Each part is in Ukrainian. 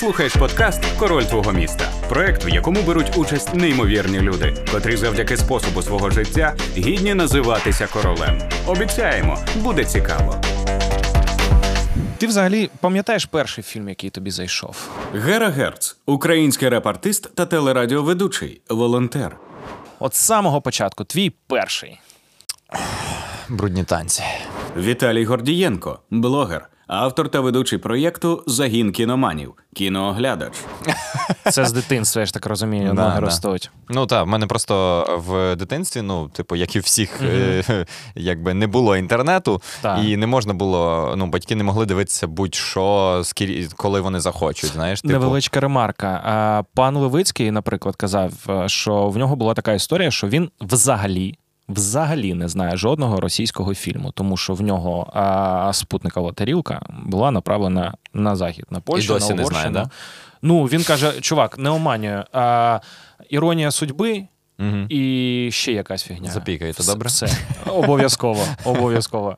слухаєш подкаст Король твого міста. Проект, в якому беруть участь неймовірні люди, котрі завдяки способу свого життя гідні називатися королем. Обіцяємо, буде цікаво. Ти взагалі пам'ятаєш перший фільм, який тобі зайшов? Гера Герц, український реп-артист та телерадіоведучий, волонтер. От з самого початку, твій перший. Брудні танці. Віталій Гордієнко, блогер, автор та ведучий проєкту Загін кіноманів, кінооглядач. Це з дитинства, я ж так розумію, Да, ноги да. ростуть. Ну так, в мене просто в дитинстві, ну, типу, як і всіх, е, якби не було інтернету, Так. і не можна було, ну, батьки не могли дивитися будь-що, скіль- коли вони захочуть. Знаєш, типу, Невеличка ремарка. А, Пан Левицький, наприклад, казав, е, що в нього була така історія, що він взагалі. Взагалі не знає жодного російського фільму, тому що в нього а, спутникова тарілка була направлена на захід, на Польщу, досі на не знає, да? Ну він каже: чувак, не оманює. А, іронія судьби Угу. і ще якась фігня. Запікаєте, добре? Все. Обов'язково. Обов'язково.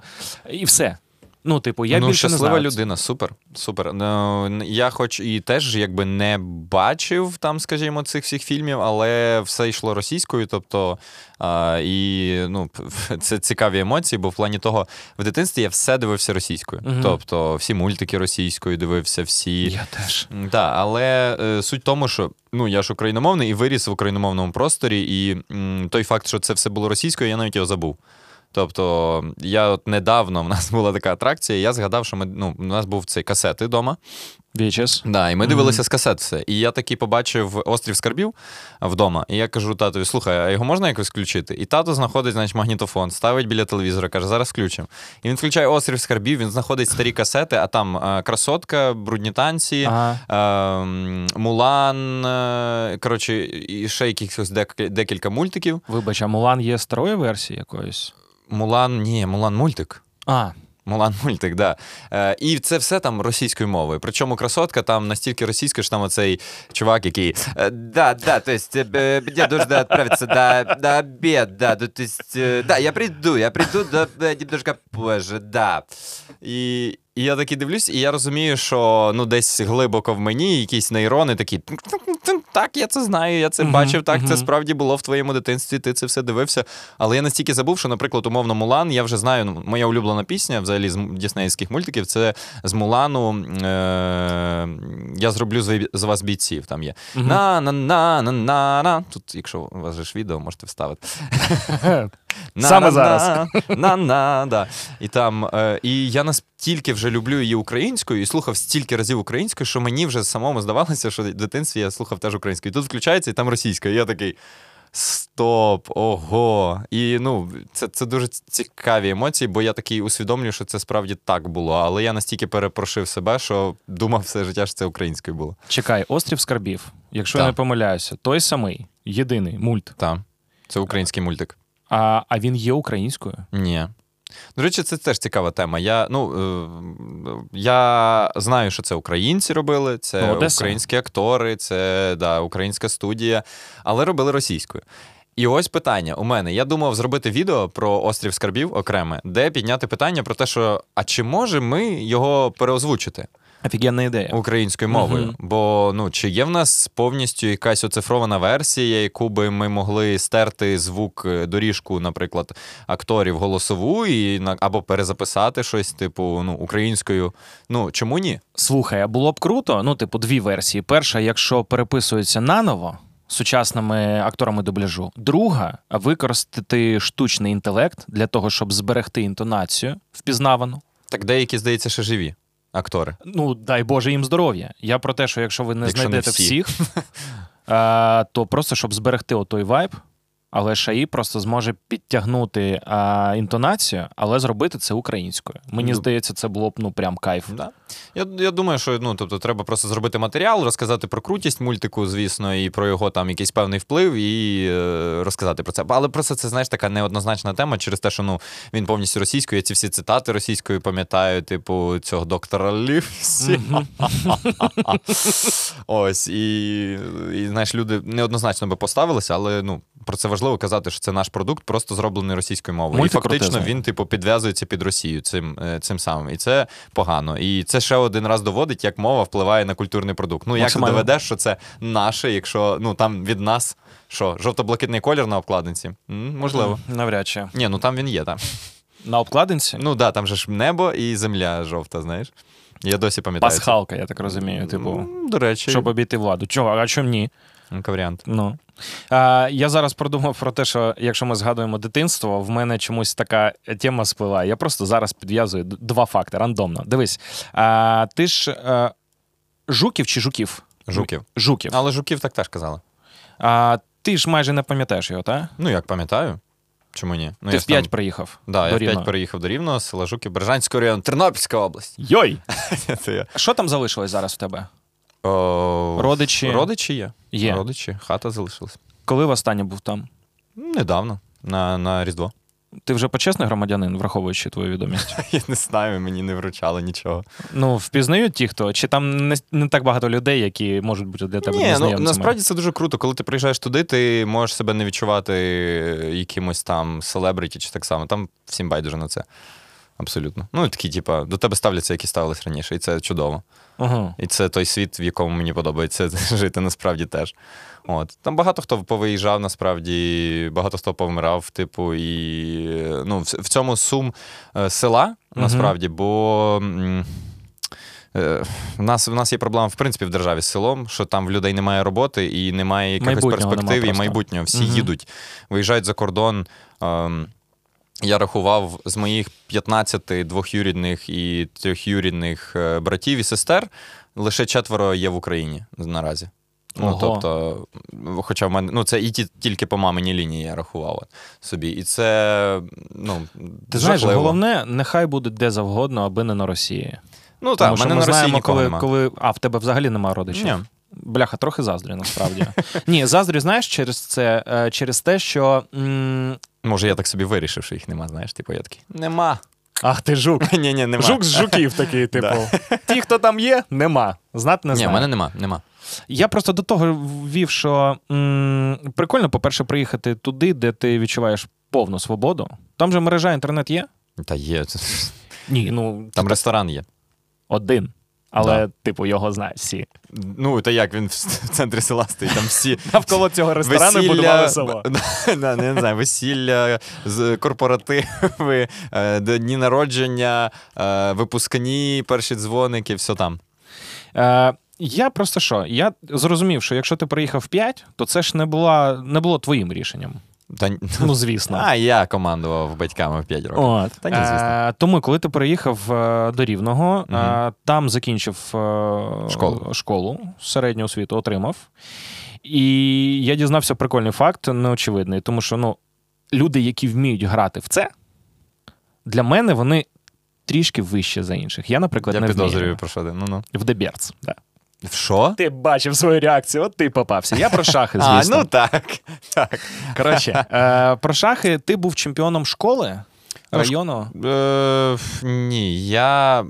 І все. Ну, типу, я ну, більше не щаслива знаю. людина, супер. Супер. Ну, я хоч і теж якби не бачив там, скажімо, цих всіх фільмів, але все йшло російською. Тобто, а, і ну, це цікаві емоції, бо в плані того, в дитинстві я все дивився російською. Мгм. Тобто, всі мультики російською дивився, всі. Я теж. Так, але е, суть в тому, що ну я ж україномовний і виріс в україномовному просторі, і м, той факт, що це все було російською, я навіть його забув. Тобто, я от недавно в нас була така атракція, я згадав, що ми ну, у нас був цей касети вдома. VHS. Да, і ми дивилися з касет все. І я такий побачив острів скарбів вдома. І я кажу татові: слухай, а його можна якось включити? І тато знаходить, значить, магнітофон, ставить біля телевізора, каже, зараз включимо. І він включає острів скарбів, він знаходить старі касети, а там е, красотка, брудні танці, Ага. м, Мулан. е, коротше, і ще якихось декілька мультиків. Вибач, а Мулан є старої версії якоїсь? Мулан, ні, Мулан мультик. А, Мулан мультик, да. Е, і це все там російською мовою. Причому красотка там настільки російська, що там оцей чувак, який. е, Да, да, то есть э, мне нужно отправиться до, на обед, да, ну, то есть, э, да, я приду, я приду до, немножко позже, да. І, і я такий дивлюсь, і я розумію, що ну десь глибоко в мені якісь нейрони такі. Так, я це знаю, я це бачив, так, це справді було в твоєму дитинстві, ти це все дивився. Але я настільки забув, що, наприклад, умовно Мулан, я вже знаю, ну, моя улюблена пісня взагалі з діснеївських мультиків, це з Мулану е- Я зроблю з з вас бійців. Там є. Мгм. на на на на на на Тут, якщо у вас же ж відео, можете вставити. На, Саме на, зараз. На, на, на, да. І там, е, і я настільки вже люблю її українською і слухав стільки разів українською, що мені вже самому здавалося, що в дитинстві я слухав теж українською. І тут включається, і там російська. І я такий. Стоп, ого. І ну, це, це дуже цікаві емоції, бо я такий усвідомлюю, що це справді так було. Але я настільки перепрошив себе, що думав все життя, що це українською було. чекай, острів скарбів. Якщо я не помиляюся, той самий, єдиний мульт. Так. Це український мультик. А, а він є українською. Ні. До речі, це теж цікава тема. Я, ну, е, я знаю, що це українці робили, це Ну, українські актори, це да, українська студія, але робили російською. І ось питання у мене. Я думав зробити відео про острів скарбів окреме, де підняти питання про те, що а чи може ми його переозвучити Офігенна ідея. українською мовою? Мгм. Бо ну чи є в нас повністю якась оцифрована версія, яку би ми могли стерти звук е, доріжку, наприклад, акторів голосову і або перезаписати щось, типу, ну, українською. Ну чому ні? Слухай, а було б круто, ну, типу, дві версії. Перша, якщо переписується наново сучасними акторами дубляжу. Друга використати штучний інтелект для того, щоб зберегти інтонацію впізнавану. Так деякі, здається, ще живі актори. Ну, дай Боже їм здоров'я. Я про те, що якщо ви не Якщо не знайдете всі. всіх, а, то просто щоб зберегти отой вайб, але Шаї просто зможе підтягнути а, інтонацію, але зробити це українською. Мені Ну, здається, це було б ну прям кайф. Да. Я, я думаю, що ну, тобто, треба просто зробити матеріал, розказати про крутість мультику, звісно, і про його там якийсь певний вплив, і е, розказати про це. Але просто це, знаєш, така неоднозначна тема через те, що ну, він повністю російською. Я ці всі цитати російською пам'ятаю, типу, цього доктора Лівсі. Ось, і, і знаєш, люди неоднозначно би поставилися, але ну, про це важливо казати, що це наш продукт, просто зроблений російською мовою. І фактично він, типу, підв'язується під Росію цим, е, цим самим. І це погано. І це ще один раз доводить, як мова впливає на культурний продукт. Ну, як ти доведеш, що це наше, якщо ну там від нас що, жовто-блакитний колір на обкладинці? М, можливо. Навряд чи. Ні, ну там він є. Там. На обкладинці? Ну да, там же ж небо і земля жовта, знаєш. Я досі пам'ятаю. Пасхалка, я так розумію. Типу, До речі, щоб обійти владу. Чого? А чому ні? Ну. Я зараз продумав про те, що якщо ми згадуємо дитинство, в мене чомусь така тема спливає. Я просто зараз підв'язую два факти рандомно. Дивись, ти ж жуків чи жуків? Жуків. Жуків. Але жуків так теж казали. А, ти ж майже не пам'ятаєш його, так? Ну, як пам'ятаю. Чому ні? Ну, ти я в п'ять там- приїхав. Да, до я в Рівного. п'ять переїхав до Рівного, села Жуків, Бережанського району, Тернопільська область. Йой! Що там залишилось зараз в тебе? О, Родичі? Родичі є. Є. Родичі, хата залишилась. Коли востаннє був там? Недавно, на, на Різдво. Ти вже почесний громадянин, враховуючи твою відомість? Я не знаю, мені не вручали нічого. Ну, впізнають ті, хто, чи там не, не так багато людей, які можуть бути для тебе Ні, ну насправді це дуже круто. Коли ти приїжджаєш туди, ти можеш себе не відчувати якимось там селебриті чи так само. Там всім байдуже на це. Абсолютно. Ну, такі, типа, до тебе ставляться, які ставились раніше, і це чудово. Ага. І це той світ, в якому мені подобається жити насправді теж. От. Там багато хто повиїжджав, насправді, багато хто повмирав, типу, і ну, в, в цьому сум е, села, насправді, бо. м, е, В нас, в нас є проблема, в принципі, в державі з селом, що там в людей немає роботи і немає якихось перспектив і майбутнього. Всі Мгм. їдуть, виїжджають за кордон. Ем, я рахував з моїх 15 двохюрідних і трьохюрідних е, братів і сестер, лише четверо є в Україні наразі. Ну, Ого. тобто, хоча в мене, ну, це і ті, тільки по маминій лінії я рахував собі. І це, ну, Ти знаєш, жахливо. головне, нехай буде де завгодно, аби не на Росії. Ну, Тому так, що ми на Росії знаємо, коли, нема. коли. А, в тебе взагалі немає родичів. Ні. Бляха, трохи заздрю, насправді. Ні, заздрю, знаєш, через це, е, через те, що. м, Може, я так собі вирішив, що їх нема, знаєш, типу, я такий, нема. Ах, ти жук. Ні, ні, нема. Жук з жуків такий, типу. Ті, хто там є, нема. Знати не Ні, в мене нема, нема. Я просто до того ввів, що м, прикольно, по-перше, приїхати туди, де ти відчуваєш повну свободу. Там же мережа інтернет є? Та є. Ні, ну Там ресторан є. один. Але, типу, його знають всі. Ну, та як він в центрі села стоїть, там всі. Навколо цього ресторану будували село. Да, не знаю, весілля, корпоративи, е, дні народження, е, випускні, перші дзвоники, все там. Е, я просто що? Я зрозумів, що якщо ти приїхав в 5, то це ж не, була, не було твоїм рішенням. Та, Ну, звісно. а я командував батьками в 5 років. От. Та ні, звісно. Е, тому, коли ти переїхав е, до Рівного, Мгм. е, там закінчив е, Школу. школу, середню освіту отримав. І я дізнався прикольний факт, неочевидний, тому що ну, люди, які вміють грати в це, для мене вони трішки вище за інших. Я, наприклад, Я не підозрюю про що ти. Ну, ну. В Деберц. Да. В що? Ти бачив свою реакцію, от ти попався. Я про шахи, звісно. А, ну так. так. Коротше, е, про шахи ти був чемпіоном школи, Ну, району. Е, ні, я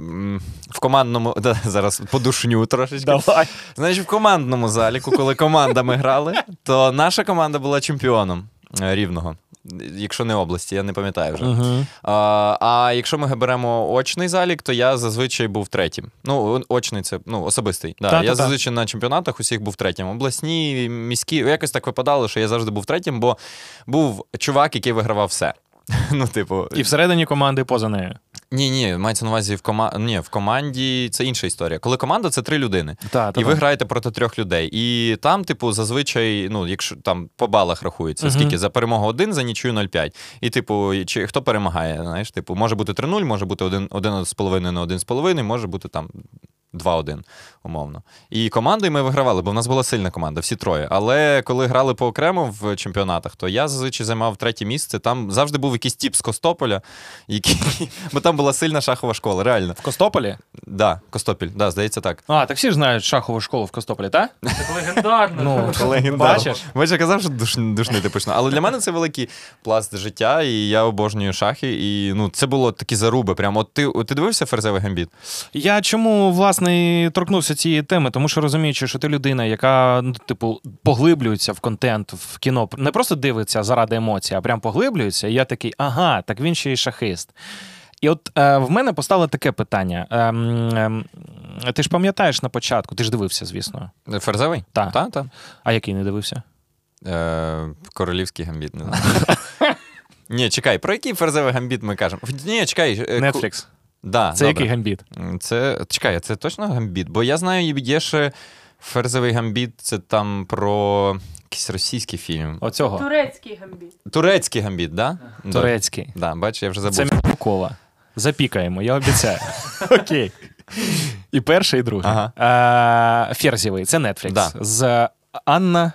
в командному. Да, зараз подушню трошечки. Давай. Значить, в командному заліку, коли командами грали, то наша команда була чемпіоном е, рівного. Якщо не області, я не пам'ятаю вже. Угу. А, а якщо ми беремо очний залік, то я зазвичай був третім. Ну, очний це ну, особистий. Да. Та-та-та. я зазвичай на чемпіонатах усіх був третім. Обласні, міські, якось так випадало, що я завжди був третім, бо був чувак, який вигравав все. Ну, типу, І всередині команди поза нею. Ні, ні, мається на увазі в кома... ні, в команді це інша історія. Коли команда це три людини. Та, І ви граєте проти трьох людей. І там, типу, зазвичай, ну, якщо там по балах рахується, угу. скільки за перемогу один, за нічию 0,5. І, типу, чи хто перемагає? Знаєш, типу, може бути 3-0, може бути 1,5 на 1,5, може бути там 2-1, умовно. І командою ми вигравали, бо в нас була сильна команда, всі троє. Але коли грали по окремо в чемпіонатах, то я зазвичай займав третє місце. Там завжди був якийсь тіп з Костополя, який... бо там була сильна шахова школа, реально. В Костополі? Да, Костопіль, да, здається так. А, так всі ж знають шахову школу в Костополі, так? Це легендарно. Ну, Легендарно. бачиш? Бачиш, я казав, що душ, душнити почну. Але для мене це великий пласт життя, і я обожнюю шахи. І ну, це було такі заруби. Прямо от ти, от ти дивився ферзевий гамбіт? Я чому власне і торкнувся цієї теми, тому що розуміючи, що ти людина, яка ну, типу поглиблюється в контент в кіно, не просто дивиться заради емоцій, а прям поглиблюється. І я такий, ага, так він ще й шахист. І от е, в мене постало таке питання. Ем, ем, ти ж пам'ятаєш на початку, ти ж дивився, звісно. Ферзевий? Та. Та, та. А який не дивився? Е, королівський гамбіт, не знаю. Ні, чекай, про який ферзевий гамбіт ми кажемо? Ні, чекай. е, Netflix. Да, Це добре. який гамбіт? Це чекай, це точно гамбіт? Бо я знаю, є ще ферзевий гамбіт, це там про якийсь російський фільм. Оцього. Турецький гамбіт. Турецький гамбіт, да? Турецький. Да, бач, я вже забув. Це Мякова. Запікаємо, я обіцяю. Окей. І перший, і другий. Ага. Ферзєвий, це Netflix. Да. З Анна.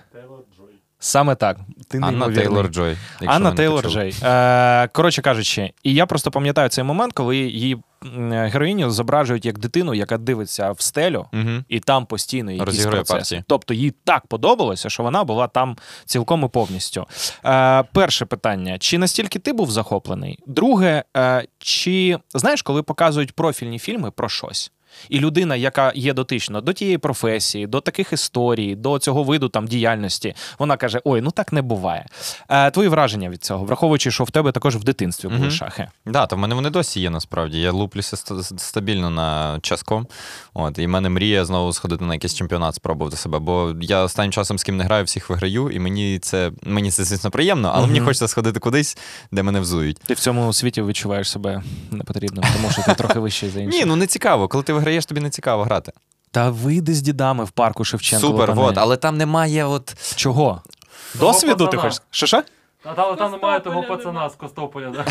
Саме так. Ти Анна. Тейлор Джой. Анна Тейлор. Джей. Е, коротше кажучи, і я просто пам'ятаю цей момент, коли її м, героїню зображують як дитину, яка дивиться в стелю, Мгм. і там постійно якісь процеси. партії. Тобто їй так подобалося, що вона була там цілком і повністю. Е, перше питання: чи настільки ти був захоплений? Друге, е, чи знаєш, коли показують профільні фільми про щось? І людина, яка є дотична до тієї професії, до таких історій, до цього виду там діяльності, вона каже: Ой, ну так не буває. Е, твої враження від цього, враховуючи, що в тебе також в дитинстві були Мгм. шахи. Да, то в мене вони досі є насправді. Я луплюся стабільно на часком. От, і в мене мрія знову сходити на якийсь чемпіонат, спробувати себе. Бо я останнім часом з ким не граю, всіх виграю, і мені це мені це звісно приємно, але мені хочеться сходити кудись, де мене взують. Ти в цьому світі відчуваєш себе непотрібним, тому що ти трохи вищий за інших. Ні, ну не цікаво. Коли ти виграєш, тобі не цікаво грати. Та вийди з дідами в парку Шевченка. Супер, лопани. от, але там немає от. Чого? Того Досвіду ти хочеш? Що що? А там, там немає того пацана з Костополя, да?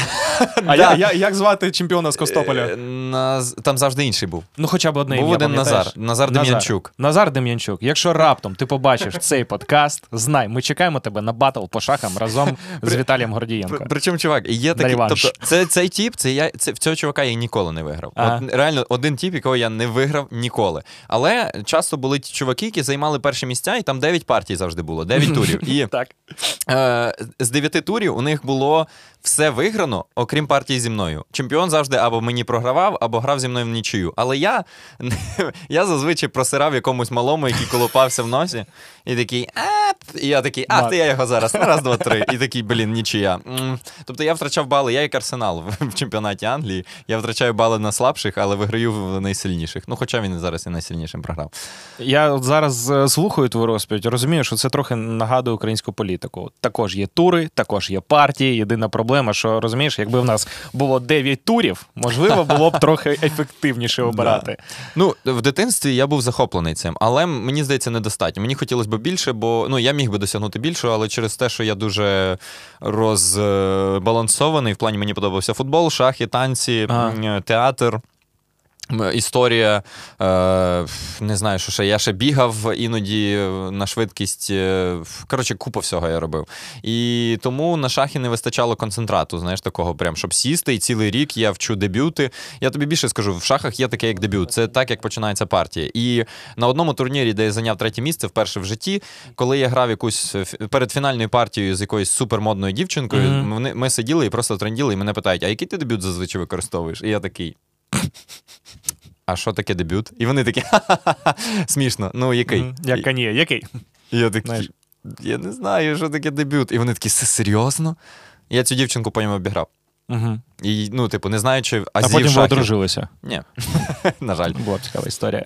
А я, я, як звати чемпіона з Е, Наз... Там завжди інший був. Ну, хоча б одне Був ім'я, один пам'ятаєш? Назар. Назар Дем'янчук. Назар Дем'янчук. Якщо раптом ти побачиш цей подкаст, знай, ми чекаємо тебе на батл по шахам разом з Віталієм Гордієнко. При- Причому, чувак, є На такий. реванш. Тобто, це, цей тіп, це я це в цього чувака я ніколи не виграв. Ага. От реально один тіп, якого я не виграв ніколи. Але часто були ті чуваки, які займали перші місця, і там 9 партій завжди було, 9 турів. І Так. е, з 9 турів у них було все виграно, окрім партії зі мною. Чемпіон завжди або мені програвав, або грав зі мною в нічию. Але я, я зазвичай просирав якомусь малому, який колопався в носі, і такий, а, і я такий, а, ти я його зараз, на раз, два, три. І такий, блін, нічия. Тобто я втрачав бали, я як арсенал в, в чемпіонаті Англії. Я втрачаю бали на слабших, але виграю в найсильніших. Ну, хоча він зараз і найсильнішим програв. Я от зараз е, слухаю твою розповідь, розумію, що це трохи нагадує українську політику. Також є тури, також є партії. Єдина проблема, що розумієш, якби в нас було 9 турів, можливо, було б трохи ефективніше обирати. Ну, в дитинстві я був захоплений цим, але мені здається, недостатньо. Мені хотілося б більше, бо ну я міг би досягнути більшого, але через те, що я дуже розбалансований, в плані мені подобався футбол, шахи, танці, Ага. театр. Історія, е, не знаю, що ще. Я ще бігав іноді на швидкість. е, Коротше, купа всього я робив. І тому на шахи не вистачало концентрату, знаєш, такого, прям, щоб сісти. І цілий рік я вчу дебюти. Я тобі більше скажу, в шахах є таке, як дебют. Це так, як починається партія. І на одному турнірі, де я зайняв третє місце, вперше в житті, коли я грав якусь е, перед фінальною партією з якоюсь супермодною дівчинкою, вони, ми сиділи і просто тренділи, і мене питають, а який ти дебют зазвичай використовуєш? І я такий. А що таке дебют? І вони такі ха-ха-ха, смішно. Ну, який? Як кані, який? І я такий, Знаєш. я не знаю, що таке дебют. І вони такі, «Це серйозно? Я цю дівчинку потім обіграв. Угу. І, ну, типу, не знаючи А азів потім ви шахів. одружилися. Ні, на жаль. Була б цікава історія.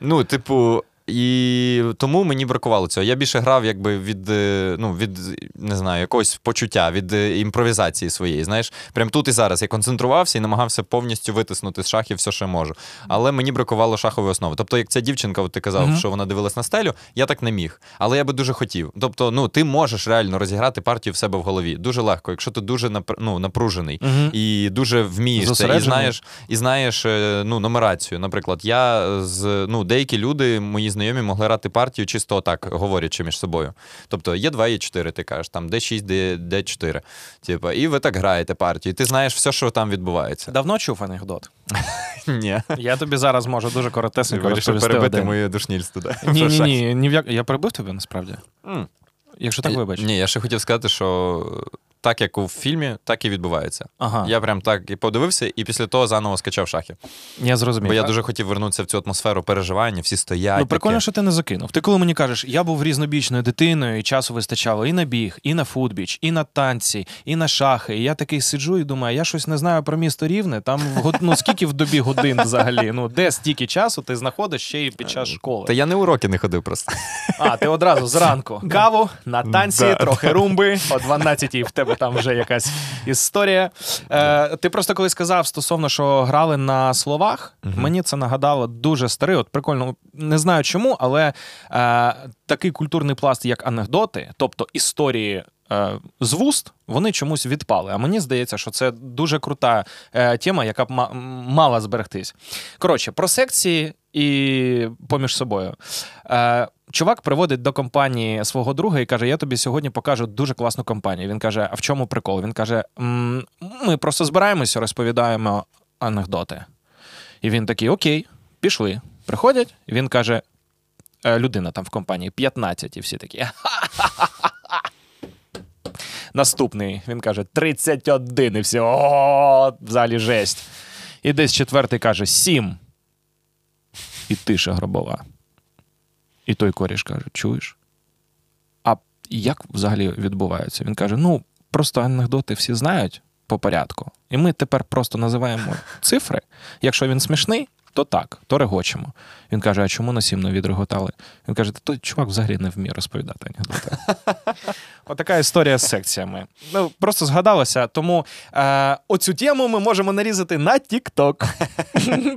Ну, типу, і тому мені бракувало цього. Я більше грав якби від, е, ну, від не знаю, якогось почуття, від е, імпровізації своєї. Знаєш, прям тут і зараз я концентрувався і намагався повністю витиснути з шахів все, що я можу. Але мені бракувало шахової основи. Тобто, як ця дівчинка, от ти казав, Мгм. що вона дивилась на стелю, я так не міг. Але я би дуже хотів. Тобто, ну, ти можеш реально розіграти партію в себе в голові. Дуже легко, якщо ти дуже напр- ну, напружений Угу. і дуже вмієш це, і знаєш, і знаєш е, ну, нумерацію. Наприклад, я з ну, деякі люди, мої знайомі, могли грати партію чисто так, говорячи між собою. Тобто є 2, є 4, ти кажеш, там D6, D, D4. Типа, і ви так граєте партію. І ти знаєш все, що там відбувається. Давно чув анекдот. Ні. Я тобі зараз можу дуже коротесенько Вирішив розповісти перебити моє душнільство. Ні, ні, ні. Я перебив тебе насправді. Якщо так, вибач. Ні, я ще хотів сказати, що так як у фільмі, так і відбувається. Ага, я, прям так і подивився, і після того заново скачав шахи. Я зрозумів. Бо я дуже хотів вернутися в цю атмосферу переживання, всі стоять. Ну, прикольно, таке. що ти не закинув. Ти коли мені кажеш, я був різнобічною дитиною, і часу вистачало і на біг, і на футбіч, і на танці, і на шахи. І я такий сиджу і думаю, я щось не знаю про місто рівне. Там ну, скільки в добі годин взагалі? Ну де стільки часу ти знаходиш ще й під час школи? Та я не уроки не ходив просто. А, ти одразу зранку каву на танці, трохи румби, о 12-й в тебе там вже якась історія. Е, ти просто коли сказав стосовно, що грали на словах, мені це нагадало дуже старий. От прикольно, не знаю чому, але е, такий культурний пласт, як анекдоти, тобто історії. е, З вуст вони чомусь відпали. А мені здається, що це дуже крута е, тема, яка б м- мала зберегтись. Коротше, про секції і поміж собою. Е, чувак приводить до компанії свого друга і каже: Я тобі сьогодні покажу дуже класну компанію. Він каже: А в чому прикол? Він каже: Ми просто збираємося, розповідаємо анекдоти. І він такий: Окей, пішли. Приходять, він каже: «Е, людина там в компанії 15, і всі такі. Наступний він каже: 31, і всі о, в залі жесть. І десь четвертий каже: 7. І тиша гробова. І той коріш каже: чуєш? А як взагалі відбувається? Він каже: ну, просто анекдоти всі знають по порядку. І ми тепер просто називаємо цифри. Якщо він смішний, то так, то регочемо. Він каже: а чому на сім не відреготали? Він каже: той чувак взагалі не вміє розповідати анекдоти. Отака історія з секціями. Ну, просто згадалося. Тому е, оцю тему ми можемо нарізати на TikTok.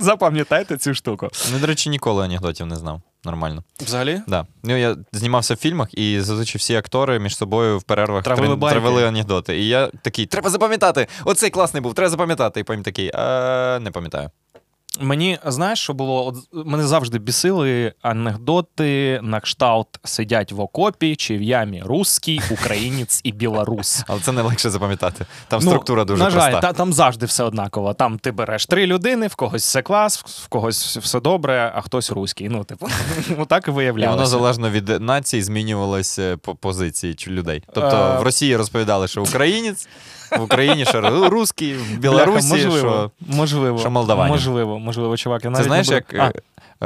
Запам'ятайте цю штуку. Ну, до речі, ніколи анекдотів не знав. Нормально. Взагалі? Да. Ну, я знімався в фільмах, і зазвичай всі актори між собою в перервах Травили травили анекдоти. І я такий, треба запам'ятати! Оцей класний був, треба запам'ятати. І потім такий, а, не пам'ятаю. Мені знаєш, що було? От мене завжди бісили анекдоти на кшталт сидять в окопі чи в ямі русський, українець і білорус. Але це не легше запам'ятати. Там Ну, структура дуже на жаль, проста. та, там завжди все однаково. Там ти береш три людини, в когось все клас, в когось все добре, а хтось руський. Ну, типу, отак і І виявлялося. воно залежно від нації змінювалось е, по позиції людей. Тобто Е. в Росії розповідали, що українець, в Україні що русський, в Бляха, Білорусі, можливо, що. можливо, що молдаванин. Можливо, можливо, чувак. Я Це знаєш, не як А, е,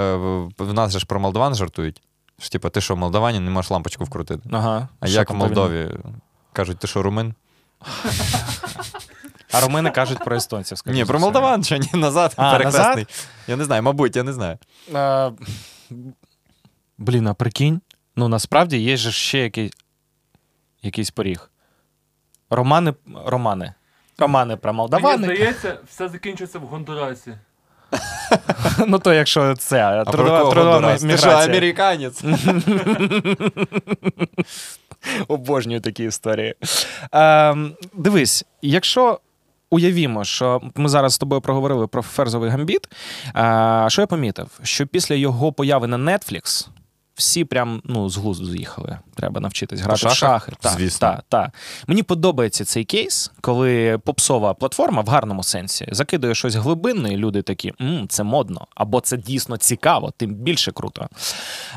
е, в- в нас же ж про молдаван жартують. Що, типу, ти що, молдаванин, не можеш лампочку вкрутити. ага. А Що як в? Молдові? Кажуть, ти що, румин? А румини кажуть про естонців. скоріше Ні, про молдаван, чи ні, назад, А, перехресний. Я не знаю, мабуть, я не знаю. Е, Блін, а прикинь. Ну, насправді є ж ще якийсь, якийсь поріг. Романи. Романи. Романи про Мені здається, все закінчується в Гондурасі. Ну, то якщо це А про трудова, кого трудова? Ти що, американець? Обожнюю такі історії. Ем, дивись, якщо уявімо, що ми зараз з тобою проговорили про ферзовий гамбіт, е, що я помітив? Що після його появи на Netflix всі прям ну, з глузду з'їхали. Треба навчитись грати в шахи. Так, Звісно. Так, так. Мені подобається цей кейс, коли попсова платформа в гарному сенсі закидує щось глибинне, і люди такі, М, це модно, або це дійсно цікаво, тим більше круто.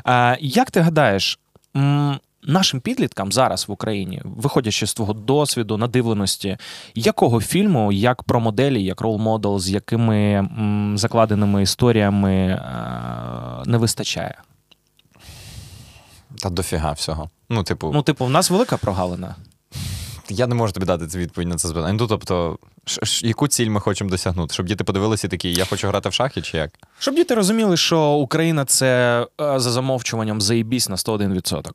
Е, як ти гадаєш, м, нашим підліткам зараз в Україні, виходячи з твого досвіду, надивленості, якого фільму, як про моделі, як рол-модел, з якими м, закладеними історіями е, не вистачає? Та дофіга всього. Ну, типу, Ну, типу, в нас велика прогалина. я не можу тобі дати відповідь на це запитання. Ну, тобто, ш- ш- яку ціль ми хочемо досягнути? Щоб діти подивилися і такі, я хочу грати в шахи чи як? Щоб діти розуміли, що Україна це е, за замовчуванням заїбісь на 101%.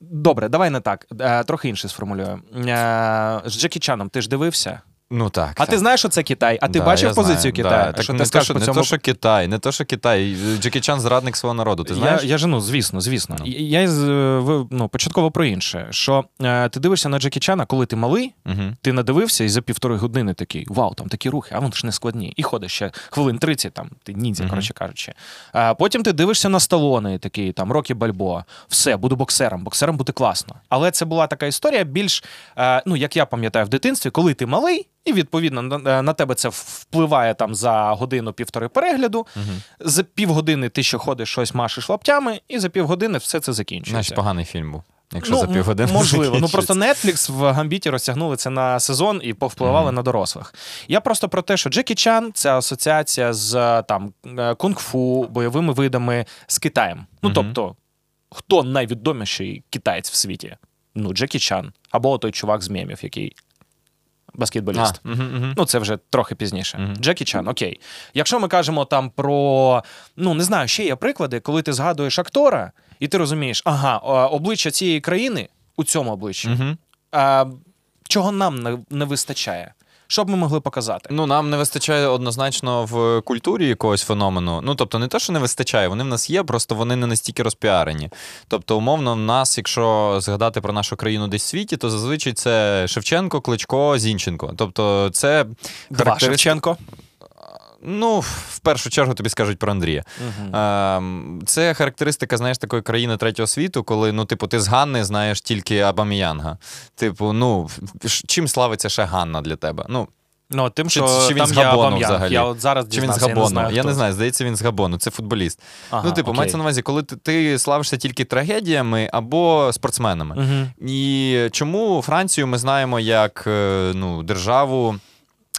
Добре, давай не так. Е, Трохи інше сформулюю. Е, З Джекі Чаном ти ж дивився? Ну так. А ти знаєш, що це Китай? А ти Да, бачив позицію знаю, Китаю? Да. Так що не, ти скажеш що, по не то, що Китай, не то, що Китай. Джекі Чан зрадник свого народу. Ти знаєш? Я, я ж, ну, звісно, звісно. Ну. Я, я ну, початково про інше. Що е, ти дивишся на Джекі Чана, коли ти малий, Угу. ти надивився і за півтори години такий: вау, там такі рухи, а вони ж не складні. І ходиш ще хвилин 30, там ти ніндзя, Мгм. коротше кажучи. А потім ти дивишся на Сталоне, і такий там Рокі Бальбоа. Все, буду боксером, боксером буде класно. Але це була така історія більш, е, ну як я пам'ятаю в дитинстві, коли ти малий, і відповідно на, на тебе це впливає там за годину-півтори перегляду. Угу. За півгодини ти ще ходиш щось машеш лаптями, і за півгодини все це закінчується. Знаєш, поганий фільм був. Якщо за м- півгодини. Можливо. Ну просто Netflix в Гамбіті розтягнули це на сезон і повпливали Мгм. на дорослих. Я просто про те, що Джекі Чан це асоціація з е, там е, кунг-фу, бойовими видами з Китаєм. Ну Мгм. тобто, хто найвідоміший китаєць в світі? Ну, Джекі Чан. Або той чувак з мемів, який баскетболіст. А, угу, угу. Ну, це вже трохи пізніше. Угу. Джекі Чан, окей. Якщо ми кажемо там про, ну не знаю, ще є приклади, коли ти згадуєш актора, і ти розумієш, ага, обличчя цієї країни у цьому обличчі. А, чого нам не, не вистачає? Що б ми могли показати? Ну, нам не вистачає однозначно в культурі якогось феномену. Ну, тобто, не те, що не вистачає, вони в нас є, просто вони не настільки розпіарені. Тобто, умовно, в нас, якщо згадати про нашу країну десь в світі, то зазвичай це Шевченко, Кличко, Зінченко. Тобто, це Два характери... Шевченко. Ну, в першу чергу тобі скажуть про Андрія. Угу. Ем, Це характеристика, знаєш, такої країни третього світу, коли ну, типу, ти з Ганни знаєш тільки Абаміянга. Типу, ну чим славиться ще Ганна для тебе? Ну, Ну, тим, що чи він там з Габону взагалі? Я от зараз чи він з Габону? Я не знаю, я не знаю, здається, він з Габону, це футболіст. Ага, ну, типу, окей. мається на увазі, коли ти, ти славишся тільки трагедіями або спортсменами. Мгм. І чому Францію ми знаємо як е, ну, державу.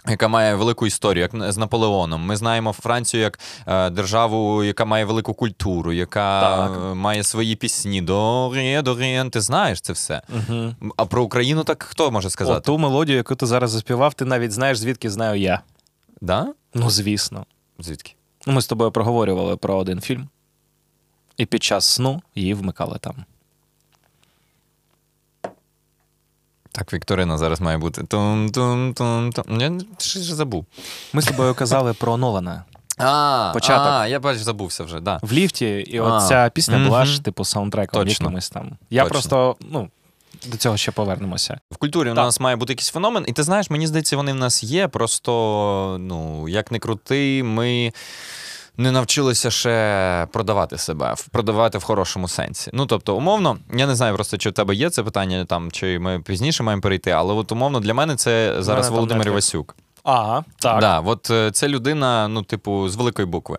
Яка має велику історію, як з Наполеоном. Ми знаємо Францію як е, державу, яка має велику культуру, яка Так. е, має свої пісні. Доріє, доріє, ти знаєш це все. Мгм. А про Україну так хто може О, сказати? ту мелодію, яку ти зараз заспівав, ти навіть знаєш, звідки знаю я. Да? Ну, звісно. Звідки? Ми з тобою проговорювали про один фільм, і під час сну її вмикали там. Так, Вікторина зараз має бути. Тум-тум-тум-тум. Я щось вже забув. Ми з тобою казали про Нолана А, Початок. А, я бачу, забувся вже, да. в ліфті, і А. от ця пісня була Мгм. ж типу саундтреком Точно. якимось там. Я Точно. просто, ну, до цього ще повернемося. В культурі у Так. нас має бути якийсь феномен, і ти знаєш, мені здається, вони в нас є. Просто, ну, як не крути, ми. Не навчилися ще продавати себе, продавати в хорошому сенсі. Ну тобто, умовно, я не знаю просто, чи в тебе є це питання, там чи ми пізніше маємо перейти, але от умовно для мене це зараз мене Володимир Васюк. Ага, так. Да, от е, це людина, ну, типу, з великої букви.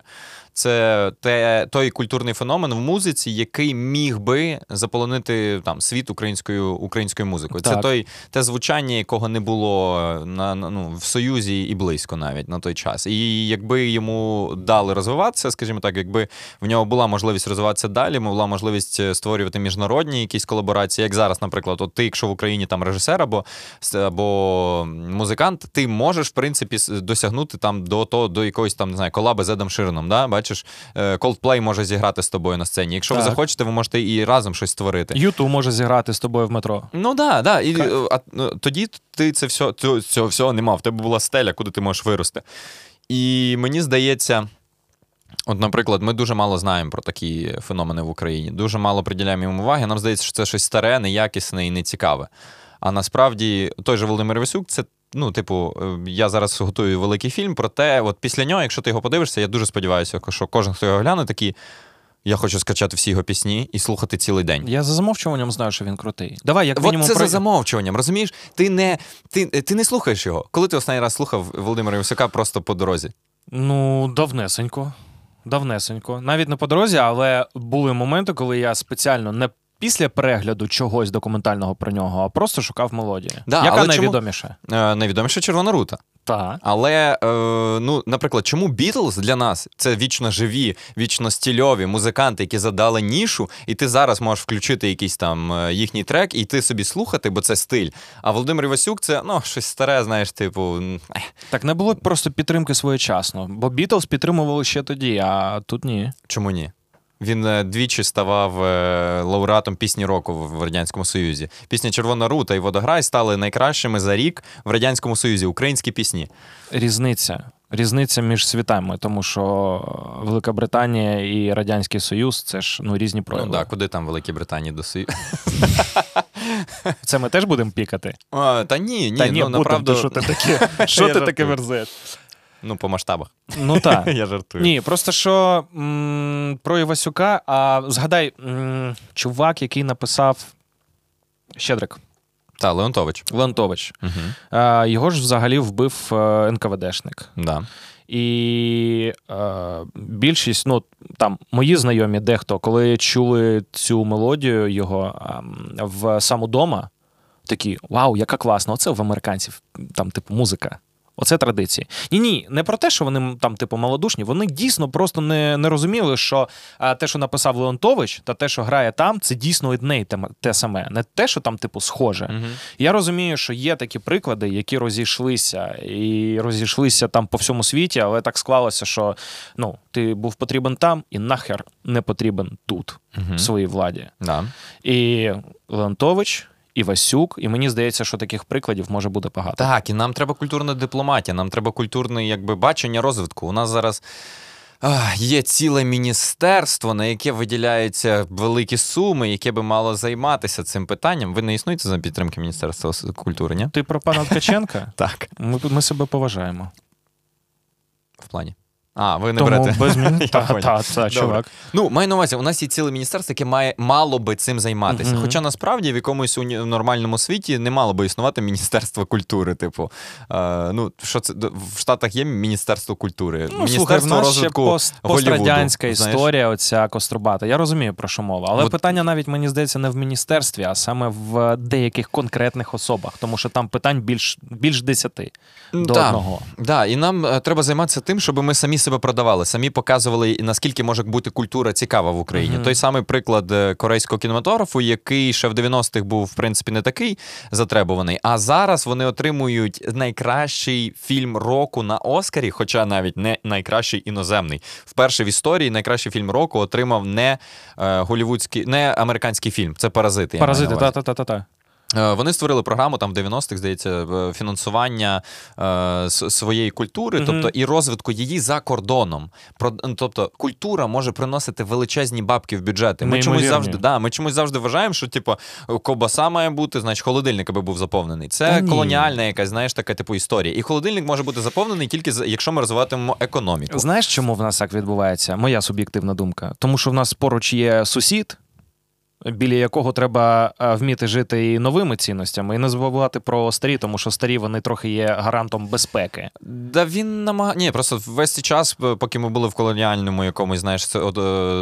Це те, той культурний феномен в музиці, який міг би заполонити там світ українською українською музикою. Це той те звучання, якого не було на, ну, в Союзі і близько навіть на той час. І якби йому дали розвиватися, скажімо так, якби в нього була можливість розвиватися далі, була можливість е, створювати міжнародні якісь колаборації, як зараз, наприклад, от ти, якщо в Україні там режисер або, або музикант, ти можеш в принципі досягнути там до того, до якоїсь там не знаю, колаби з Едом Ширеном. Да? Бачиш, е, Coldplay може зіграти з тобою на сцені. Якщо ви захочете, ви можете і разом щось створити. Юту може зіграти з тобою в метро. Ну да, да. І, а, ну, тоді ти це все, цього, цього всього не мав. В тебе була стеля, куди ти можеш вирости. І мені здається. От, наприклад, ми дуже мало знаємо про такі феномени в Україні, дуже мало приділяємо їм уваги. Нам здається, що це щось старе, неякісне і нецікаве. А насправді той же Володимир Васюк, це. Ну, типу, е, я зараз готую великий фільм, проте, от після нього, якщо ти його подивишся, я дуже сподіваюся, що кожен, хто його гляне, такий. Я хочу скачати всі його пісні і слухати цілий день. Я за замовчуванням знаю, що він крутий. Давай, як От це про- за замовчуванням, розумієш? Ти не, ти, ти не слухаєш його. Коли ти останній раз слухав Володимира Івсюка просто по дорозі? Ну, давнесенько. Давнесенько. Навіть не по дорозі, але були моменти, коли я спеціально не після перегляду чогось документального про нього, а просто шукав мелодію. Да, Яка але чому- найвідоміша? Е, найвідоміше Червона рута. Так. Але, е, ну, наприклад, чому Бітлз для нас це вічно живі, вічно стільові музиканти, які задали нішу, і ти зараз можеш включити якийсь там е, їхній трек і йти собі слухати, бо це стиль. А Володимир Івасюк це ну, щось старе, знаєш, типу. Так не було просто підтримки своєчасно, бо Бітлз підтримували ще тоді, а тут ні. Чому ні? Він е, двічі ставав е, лауреатом пісні року в Радянському Союзі. Пісня Червона рута і Водограй стали найкращими за рік в Радянському Союзі. Українські пісні. Різниця. Різниця між світами, тому що Велика Британія і Радянський Союз це ж ну різні прояви. Ну так, куди там Великій Британії до Союзу? Це ми теж будемо пікати. А, Та ні, ні, Та ні, ну будемо, направду, то що ти таке? Що Ну по масштабах. Ну так. Я жартую. Ні, просто що м, про Івасюка, а згадай, м, чувак, який написав Щедрик Та, Леонтович. Леонтович. Угу. А, його ж взагалі вбив е, НКВДшник. Да. І е, більшість, ну там мої знайомі, дехто, коли чули цю мелодію його ем, в сам удома, такі: Вау, яка класна! Оце в американців там, типу, музика. Оце традиції. Ні, ні, не про те, що вони там, типу, малодушні. Вони дійсно просто не, не розуміли, що а, те, що написав Леонтович, та те, що грає там, це дійсно одне й те, те саме, не те, що там, типу, схоже. Мгм. Я розумію, що є такі приклади, які розійшлися, і розійшлися там по всьому світі, але так склалося, що ну, ти був потрібен там і нахер не потрібен тут, Мгм. в своїй владі. Да. І Леонтович, і Васюк, і мені здається, що таких прикладів може бути багато. Так, і нам треба культурна дипломатія, нам треба культурне якби, бачення розвитку. У нас зараз. Є ціле міністерство, на яке виділяються великі суми, яке би мало займатися цим питанням. Ви не існуєте за підтримки Міністерства культури, ні? Ти про пана Ткаченка? Так. Ми, ми себе поважаємо. В плані. А, ви не Тому берете. без змін. Та, та, та, чувак. Ну, маю на увазі, у нас є ціле міністерство, яке має мало би цим займатися. Мгм. Хоча насправді в якомусь уні- нормальному світі не мало би існувати міністерство культури. Типу, е, ну що це до- в Штатах є міністерство культури, Ну, слухай, в міністерство нас ще розвитку пост, Голлівуду, пострадянська знаєш? історія, оця кострубата. Я розумію, про що мова. Але От- питання навіть, мені здається, не в міністерстві, а саме в деяких конкретних особах, тому що там питань більш, більш десяти до Да. одного. Да, і нам е, треба займатися тим, щоб ми самі себе продавали, самі показували, наскільки може бути культура цікава в Україні. Мгм. Той самий приклад е, корейського кінематографу, який ще в 90-х був, в принципі, не такий затребуваний. А зараз вони отримують найкращий фільм року на Оскарі, хоча навіть не найкращий іноземний. Вперше в історії найкращий фільм року отримав не е, голівудський, не американський фільм. Це паразити. Паразити, та-та-та-та. Е, Вони створили програму там в 90-х, здається, е, фінансування е, своєї культури, Мгм. тобто і розвитку її за кордоном. Про, тобто культура може приносити величезні бабки в бюджети. Ми чомусь завжди, да, ми чомусь завжди вважаємо, що типу ковбаса має бути, значить холодильник аби був заповнений. Це ні. колоніальна якась, знаєш, така типу історія. І холодильник може бути заповнений тільки якщо ми розвиватимемо економіку. Знаєш, чому в нас так відбувається? Моя суб'єктивна думка. Тому що в нас поруч є сусід, біля якого треба е, вміти жити і новими цінностями, і не забувати про старі, тому що старі вони трохи є гарантом безпеки. Да він намагає. Ні, просто весь цей час, е, поки ми були в колоніальному якомусь, знаєш, це, е,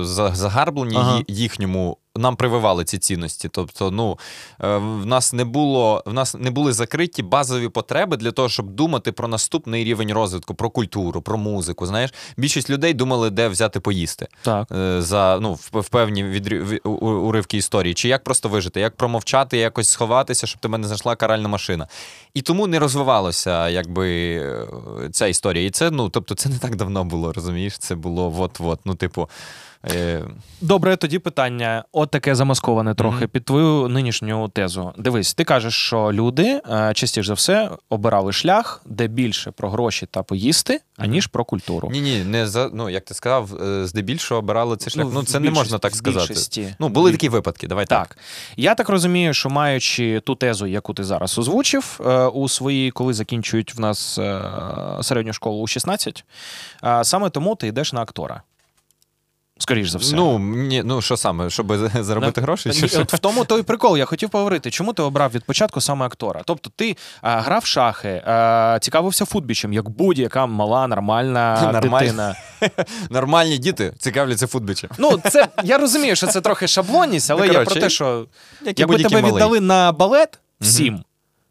за- загарбленні Ага. їхньому. Нам прививали ці цінності. Тобто, ну е, в нас не було, в нас не були закриті базові потреби для того, щоб думати про наступний рівень розвитку, про культуру, про музику. Знаєш, більшість людей думали, де взяти поїсти Так. е, за ну в, в певні відрі... уривки історії, чи як просто вижити, як промовчати, якось сховатися, щоб тебе не знайшла каральна машина. І тому не розвивалося якби е, ця історія. І це ну тобто, це не так давно було, розумієш? Це було от-от. Ну, типу. Е... Добре, тоді питання, от таке замасковане трохи Мгм. під твою нинішню тезу. Дивись, ти кажеш, що люди е, частіше за все обирали шлях, де більше про гроші та поїсти, аніж про культуру. Ні, ні, не за ну як ти сказав, е, здебільшого обирали цей шлях. Ну, в це не можна так сказати. більшості. Ну, були такі випадки. Давай так. Так. Я так розумію, що маючи ту тезу, яку ти зараз озвучив у своїй, коли закінчують в нас середню школу у 16, е, саме тому ти йдеш на актора. Скоріш за все. Ну, ні, ну що саме, щоб заробити гроші? Чи Ні, що? От в тому той прикол. Я хотів поговорити, чому ти обрав від початку саме актора? Тобто, ти а, грав шахи, а, цікавився футбічем, як будь-яка мала, нормальна Нормаль- дитина. Нормальні діти цікавляться футбічем. Ну, це я розумію, що це трохи шаблонність, але Ну, я про те, що Як якби тебе малий. віддали на балет в Мгм. 7,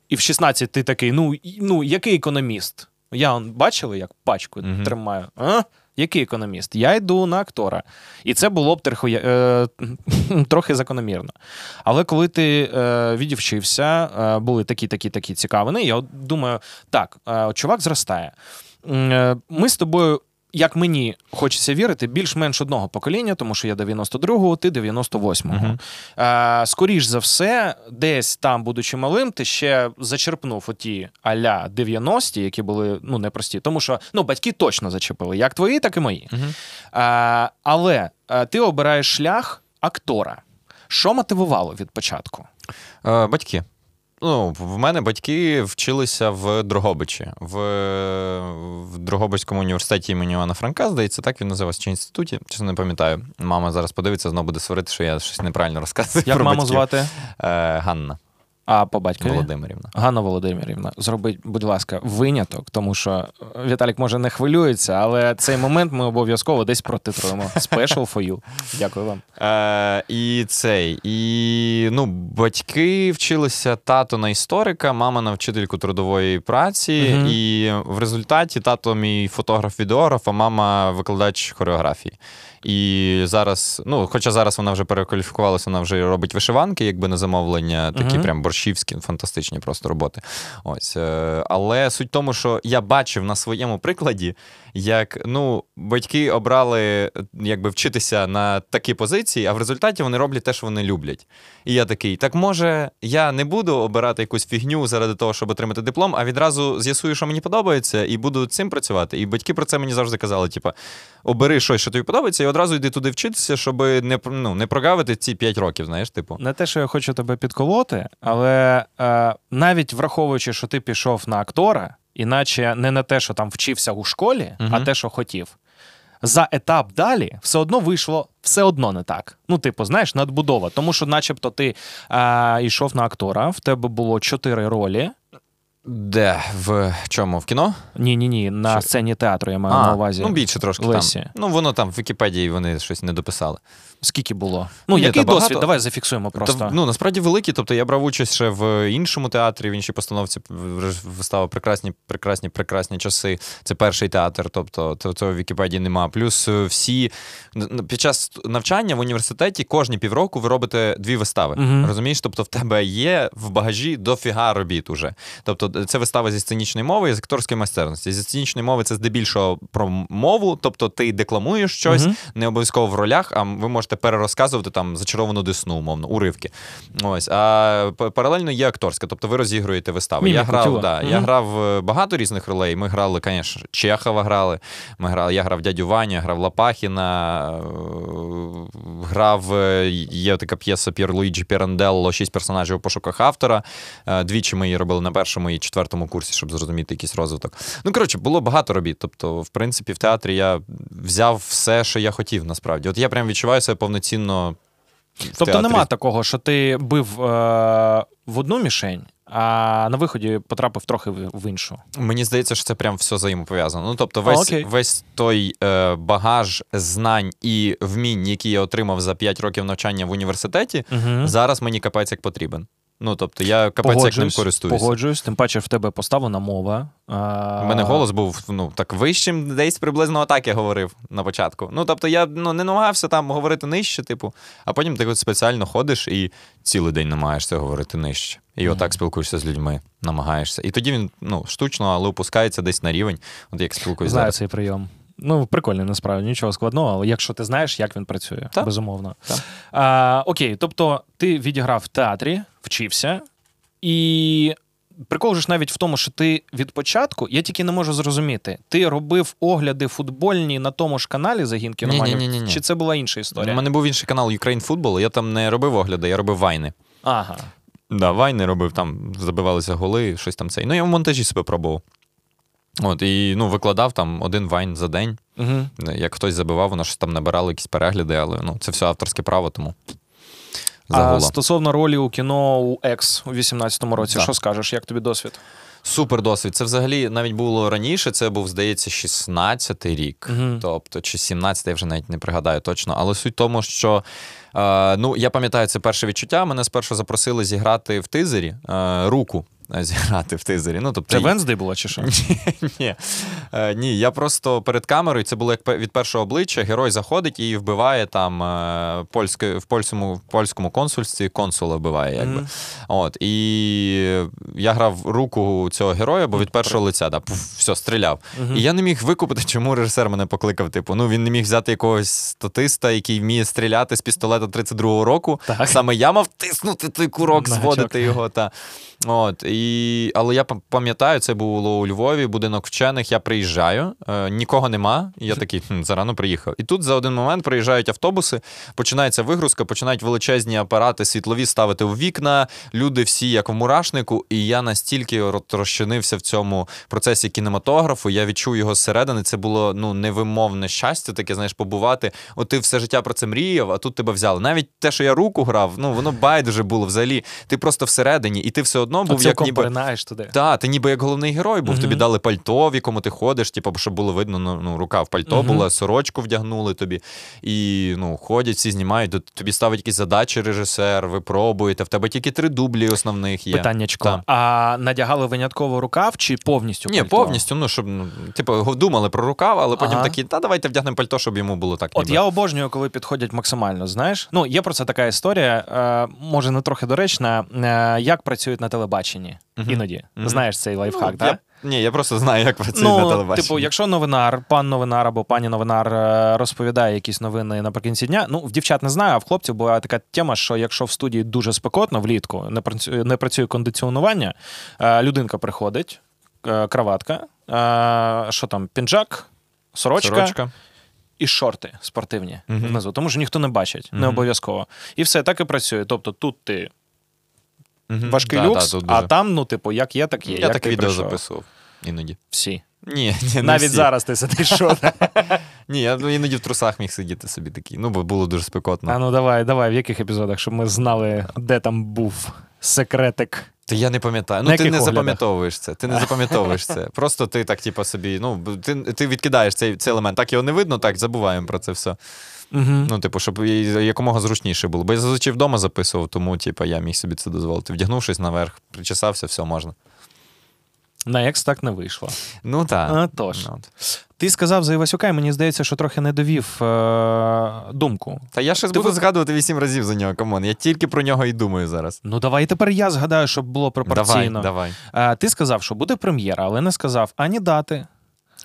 і в 16 ти такий, ну, ну який економіст? Я он, бачили, як пачку Мгм. тримаю. А? Який економіст? Я йду на актора. І це було б трохи, е, трохи закономірно. Але коли ти е, відівчився, е, були такі, такі, такі цікавини, я думаю, так, е, чувак зростає. Е, Ми з тобою. Як мені хочеться вірити, більш-менш одного покоління, тому що я 92-го, ти 98-го. Мгм. Е, скоріш за все, десь там, будучи малим, ти ще зачерпнув оті аля 90-ті, які були ну, непрості. Тому що ну, батьки точно зачепили, як твої, так і мої. Мгм. Е, але ти обираєш шлях актора. Що мотивувало від початку? Е, батьки. Ну, в мене батьки вчилися в Дрогобичі, в, в Дрогобицькому університеті імені Івана Франка, здається, так він називався чи інституті. Чесно не пам'ятаю. Мама зараз подивиться, знову буде сварити, що я щось неправильно розказую. Як про маму батьків. звати? Е, Ганна. А по батькові? Володимирівна. Ганна Володимирівна, зробіть, будь ласка, виняток, тому що Віталік може не хвилюється, але цей момент ми обов'язково десь протитруємо. Special for you. Дякую вам. Е, і цей, і ну, батьки вчилися тато на історика, мама на вчительку трудової праці. Мгм. І в результаті тато мій фотограф-відеограф, а мама викладач хореографії. І зараз, ну, хоча зараз вона вже перекваліфікувалася, вона вже робить вишиванки, якби на замовлення, такі Мгм. прям борщівські, фантастичні просто роботи. Ось. е, Але суть в тому, що я бачив на своєму прикладі, як ну, батьки обрали якби вчитися на такі позиції, а в результаті вони роблять те, що вони люблять. І я такий: так може, я не буду обирати якусь фігню заради того, щоб отримати диплом, а відразу з'ясую, що мені подобається, і буду цим працювати. І батьки про це мені завжди казали: типа, обери щось, що тобі подобається, і одразу йди туди вчитися, щоб не, ну, не прогавити ці 5 років, знаєш, типу. Не те, що я хочу тебе підколоти, але е, навіть враховуючи, що ти пішов на актора, іначе не на те, що там вчився у школі, а те, що хотів. За етап далі все одно вийшло все одно не так. Ну, типу, знаєш, надбудова. Тому що, начебто, ти е, йшов на актора, в тебе було чотири ролі. Де? В чому? В кіно? Ні, ні, ні, на Що? сцені театру я маю на увазі. ну більше трошки Лесі. там. Ну, воно там в Вікіпедії вони щось не дописали. Скільки було? Ну, Ні, який та багато. досвід? Давай зафіксуємо просто. Та, ну, насправді великі. Тобто я брав участь ще в іншому театрі, в іншій постановці вистава прекрасні, прекрасні, прекрасні часи. Це перший театр, тобто цього в Вікіпедії нема. Плюс е, всі під час навчання в університеті кожні півроку ви робите дві вистави. Мгм. Розумієш? Тобто в тебе є в багажі дофіга робіт уже. Тобто це вистава зі сценічної мови і з акторської майстерності. Зі сценічної мови це здебільшого про мову, тобто ти декламуєш щось, Мгм. не обов'язково в ролях, а ви можете перерозказувати там зачаровану десну, умовно, уривки. Ось. А паралельно є акторська, тобто ви розігруєте вистави. я грав, тіло. да, я грав е, багато різних ролей. Ми грали, звісно, Чехова грали. Ми грали, я грав дядю Ваню, грав Лопахіна, е, грав. е, Є така п'єса П'єр Луїджі Піранделло, шість персонажів у пошуках автора. Двічі ми її робили на першому і четвертому курсі, щоб зрозуміти якийсь розвиток. Ну, коротше, було багато робіт. Тобто, в принципі, в театрі я взяв все, що я хотів, насправді. От я прям відчуваю себе повноцінно. Тобто театрі. нема такого, що ти бив е, в одну мішень, а на виході потрапив трохи в іншу. Мені здається, що це прям все взаємопов'язано. Ну, тобто, весь, а, весь той е, багаж знань і вмінь, які я отримав за 5 років навчання в університеті, Угу. зараз мені капець як потрібен. Ну, тобто, я капець як ним користуюся. Погоджуюсь, тим паче в тебе поставлена мова. А... У мене голос був ну так вищим, десь приблизно отак я говорив на початку. Ну тобто я ну не намагався там говорити нижче, типу, а потім ти от спеціально ходиш і цілий день намагаєшся говорити нижче. І Мгм. отак спілкуєшся з людьми, намагаєшся. І тоді він ну штучно, але опускається десь на рівень. От як спілкуюся Знаю зараз. цей прийом. Ну, прикольний, насправді, нічого складного, але якщо ти знаєш, як він працює, Так. безумовно. Так. А, окей, тобто ти відіграв в театрі, вчився, і прикол же ж навіть в тому, що ти від початку, я тільки не можу зрозуміти, ти робив огляди футбольні на тому ж каналі загін кіноманів, чи це була інша історія? У мене був інший канал Ukraine Football, я там не робив огляди, я робив вайни. Ага. Да, вайни робив, там забивалися голи, щось там цей. Ну, я в монтажі себе пробував. От, і ну, викладав там один vine за день. Угу. Як хтось забивав, воно щось там набирало якісь перегляди, але ну, це все авторське право, тому А стосовно ролі у кіно у Екс у 18-му році, Да. що скажеш, як тобі досвід? Супер досвід. Це взагалі навіть було раніше. Це був, здається, 16-й рік. угу. Тобто, чи 17-й, я вже навіть не пригадаю точно. Але суть в тому, що е, ну, я пам'ятаю це перше відчуття. Мене спершу запросили зіграти в тизері е, руку. Зіграти в тизері. Ну, тобто, Це Венсдей було чи що? ні, е, ні, я просто перед камерою, це було як від першого обличчя, герой заходить і вбиває там е, польське, в польському, в польському консульстві консула вбиває, якби. Мгм. От, і я грав руку цього героя, бо від першого лиця да, пуф, все, стріляв. Мгм. І я не міг викупити, чому режисер мене покликав. Типу, ну він не міг взяти якогось статиста, який вміє стріляти з пістолета 32-го року. Так. Саме я мав тиснути той курок, зводити його. Та. От, і. Але я пам- пам'ятаю, це було у Львові, будинок вчених. Я приїжджаю, е, нікого нема. І я такий, хм, зарано приїхав. І тут за один момент приїжджають автобуси, починається вигрузка, починають величезні апарати світлові ставити у вікна. Люди всі як в мурашнику. І я настільки розчинився в цьому процесі кінематографу. Я відчув його зсередини. Це було ну невимовне щастя, таке знаєш, побувати. От ти все життя про це мріяв, а тут тебе взяли. Навіть те, що я руку грав, ну воно байдуже було взагалі. Ти просто всередині, і ти все одно був як ніби. поринаєш туди. Та, ти ніби як головний герой був. Мгм. Тобі дали пальто, в якому ти ходиш, типу, щоб було видно, ну, ну рука в пальто Мгм. була, сорочку вдягнули тобі. І ну, ходять, всі знімають. Тобі ставить якісь задачі режисер, ви пробуєте. В тебе тільки три дублі основних є. Питаннячко. Та. А надягали винятково рукав чи повністю? Ні, пальто? повністю, ну щоб ну, типу, думали про рукав, але потім Ага. такі, та давайте вдягнемо пальто, щоб йому було так. От я обожнюю, коли підходять максимально. Знаєш, ну є про це така історія, е, може не трохи доречна, е, як працюють на телебаченні. Мгм. Іноді Мгм. знаєш цей лайфхак, Ну, так? я, ні, я просто знаю, як працює на Ну, телебаченні. типу, якщо новинар, пан новинар або пані новинар е, розповідає якісь новини наприкінці дня. Ну, в дівчат не знаю, а в хлопців була така тема, що якщо в студії дуже спекотно влітку, не працює, не працює кондиціонування, е, людинка приходить, е, краватка, що там, пінжак, сорочка, Сорочка. і шорти спортивні Мгм. внизу, тому що ніхто не бачить, не обов'язково. І все так і працює. Тобто тут ти Мгм. важкий Та, люкс, тут а там, ну, типу, як є, так є. Я як так ти відео прийшов. записував іноді. Всі. Ні, ні, Навіть всі. зараз ти сидиш, що Ні, я ну, іноді в трусах міг сидіти собі такий. Ну, бо було дуже спекотно. А ну давай, давай, в яких епізодах, щоб ми знали, де там був секретик. Та я не пам'ятаю. Ну, ти не оглядах? запам'ятовуєш це. Ти не запам'ятовуєш це. Просто ти так, типу, собі, ну, ти, ти відкидаєш цей, цей елемент. Так його не видно, так, забуваємо про це все. Угу. Ну, типу, щоб якомога зручніше було. Бо я зазвичай вдома записував, тому, типу, я міг собі це дозволити. Вдягнувшись наверх, причесався, все можна. На екс так не вийшло. Ну так. А, тож. Ну. Ти сказав за Івасюка, і мені здається, що трохи не довів е- думку. Та я ще Ти буду ви- згадувати вісім разів за нього, come on. Я тільки про нього і думаю зараз. Ну давай тепер я згадаю, щоб було пропорційно. давай. Е, ти сказав, що буде прем'єра, але не сказав ані дати.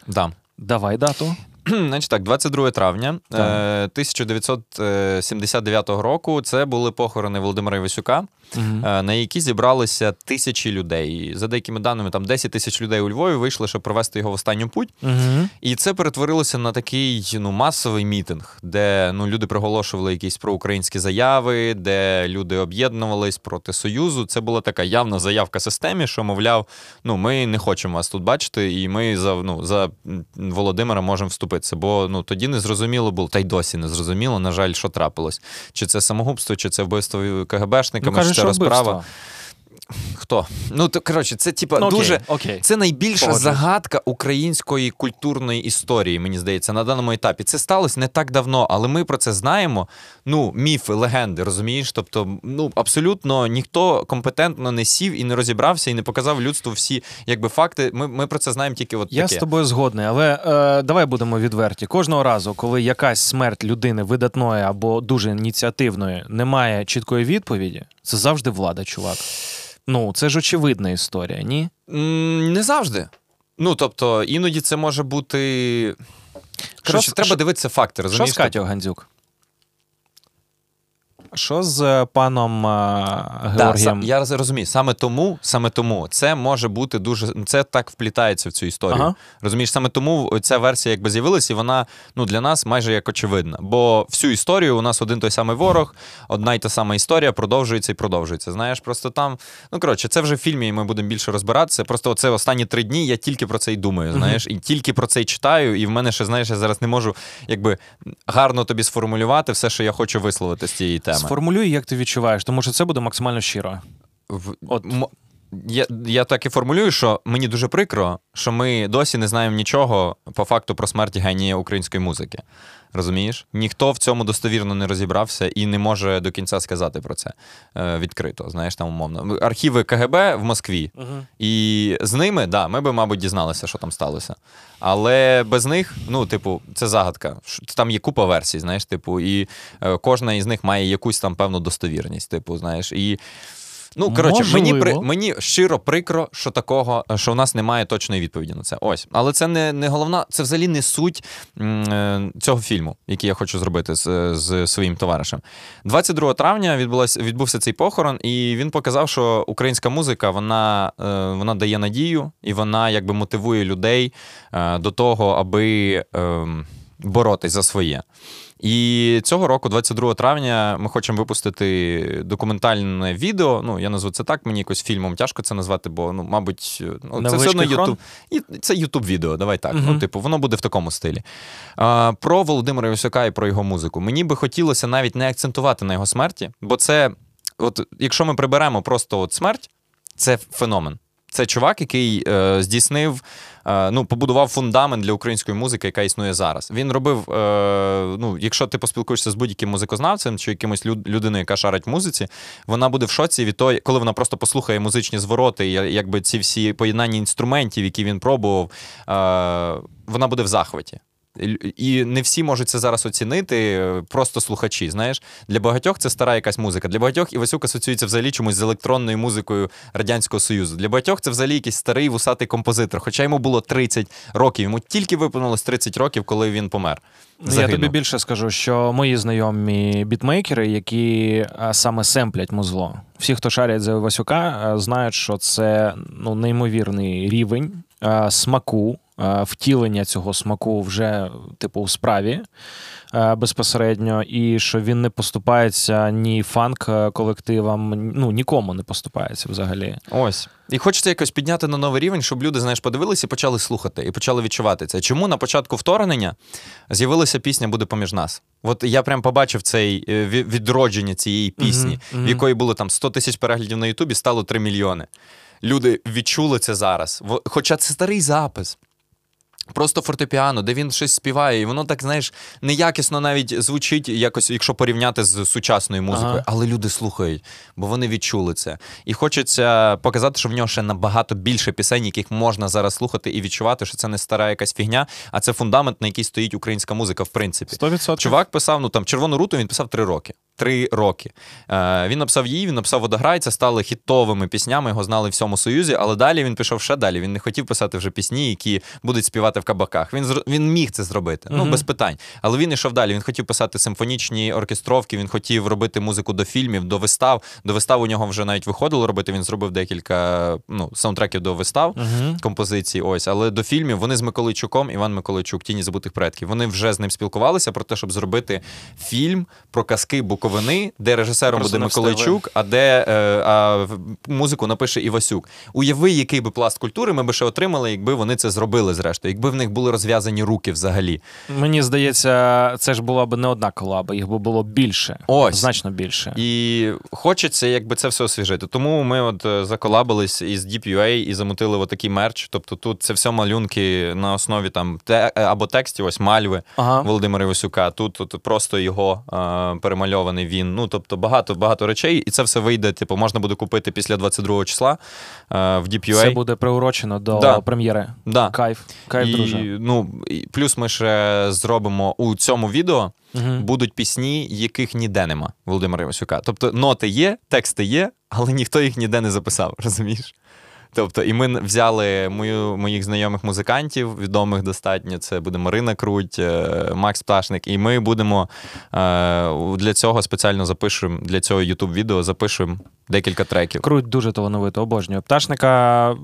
Дам. Давай дату. Значить так, 22 травня Так. е, 1979 року це були похорони Володимира Івасюка, Е, на які зібралися тисячі людей. За деякими даними, там 10 тисяч людей у Львові вийшли, щоб провести його в останню путь. Мгм. І це перетворилося на такий ну, масовий мітинг, де ну, люди приголошували якісь проукраїнські заяви, де люди об'єднувались проти Союзу. Це була така явна заявка системі, що, мовляв, ну, ми не хочемо вас тут бачити, і ми за, ну, за Володимира можемо вступитися. Бо ну, тоді не зрозуміло було, та й досі не зрозуміло, на жаль, що трапилось. Чи це самогубство, чи це вбивство КГБшниками, Ну, кажуть, розправа. Хто? Ну, то коротше, це типа Ну, дуже. окей. Це найбільша Погоджуюсь. загадка української культурної історії, мені здається, на даному етапі. Це сталося не так давно, але ми про це знаємо. Ну, міфи, легенди, розумієш? Тобто, ну абсолютно ніхто компетентно не сів і не розібрався, і не показав людству всі якби факти. Ми, ми про це знаємо тільки от Я таке. з тобою згодний, але е, давай будемо відверті. Кожного разу, коли якась смерть людини видатної або дуже ініціативної немає чіткої відповіді, це завжди влада, чувак. Ну, це ж очевидна історія, ні? Не завжди. Ну, тобто, іноді це може бути. Коротше, Що треба що- дивитися факти, Що розумієш? з Катю Гандзюк? Що з е, паном е, Да, я розумію. Саме тому, саме тому це може бути дуже. Це так вплітається в цю історію. Ага. Розумієш, саме тому ця версія якби з'явилася, і вона ну для нас майже як очевидна. Бо всю історію у нас один той самий ворог, одна й та сама історія продовжується і продовжується. Знаєш, просто там. Ну коротше, це вже в фільмі, і ми будемо більше розбиратися. Просто це останні три дні я тільки про це й думаю. Знаєш, і тільки про це й читаю. І в мене ще знаєш, я зараз не можу якби гарно тобі сформулювати все, що я хочу висловити з цієї теми. Сформулюй, як ти відчуваєш, тому що це буде максимально щиро. В- От. м- Я, я так і формулюю, що мені дуже прикро, що ми досі не знаємо нічого по факту про смерть генія української музики. Розумієш? Ніхто в цьому достовірно не розібрався і не може до кінця сказати про це е, відкрито. Знаєш, там умовно. Архіви КГБ в Москві. І з ними, да, ми би, мабуть, дізналися, що там сталося. Але без них, ну, типу, це загадка. Там є купа версій, знаєш, типу, і е, кожна із них має якусь там певну достовірність, типу, знаєш. І Ну, коротше, мені, при, мені щиро прикро, що такого, що у нас немає точної відповіді на це. Ось. Але це не, не головна, це взагалі не суть м, е, цього фільму, який я хочу зробити з, з своїм товаришем. 22 травня відбулась, відбувся цей похорон, і він показав, що українська музика вона, е, вона дає надію і вона якби мотивує людей е, до того, аби е, боротись за своє. І цього року, 22 травня, ми хочемо випустити документальне відео. Ну, я назву це так, мені якось фільмом тяжко це назвати, бо, ну, мабуть, ну, це все одно Ютуб. І це Ютуб відео, давай так. Мгм. Ну, типу, воно буде в такому стилі. А, про Володимира Івасюка і про його музику. Мені би хотілося навіть не акцентувати на його смерті, бо це, от, якщо ми приберемо просто от смерть, це феномен. Це чувак, який е, здійснив, е, ну, побудував фундамент для української музики, яка існує зараз. Він робив, е, ну, якщо ти поспілкуєшся з будь-яким музикознавцем чи якимось люд, людиною, яка шарить в музиці, вона буде в шоці від того, коли вона просто послухає музичні звороти, якби ці всі поєднання інструментів, які він пробував, е, вона буде в захваті. І не всі можуть це зараз оцінити, просто слухачі. Знаєш, для багатьох це стара якась музика. Для багатьох Івасюк асоціюється взагалі чомусь з електронною музикою Радянського Союзу. Для багатьох це взагалі якийсь старий вусатий композитор. Хоча йому було 30 років. Йому тільки виповнилось 30 років, коли він помер. Ну, Я тобі більше скажу, що мої знайомі бітмейкери, які саме семплять музло, всі, хто шарять за Васюка, знають, що це ну, неймовірний рівень смаку, втілення цього смаку вже, типу, у справі безпосередньо, і що він не поступається ні фанк-колективам, ну нікому не поступається взагалі. Ось. І хочеться якось підняти на новий рівень, щоб люди, знаєш, подивилися і почали слухати, і почали відчувати це. Чому на початку вторгнення з'явилася пісня Буде поміж нас? От я прям побачив цей е, відродження цієї пісні, Мгм, в якої було там 100 тисяч переглядів на Ютубі, стало 3 мільйони. Люди відчули це зараз. Хоча це старий запис. Просто фортепіано, де він щось співає, і воно так, знаєш, неякісно навіть звучить, якось, якщо порівняти з сучасною музикою. Ага. Але люди слухають, бо вони відчули це. І хочеться показати, що в нього ще набагато більше пісень, яких можна зараз слухати і відчувати, що це не стара якась фігня, а це фундамент, на який стоїть українська музика, в принципі. 100%. Чувак писав, ну там червону руту він писав три роки. Три роки. Е, він написав її, він написав водограй, це стали хітовими піснями, його знали в всьому Союзі, але далі він пішов ще далі. Він не хотів писати вже пісні, які будуть співати в кабаках. Він він міг це зробити, ну без питань. Але він йшов далі. Він хотів писати симфонічні оркестровки, він хотів робити музику до фільмів, до вистав. До вистав у нього вже навіть виходило робити. Він зробив декілька ну, саундтреків до вистав композиції. Ось, але до фільмів вони з Миколайчуком, Іван Миколайчук, Тіні забутих предків. Вони вже з ним спілкувалися про те, щоб зробити фільм про казки Буковини, де режисером Просто буде. Миколайчук, а де е, а, музику напише Івасюк. Уяви, який би пласт культури ми би ще отримали, якби вони це зробили зрештою, якби в них були розв'язані руки взагалі. Мені здається, це ж була б не одна колаба, їх би було більше. Ось. Значно більше. І хочеться якби це все освіжити. Тому ми от е, заколабились із Deep.ua і замутили отакий мерч. Тобто тут це все малюнки на основі там те, е, або текстів, ось мальви Ага. Володимира Івасюка. Тут, тут просто його е, перемальований він. Ну тобто багато багато речей, і це все вийде. Типу, можна буде купити після 22 числа е, в Deep.ua. Це буде приурочено до Да. прем'єри. Да. Кайф. Кайф, і, друже. ну, і плюс ми ще зробимо у цьому відео Угу. будуть пісні, яких ніде нема Володимира Івасюка. Тобто ноти є, тексти є, але ніхто їх ніде не записав, розумієш? Тобто, і ми взяли мою, моїх знайомих музикантів, відомих достатньо. Це буде Марина Круть, е, Макс Пташник. І ми будемо е, для цього спеціально запишемо, для цього youtube відео запишемо декілька треків. Круть дуже талановито, обожнюю. Пташника е,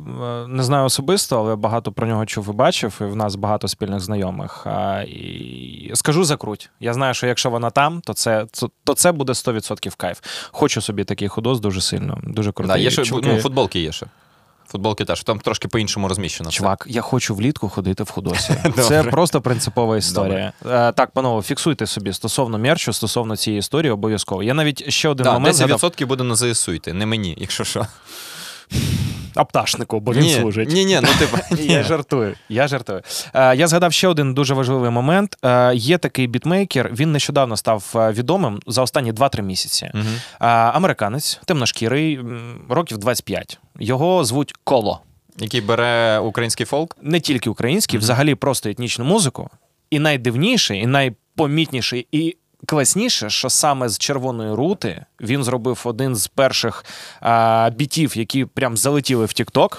не знаю особисто, але багато про нього чув і бачив, і в нас багато спільних знайомих. А, і скажу за круть. Я знаю, що якщо вона там, то це, то це буде 100% кайф. Хочу собі такий худос дуже сильно. Дуже крутий. Да, є ще, ну, футболки є ще. Футболки теж, там трошки по-іншому розміщено. Чувак, я хочу влітку ходити в худосі. Це просто принципова історія. Е, Так, панове, фіксуйте собі стосовно мерчу, стосовно цієї історії, обов'язково. Я навіть ще один Да, момент згадав. 10% буде на ЗСУ йти, не мені, якщо що. А пташнику, бо він ні, служить. Ні, ні, ну типу. Я жартую. Я жартую. Е, я згадав ще один дуже важливий момент. Е, є такий бітмейкер. Він нещодавно став е, відомим за останні 2-3 місяці. Е, американець, темношкірий, років 25. Його звуть Коло. Який бере український фолк. Не тільки український, взагалі просто етнічну музику. І найдивніший, і найпомітніший, і найкласніше, що саме з червоної рути він зробив один з перших а, бітів, які прям залетіли в TikTok.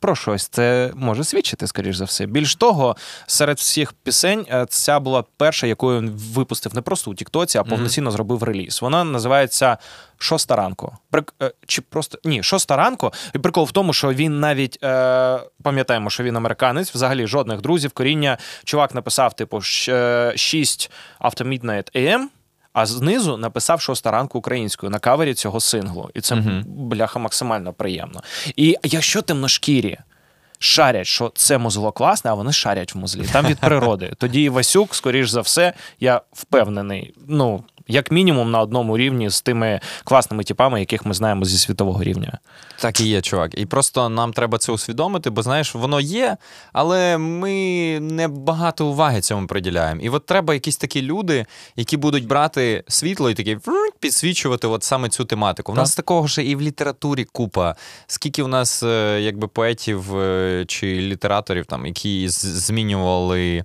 Про щось це може свідчити, скоріш за все. Більш того, серед всіх пісень е, ця була перша, яку він випустив не просто у Тіктоці, а повноцінно зробив реліз. Вона називається Шоста ранку. Прик... е, Чи просто ні, шоста ранку. І прикол в тому, що він навіть е... пам'ятаємо, що він американець, взагалі жодних друзів. Коріння чувак написав, типу, щ- е, 6 after midnight AM, а знизу написав шоста ранку українською на кавері цього синглу. І це бляха максимально приємно. І якщо темношкірі шарять, що це музло класне, а вони шарять в музлі. Там від природи. Тоді Васюк, скоріш за все, я впевнений. Ну, як мінімум, на одному рівні з тими класними типами, яких ми знаємо зі світового рівня. Так і є, чувак. І просто нам треба це усвідомити, бо знаєш, воно є, але ми не багато уваги цьому приділяємо. І от треба якісь такі люди, які будуть брати світло і такі підсвічувати от саме цю тематику. У нас такого ж і в літературі купа. Скільки у нас е, якби поетів е, чи літераторів, там, які змінювали.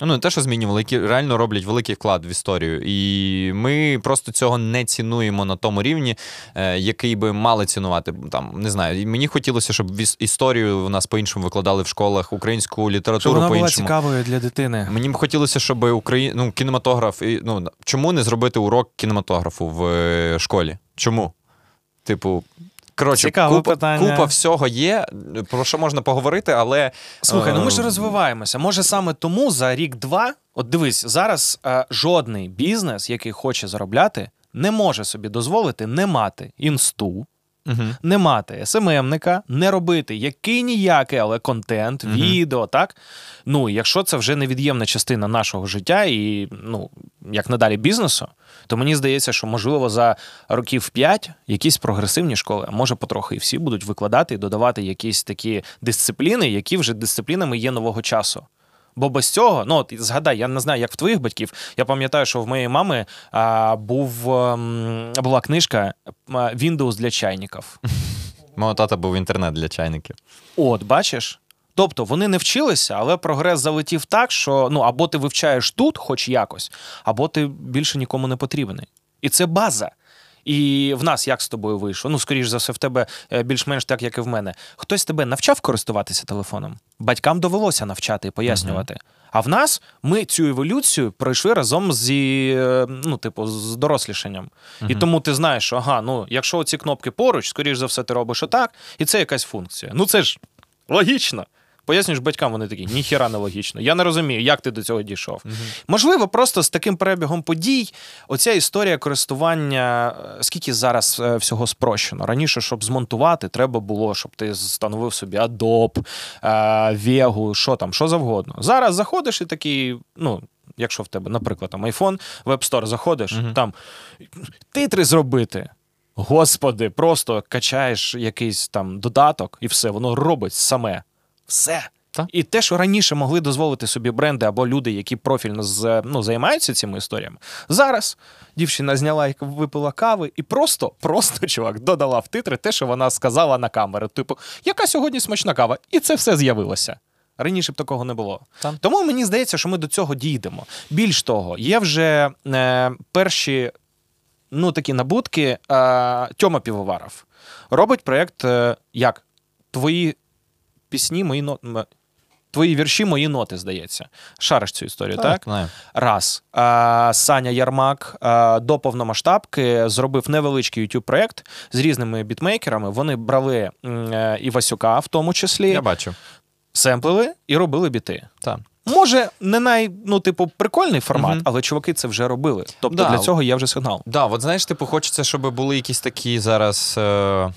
Ну, не те, що змінювали, які реально роблять великий вклад в історію. І ми просто цього не цінуємо на тому рівні, е, який би мали цінувати. Там не знаю. Мені хотілося, щоб історію у нас по-іншому викладали в школах, українську літературу по-іншому. цікавою для дитини. Мені б хотілося, щоб Украї... ну, кінематограф. і, Ну, чому не зробити урок кінематографу в е, школі? Чому? Типу. Коротше, Цікаве купа, питання. купа всього є, про що можна поговорити, але. Слухай, ну ми ж е, розвиваємося. Може, саме тому за рік-два, от дивись, зараз е, жодний бізнес, який хоче заробляти, не може собі дозволити не мати інсту, Мгм. не мати СММника, не робити який ніякий, але контент, відео, так? Ну, якщо це вже невід'ємна частина нашого життя і, ну, як надалі бізнесу, то мені здається, що можливо за років 5 якісь прогресивні школи, а може потрохи і всі будуть викладати і додавати якісь такі дисципліни, які вже дисциплінами є нового часу. Бо без цього, ну от згадай, я не знаю, як в твоїх батьків. Я пам'ятаю, що в моєї мами а, був, ем, була книжка Windows для чайників. Мого тата був інтернет для чайників. От, бачиш? Тобто вони не вчилися, але прогрес залетів так, що ну або ти вивчаєш тут, хоч якось, або ти більше нікому не потрібний. І це база. І в нас як з тобою вийшло? Ну, скоріш за все, в тебе е, більш-менш так, як і в мене. Хтось тебе навчав користуватися телефоном? Батькам довелося навчати і пояснювати. А в нас ми цю еволюцію пройшли разом зі, е, ну, типу, з дорослішанням. І тому ти знаєш, що ага, ну, якщо ці кнопки поруч, скоріш за все, ти робиш отак, і це якась функція. Ну це ж логічно. Пояснюєш батькам, вони такі, ніхіра не логічно. Я не розумію, як ти до цього дійшов. Можливо, просто з таким перебігом подій, оця історія користування, е, скільки зараз е, всього спрощено. Раніше, щоб змонтувати, треба було, щоб ти встановив собі Adobe, е, Vega, що там, що завгодно. Зараз заходиш і такий, ну. Якщо в тебе, наприклад, там iPhone, App Store заходиш, там титри зробити. Господи, просто качаєш якийсь там додаток, і все, воно робить саме. Все. Так. І те, що раніше могли дозволити собі бренди або люди, які профільно з, ну, займаються цими історіями. Зараз дівчина зняла і випила кави і просто, просто, чувак, додала в титри те, що вона сказала на камеру. Типу, яка сьогодні смачна кава? І це все з'явилося. Раніше б такого не було. Так. Тому мені здається, що ми до цього дійдемо. Більш того, є вже е, перші ну, такі набутки. Е, Тьома Півоваров робить проєкт е, як твої пісні, мої ноти. Твої вірші, мої ноти, здається. Шариш цю історію, так? Знаю. Раз. А, Саня Ярмак а, до повномасштабки зробив невеличкий youtube проєкт з різними бітмейкерами. Вони брали м, е, і Васюка, в тому числі, Я бачу. семплили і робили біти. Так. Може, не най, ну, типу, прикольний формат, Мгм. але чуваки це вже робили. Тобто Да. для цього є вже сигнал. Да, от знаєш, типу, хочеться, щоб були якісь такі зараз. Е...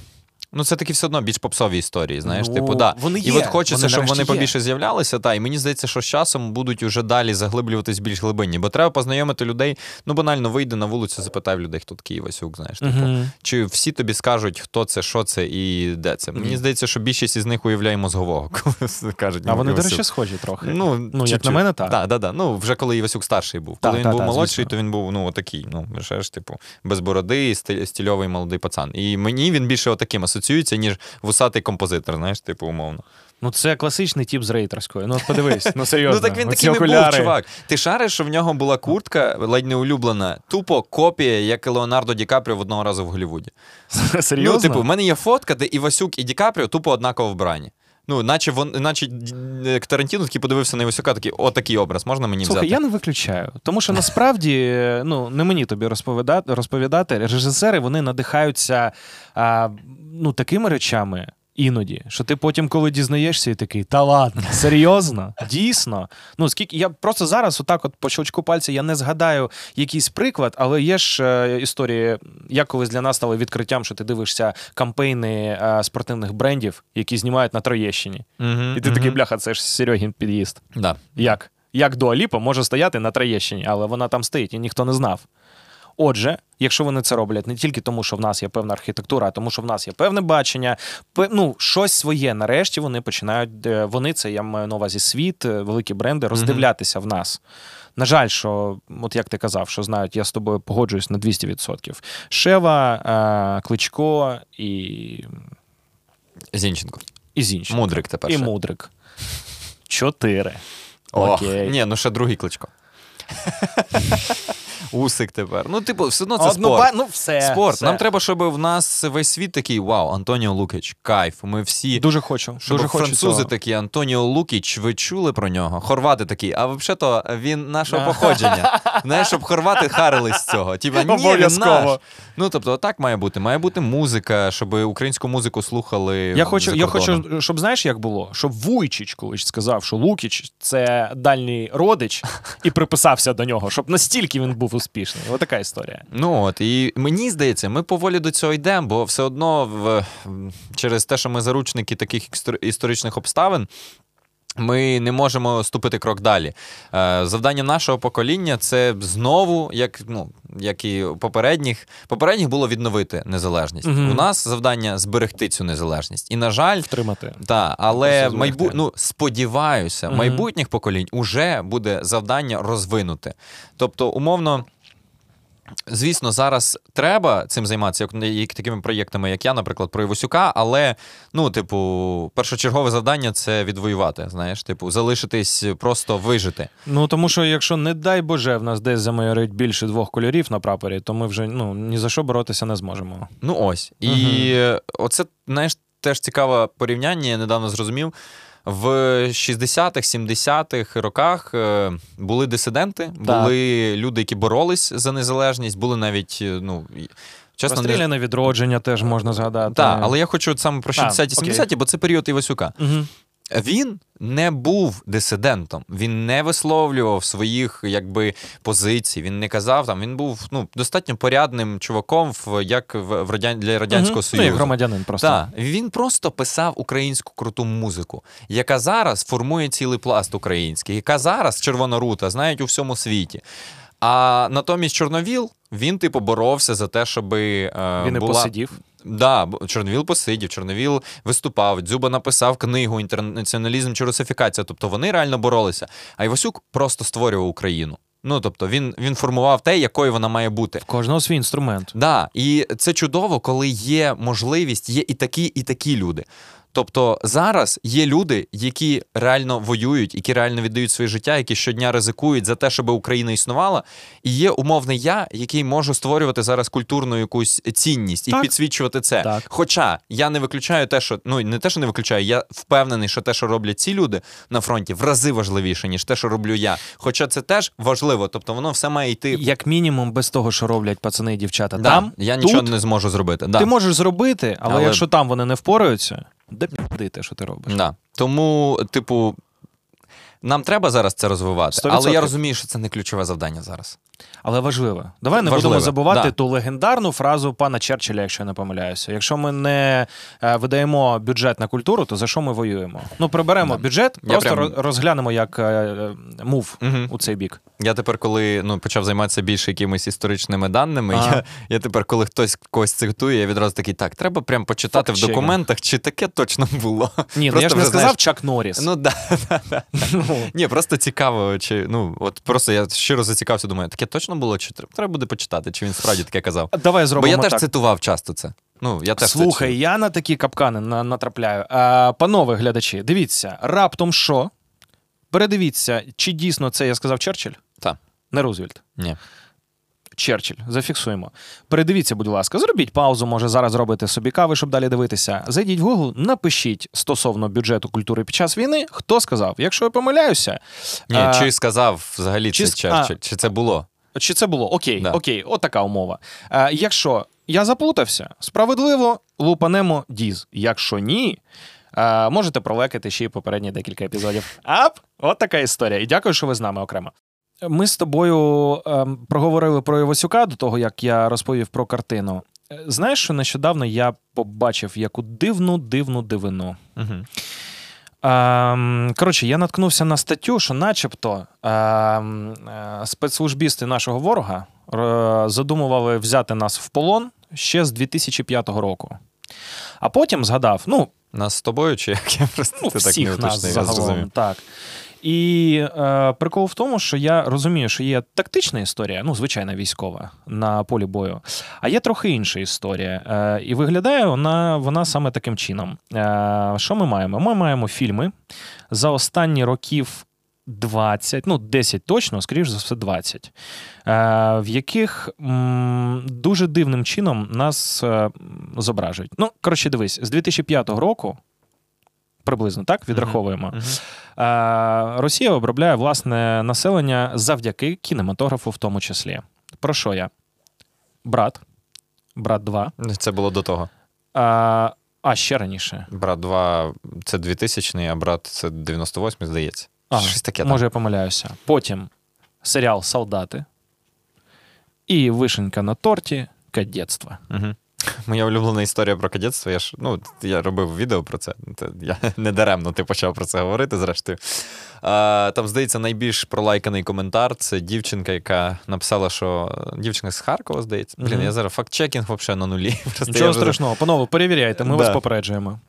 Ну, це такі все одно більш попсові історії, знаєш, Ну, типу, да. вони І є, от хочеться, вони щоб вони нарешті є. з'являлися, та, і мені здається, що з часом будуть уже далі заглиблюватись більш глибинні. Бо треба познайомити людей. Ну, банально вийди на вулицю, запитай в людей, хто такий Васюк, знаєш. Типу. Мгм. Чи всі тобі скажуть, хто це, що це і де це. Мені здається, що більшість із них уявляє мозгового, коли кажуть. А вони, до речі, схожі трохи. Ну, Ну, як на мене, так. Да, да, да. Ну, вже коли Івасюк старший був. Коли він був молодший, звісно. то він був ну, отакий, ну, ж, типу, без бороди, стиль- стильовий молодий пацан. І мені він більше отаким асоціюється. Асоціюється, ніж вусатий композитор, знаєш, типу, умовно. Ну, це класичний тип з рейтерської. Ну, подивись, ну серйозно. Ну так він такий не був, чувак. Ти шариш, що в нього була куртка, ледь не улюблена, тупо копія, як і Леонардо Ді Капріо в одного разу в Голлівуді. Серйозно? Ну, типу, в мене є фотка, де і Васюк, і Ді Капріо тупо однаково вбрані. Ну, наче вон, наче е, Тарантіно такий подивився на Івасюка, такий, о, такий образ, можна мені Слухай, взяти? я не виключаю. Тому що насправді, ну не мені тобі розповідати, розповідати. Режисери вони надихаються а, ну, такими речами. Іноді, що ти потім, коли дізнаєшся, і такий, та ладно, серйозно, дійсно. Ну скільки я просто зараз, отак, от по щелчку пальця, я не згадаю якийсь приклад, але є ж е, історії, як колись для нас стало відкриттям, що ти дивишся кампейни е, спортивних брендів, які знімають на Троєщині. Мгм, І ти мгм. такий, бляха, це ж Серегін під'їзд. Да. Як? Як Дуаліпа може стояти на Троєщині, але вона там стоїть і ніхто не знав. Отже, якщо вони це роблять не тільки тому, що в нас є певна архітектура, а тому, що в нас є певне бачення, ну, щось своє, нарешті вони починають, е, вони це я маю на увазі світ, е, великі бренди, роздивлятися в нас. На жаль, що, от як ти казав, що знають, я з тобою погоджуюсь на 200%. Шева, е, Кличко і, Зінченко. і Зінченко. Мудрик тепер. І ще. Мудрик. Чотири. Ох, Окей. Ні, ну ще другий кличко. Усик тепер. Ну, типу, все одно це От, ну, спорт. ба- ну, все, Спорт. все. Нам треба, щоб в нас весь світ такий: вау, Антоніо Лукич, кайф. Ми всі. Дуже хочу. Щоб дуже хочу французи цього. такі, Антоніо Лукіч, ви чули про нього? Хорвати такі, а взагалі-то він нашого походження. Знаєш, щоб хорвати харились з цього. Типа, ні, він Обов'язково. наш. Ну, тобто, так має бути. Має бути музика, щоб українську музику слухали. Я хочу, за я кордоном. хочу, щоб знаєш, як було? Щоб Вуйчич колись сказав, що Лукіч це дальній родич, і приписався до нього, щоб настільки він був успішний. Ось така історія. Ну от і мені здається, ми поволі до цього йдемо, бо все одно в, через те, що ми заручники таких істор- історичних обставин. Ми не можемо ступити крок далі. Е, Завдання нашого покоління це знову, як, ну, як і попередніх, попередніх було відновити незалежність. Мгм. У нас завдання зберегти цю незалежність. І, на жаль, Втримати. так, але майбу... ну, сподіваюся, Мгм. майбутніх поколінь уже буде завдання розвинути. Тобто, умовно. Звісно, зараз треба цим займатися, як, такими проєктами, як я, наприклад, про Івасюка, але ну, типу, першочергове завдання це відвоювати. Знаєш, типу, залишитись, просто вижити. Ну тому що якщо, не дай Боже, в нас десь замайорить більше двох кольорів на прапорі, то ми вже ну ні за що боротися не зможемо. Ну ось. І оце, знаєш, теж цікаве порівняння, я недавно зрозумів. В 60-х, 70-х роках е, були дисиденти, Так. були люди, які боролись за незалежність, були навіть, е, ну, чесно, не... Розстріляне відродження теж можна згадати. Так, але я хочу саме про А, 60-ті, 70-ті, бо це період Івасюка. Угу. Він не був дисидентом, він не висловлював своїх якби позицій. Він не казав там. Він був ну достатньо порядним чуваком, в як в, в радян... для радянського Ну, союзу. як громадянин просто. Так, він просто писав українську круту музику, яка зараз формує цілий пласт український, яка зараз червона рута знають у всьому світі. А натомість Чорновіл він типу боровся за те, щоб е, Він і була... посидів. Да, Чорновіл посидів, Чорновіл виступав, Дзюба написав книгу Інтернаціоналізм чи русифікація. Тобто вони реально боролися. А Івасюк просто створював Україну. Ну тобто він, він формував те, якою вона має бути. В кожного свій інструмент. Да, і це чудово, коли є можливість, є і такі, і такі люди. Тобто зараз є люди, які реально воюють, які реально віддають своє життя, які щодня ризикують за те, щоб Україна існувала. І є умовний я, який може створювати зараз культурну якусь цінність і Так. підсвічувати це. Так. Хоча я не виключаю те, що ну не те, що не виключаю, я впевнений, що те, що роблять ці люди на фронті, в рази важливіше, ніж те, що роблю я. Хоча це теж важливо, тобто воно все має йти. Як мінімум, без того, що роблять пацани і дівчата Да, там, я тут, нічого не зможу зробити. Да. ти можеш зробити, але, Але- якщо там вони не впораються, де піди те, що ти робиш? Да. Тому, типу, нам треба зараз це розвивати, Сто але я розумію, що це не ключове завдання зараз. Але важливо. Давай не Важливо, будемо забувати да. ту легендарну фразу пана Черчилля, якщо я не помиляюся. Якщо ми не е, видаємо бюджет на культуру, то за що ми воюємо? Ну, приберемо Да. бюджет, Я просто прям- розглянемо як е, мув Мгм. у цей бік. Я тепер, коли ну, почав займатися більше якимись історичними даними, я, я тепер, коли хтось когось цитує, я відразу такий, так, треба прям почитати в Факт-чекінг. документах, чи таке точно було. Ні, ну я ж не вже, сказав знаєш, Чак Норріс. Ну да, да, да. Ну, Ні, просто цікаво, чи ну от просто я щиро зацікавився, думаю, таке точно було, чи треба буде почитати, чи він справді таке казав. Давай зробимо Бо я теж так. цитував часто це. Ну, я теж Слухай, я на такі капкани на- натрапляю. А, панове глядачі, дивіться, раптом що? Передивіться, чи дійсно це я сказав Черчилль? Так. Не Рузвельт. Ні. Черчилль, зафіксуємо. Передивіться, будь ласка, зробіть паузу, може зараз зробите собі кави, щоб далі дивитися. Зайдіть в Google, напишіть стосовно бюджету культури під час війни, хто сказав. Якщо я помиляюся, Ні, а, чи сказав взагалі чи це с- Черчилль, чи це було? Чи це було? Окей, Да. окей, от така умова. Е, якщо я заплутався, справедливо лупанемо діз. Якщо ні, е, можете пролекати ще й попередні декілька епізодів. Ап! От така історія. І дякую, що ви з нами окремо. Ми з тобою е, проговорили про Івасюка до того, як я розповів про картину. Е, Знаєш, що нещодавно я побачив яку дивну, дивну дивину. Угу. Ем, Коротше, я наткнувся на статтю, що, начебто, ем, е, спецслужбісти нашого ворога е, задумували взяти нас в полон ще з 2005 року. А потім згадав, ну, Нас з тобою, чи як я просто ну ти так не нас загалом. Так. І е, прикол в тому, що я розумію, що є тактична історія, ну, звичайна військова на полі бою, а є трохи інша історія. Е, і виглядає вона, вона саме таким чином. Е, що ми маємо? Ми маємо фільми за останні років 20, ну, 10 точно, скоріш за все, 20, е, в яких дуже дивним чином нас е, зображують. Ну, коротше, дивись, з 2005 року. Приблизно так відраховуємо. Мгм. Е, Росія обробляє власне населення завдяки кінематографу, в тому числі. Про що я? Брат, брат 2. Це було до того. А, а ще раніше. Брат 2 це 2000 а брат це 98-й, здається. А, Щось таке може, я помиляюся. Потім серіал Солдати. І вишенька на торті кадетство. Угу. Моя улюблена історія про кадетство. Я ж ну, я робив відео про це. Я не даремно ти почав про це говорити, зрештою. А, там, здається, найбільш пролайканий коментар це дівчинка, яка написала, що дівчинка з Харкова, здається. Блін, Мгм. я зараз факт-чекінг взагалі на нулі. Нічого вже- страшного, панове, перевіряйте, ми Да. вас попереджуємо.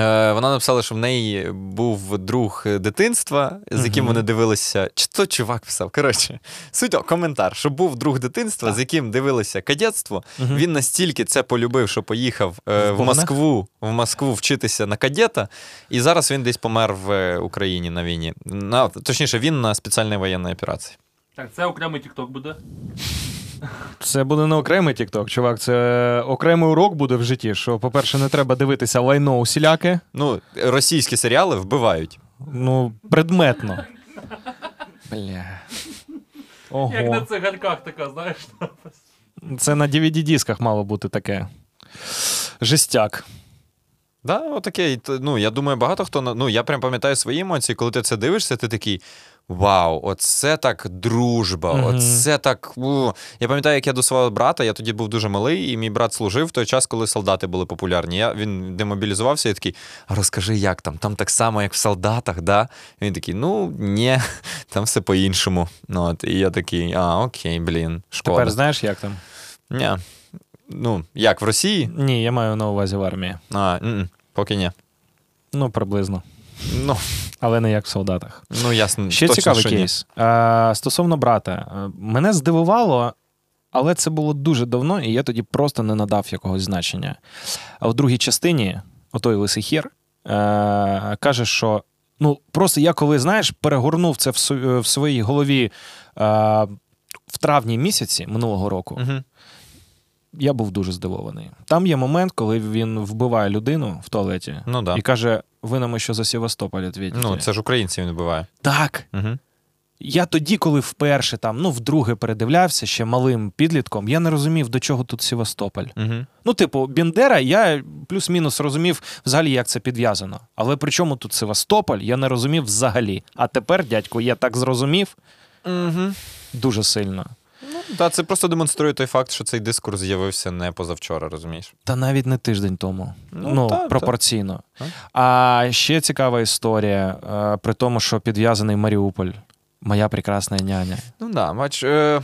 Е, Вона написала, що в неї був друг дитинства, з яким Мгм. вони дивилися. Чи то чувак писав? Коротше, суть о, коментар, що був друг дитинства, з яким дивилися кадетство. Мгм. Він настільки це полюбив, що поїхав е, В в, Москву, в Москву вчитися на кадета, і зараз він десь помер в е, Україні на війні. На, точніше, він на спеціальній воєнній операції. Так, це окремий тікток буде. Це буде не окремий TikTok, чувак. Це окремий урок буде в житті. Що, по-перше, не треба дивитися лайно усіляке. Ну, російські серіали вбивають. Ну, предметно. Бля. Як на Ого. цигарках така, знаєш. Це на DVD-дисках мало бути таке. Жестяк. Да, отаке. Ну, я думаю, багато хто. Ну, я прям пам'ятаю свої емоції, коли ти це дивишся, ти такий. Вау, оце так дружба, Мгм. оце так. У. Я пам'ятаю, як я до свого брата, я тоді був дуже малий, і мій брат служив в той час, коли солдати були популярні. Я, він демобілізувався і такий: а розкажи, як там? Там так само, як в солдатах, да? І він такий: ну, ні, там все по-іншому. Ну, от, і я такий, а, окей, блін, шкода. Тепер знаєш, як там? Ні. Ну, як в Росії? Ні, я маю на увазі в армії. А, поки ні. Ну, приблизно. Ну, Але не як в солдатах. ну ясно. Ще точно, цікавий що кейс. А, стосовно брата, е, мене здивувало, але це було дуже давно, і я тоді просто не надав якогось значення. А в другій частині, отой лисий хір, е, каже, що ну, просто я коли, знаєш, перегорнув це в, в своїй голові е, в травні місяці минулого року, Мгм. я був дуже здивований. Там є момент, коли він вбиває людину в туалеті Ну да. і каже: ви нам що за Севастополь відвідите. Ну, це ж українці він вбиває. Так. Угу. Я тоді, коли вперше там, ну, вдруге передивлявся ще малим підлітком, я не розумів, до чого тут Севастополь. Угу. Ну, типу, Бендера, я плюс-мінус розумів взагалі, як це підв'язано. Але при чому тут Севастополь, я не розумів взагалі. А тепер, дядько, я так зрозумів Угу. дуже сильно. Та, це просто демонструє той факт, що цей дискурс з'явився не позавчора, розумієш? Та навіть не тиждень тому. Ну, Ну, та, пропорційно. Та. А ще цікава історія, е, при тому, що підв'язаний Маріуполь. Моя прекрасна няня. Ну да, бач. Е...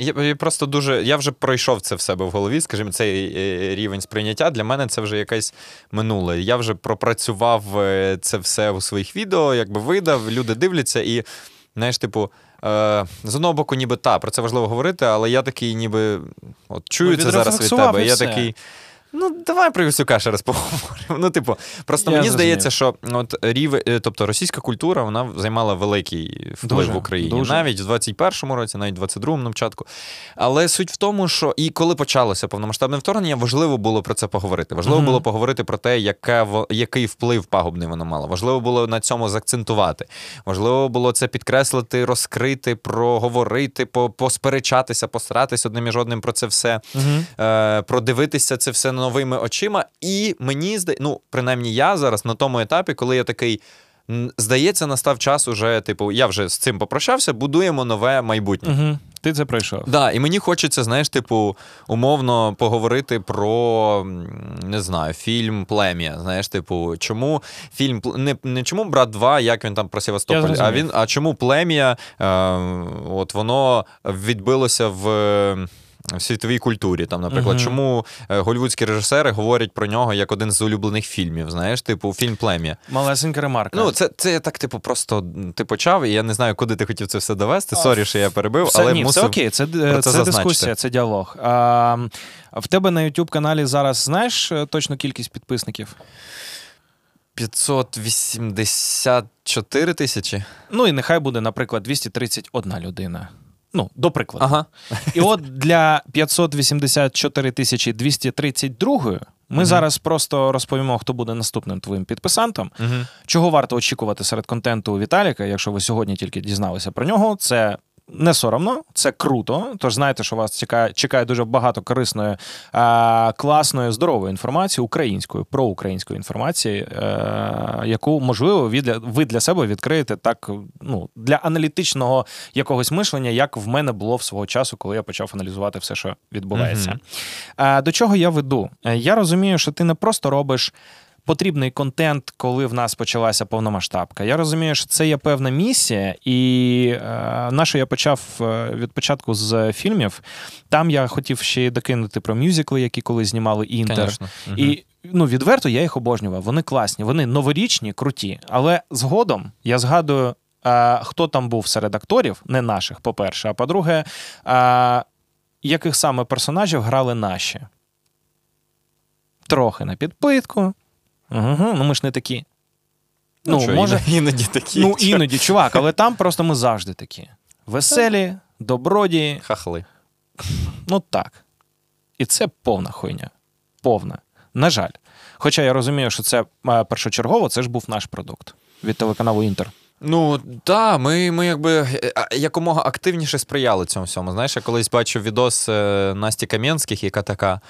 Я, я просто дуже. Я вже пройшов це в себе в голові, скажімо, цей е, рівень сприйняття. Для мене це вже якесь минуле. Я вже пропрацював е, це все у своїх відео, якби видав, люди дивляться, і знаєш, типу. Е, з одного боку, ніби та, про це важливо говорити, але я такий, ніби от чую Ну, це зараз від тебе. Я такий. Ну, давай про Івасюка ще раз поговоримо. Ну, типу, просто Я мені зрозумів. здається, що от рівень, е, тобто російська культура, вона займала великий вплив Дуже, в Україні. дуже. Навіть в 21-му році, навіть в 22-му на початку. Але суть в тому, що і коли почалося повномасштабне вторгнення, важливо було про це поговорити. Важливо Мгм. було поговорити про те, яке, який вплив пагубний воно мало. Важливо було на цьому заакцентувати. Важливо було це підкреслити, розкрити, проговорити, посперечатися, посратись одним між одним про це все е, продивитися це все новими очима. І мені здається, ну, принаймні, я зараз на тому етапі, коли я такий. Здається, настав час уже, типу, я вже з цим попрощався, будуємо нове майбутнє. Угу. Ти це пройшов. Да, і мені хочеться, знаєш, типу, умовно поговорити про не знаю, фільм Плем'я. Знаєш, типу, чому фільм не, не чому брат 2, як він там про Севастополь, а він, а чому плем'я? Е, от воно відбилося в. В світовій культурі, там, наприклад, Мгм. чому е, голівудські режисери говорять про нього як один з улюблених фільмів, знаєш, типу фільм Плем'я. Малесенька ремарка. Ну, це, це я так, типу, просто ти почав, і я не знаю, куди ти хотів це все довести. Sorry, що я перебив, Все, але ні, мусив... все окей, це, про це, це це дискусія, це діалог. А, в тебе на YouTube каналі зараз знаєш е, точну кількість підписників? 584 тисячі. Ну і нехай буде, наприклад, 231 людина. Ну, до прикладу. Ага. І от для 584 тисячі 232 ми зараз просто розповімо, хто буде наступним твоїм підписантом. Угу. Чого варто очікувати серед контенту Віталіка, якщо ви сьогодні тільки дізналися про нього, це. Не соромно, це круто. Тож знаєте, що вас чекає, чекає дуже багато корисної, класної, здорової інформації, української, проукраїнської інформації, е, яку можливо ви для, ви для себе відкриєте так ну, для аналітичного якогось мишлення, як в мене було в свого часу, коли я почав аналізувати все, що відбувається. А, до чого я веду? Е, Я розумію, що ти не просто робиш. Потрібний контент, коли в нас почалася повномасштабка. Я розумію, що це є певна місія, і е, на що я почав е, від початку з фільмів. Там я хотів ще й докинути про мюзикли, які коли знімали Інтер. Конечно. І ну, відверто я їх обожнював. Вони класні, вони новорічні, круті. Але згодом я згадую, е, хто там був серед акторів, не наших, по-перше, а по-друге, е, яких саме персонажів грали наші. Трохи на підпитку. Угу, ну ми ж не такі. Ну, що, може, іноді, іноді такі. ну іноді, чувак, але там просто ми завжди такі. Веселі, доброді, Хахли. Ну так. І це повна хуйня. Повна. На жаль. Хоча я розумію, що це е, першочергово, це ж був наш продукт від телеканалу Інтер. Ну так, ми, ми якби е, якомога активніше сприяли цьому всьому. Знаєш, я колись бачив відос е, Насті Кам'янських, яка така.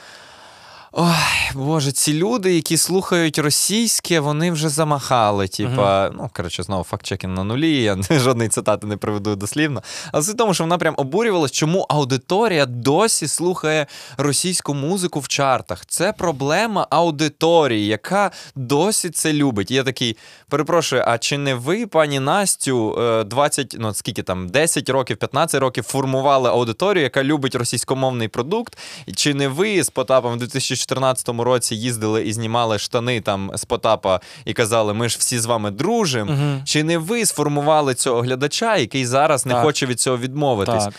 Ой, Боже, ці люди, які слухають російське, вони вже замахали. Типа, ну коротше, знову факт-чекінг на нулі. Я жодної цитати не приведу дослівно. Але в тому, що вона прям обурювалась, чому аудиторія досі слухає російську музику в чартах. Це проблема аудиторії, яка досі це любить. І я такий, перепрошую, а чи не ви, пані Настю, е, 20, ну скільки там, 10 років, 15 років формували аудиторію, яка любить російськомовний продукт? Чи не ви з Потапом в 2014 році їздили і знімали штани там з Потапа і казали, ми ж всі з вами дружимо? Угу. Чи не ви сформували цього глядача, який зараз не хоче від цього відмовитись? Так.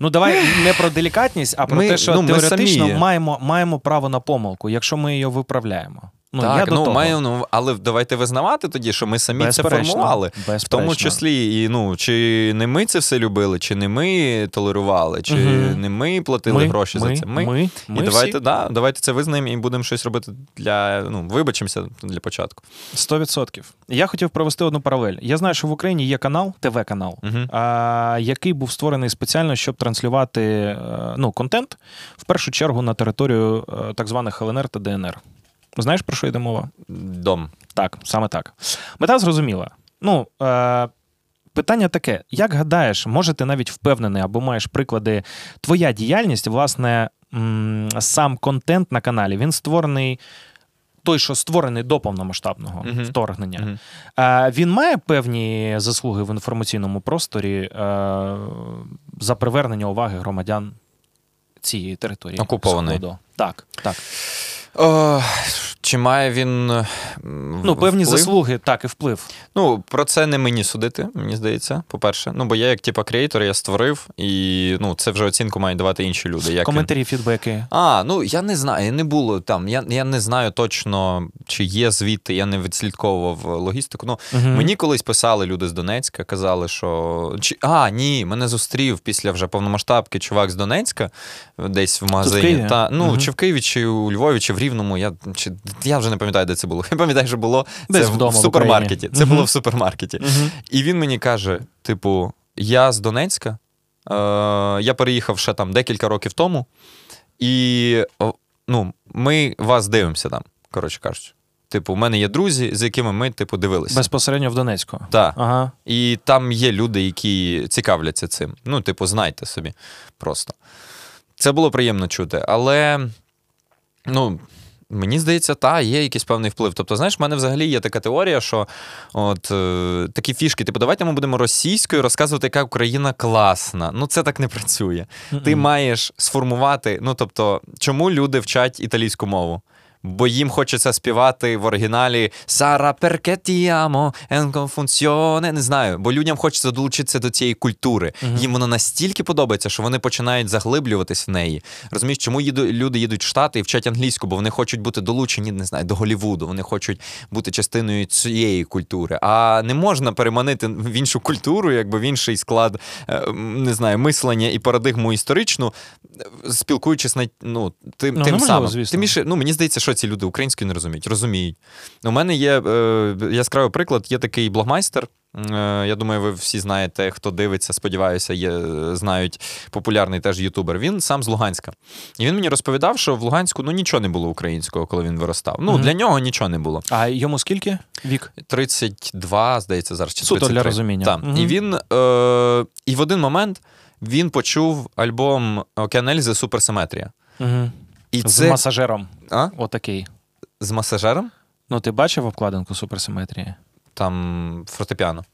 Ну, давай не про делікатність, а про Ми- те, що ну, теоретично маємо, маємо право на помилку, якщо ми її виправляємо. Ну, я так, до ну, того. маю, ну, але давайте визнавати тоді, що ми самі це Безперечно, формували. В тому числі, і ну чи не ми це все любили, чи не ми толерували, чи Мгм. не ми платили Ми, гроші ми, за це. Ми. ми, і ми давайте, всі. да, давайте це визнаємо і будемо щось робити для. Ну, вибачимося для початку. 100%. Я хотів провести одну паралель. Я знаю, що в Україні є канал, ТВ-канал, Угу. а, який був створений спеціально, щоб транслювати е, ну, контент, в першу чергу на територію е, так званих ЛНР та ДНР. Знаєш, про що йде мова? Дом. Так, саме так. Мета зрозуміла. Ну, е, питання таке: як гадаєш, може ти навіть впевнений або маєш приклади, твоя діяльність, власне, м, сам контент на каналі, він створений. Той, що створений до повномасштабного Мгм. вторгнення, Мгм. Е, Він має певні заслуги в інформаційному просторі е, за привернення уваги громадян цієї території Окупованої. Так, так. О, Чи має він е, Ну, певні вплив? заслуги, так, і вплив. Ну, про це не мені судити, мені здається, по-перше. Ну, бо я як типа креатор, я створив, і ну, це вже оцінку мають давати інші люди. Як він- Коментарі, фідбеки. А, ну я не знаю, не було там. Я, я не знаю точно, чи є звідти, я не відслідковував логістику. Ну, Мгм. Мені колись писали люди з Донецька, казали, що. Чи... А, ні, мене зустрів після вже повномасштабки чувак з Донецька, десь в магазині. Києві? Та, ну, Мгм. чи в Києві, чи у Львові, чи в Рівному. Я, чи... я вже не пам'ятаю, де це було. Я пам'ятаю, що було Десь це в- вдома в в супермаркеті. Україні. Це Мгм. було в супермаркеті. Мгм. І він мені каже: типу, я з Донецька, е, я переїхав ще там декілька років тому, і ну, ми вас дивимося там, коротше кажучи. Типу, у мене є друзі, з якими ми, типу, дивилися. Безпосередньо в Донецьку. Так. Ага. І там є люди, які цікавляться цим. Ну, типу, знайте собі просто. Це було приємно чути. Але, ну, мені здається, та, є якийсь певний вплив. Тобто, знаєш, в мене взагалі є така теорія, що от е, такі фішки, типу, давайте ми будемо російською розказувати, яка Україна класна. Ну, це так не працює. Ти маєш сформувати. Ну, тобто, чому люди вчать італійську мову? Бо їм хочеться співати в оригіналі Сара перкетіамо, енко функціоне. Не знаю, бо людям хочеться долучитися до цієї культури. Мгм. Їм вона настільки подобається, що вони починають заглиблюватись в неї. Розумієш, чому їду, люди їдуть в Штати і вчать англійську, бо вони хочуть бути долучені, не знаю, до Голлівуду. Вони хочуть бути частиною цієї культури. А не можна переманити в іншу культуру, якби в інший склад, е, не знаю, мислення і парадигму історичну, е, спілкуючись на ну, тим, Ну, тим неможливо, самим. звісно. Тим більше, ну мені здається, що ці люди українською не розуміють. Розуміють. У мене є е, яскравий приклад, є такий блогмайстер. Е, Я думаю, ви всі знаєте, хто дивиться, сподіваюся, є, знають популярний теж ютубер. Він сам з Луганська. І він мені розповідав, що в Луганську ну нічого не було українського, коли він виростав. Ну, Мгм. для нього нічого не було. А йому скільки вік? 32, здається, зараз чи Суто для розуміння. Так. Мгм. І він е, і в один момент він почув альбом Океан Ельзи Суперсиметрія. Угу. І З це масажером. а? Отакий. з масажером, Ну, ти бачив обкладинку суперсиметрії? там фортепіано.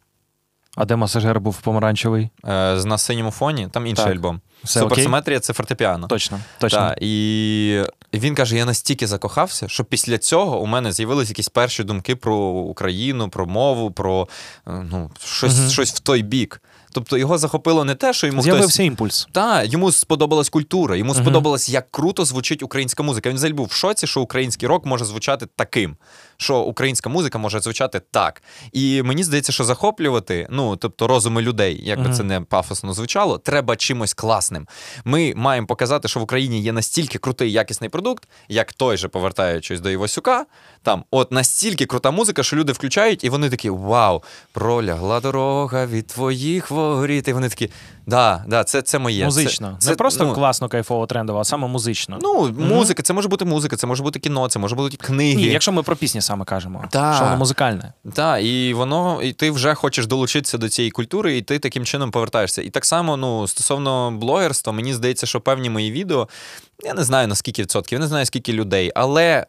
А де масажер був помаранчевий? Е, на синьому фоні, там інший Так. альбом. Все? Суперсиметрія це фортепіано. Точно, точно. Так, і він каже: я настільки закохався, що після цього у мене з'явились якісь перші думки про Україну, про мову, про е, ну, щось, Мгм. щось в той бік. Тобто його захопило не те, що йому З'явився хтось. імпульс. Та, йому сподобалась культура, йому Мгм. сподобалось, як круто звучить українська музика. Він взагалі був в шоці, що український рок може звучати таким, що українська музика може звучати так. І мені здається, що захоплювати, ну тобто розуми людей, як би це не пафосно звучало, треба чимось класним. Ми маємо показати, що в Україні є настільки крутий якісний продукт, як той же, повертаючись до Івасюка, там от настільки крута музика, що люди включають, і вони такі: Вау, пролягла дорога від твоїх воріт. І вони такі, да, да, це, це моє. Музично. Це, не просто ну, класно, кайфово, трендово, а саме музично. Ну, музика, це може бути музика, це може бути кіно, це може бути книги. Ні, якщо ми про пісні саме кажемо, та, що воно музикальне. Так, і воно, і ти вже хочеш долучитися до цієї культури, і ти таким чином повертаєшся. І так само, ну, стосовно блогерства, мені здається, що певні мої відео, я не знаю наскільки відсотків, я не знаю скільки людей, але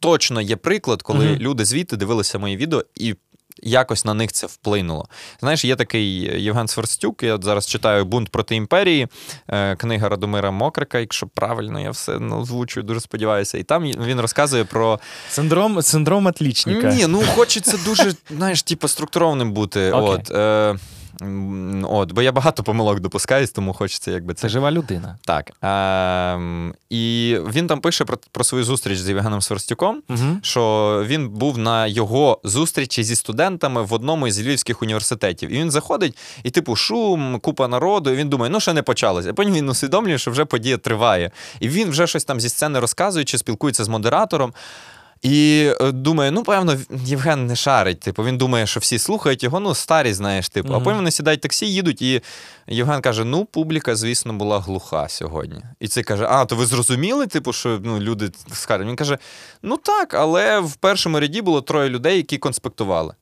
точно є приклад, коли Мгм. люди звідти дивилися мої відео і. Якось на них це вплинуло. Знаєш, є такий Євген Сверстюк, я от зараз читаю Бунт проти імперії, е, книга Радомира Мокрика, якщо правильно я все ну, озвучую, дуже сподіваюся. І там він розказує про Синдром, синдром отлічника. ні, ну хочеться дуже, знаєш, типу, структурованим бути. Okay. От, е, от, бо я багато помилок допускаюсь, тому хочеться якби це. Це жива людина. Так. Е, і він там пише про, про свою зустріч з Євгеном Сверстюком. Угу. Що він був на його зустрічі зі студентами в одному із львівських університетів. І він заходить, і, типу, шум, купа народу. І він думає, ну ще не почалося. А потім він усвідомлює, що вже подія триває. І він вже щось там зі сцени розказує, чи спілкується з модератором. І е, думає, ну, певно, Євген не шарить. Типу, він думає, що всі слухають його, ну, старі, знаєш, типу. А потім вони сідають в таксі, їдуть, і Євген каже: ну, публіка, звісно, була глуха сьогодні. І цей каже: А, то ви зрозуміли, типу, що ну, люди скажуть? Він каже: ну так, але в першому ряді було троє людей, які конспектували.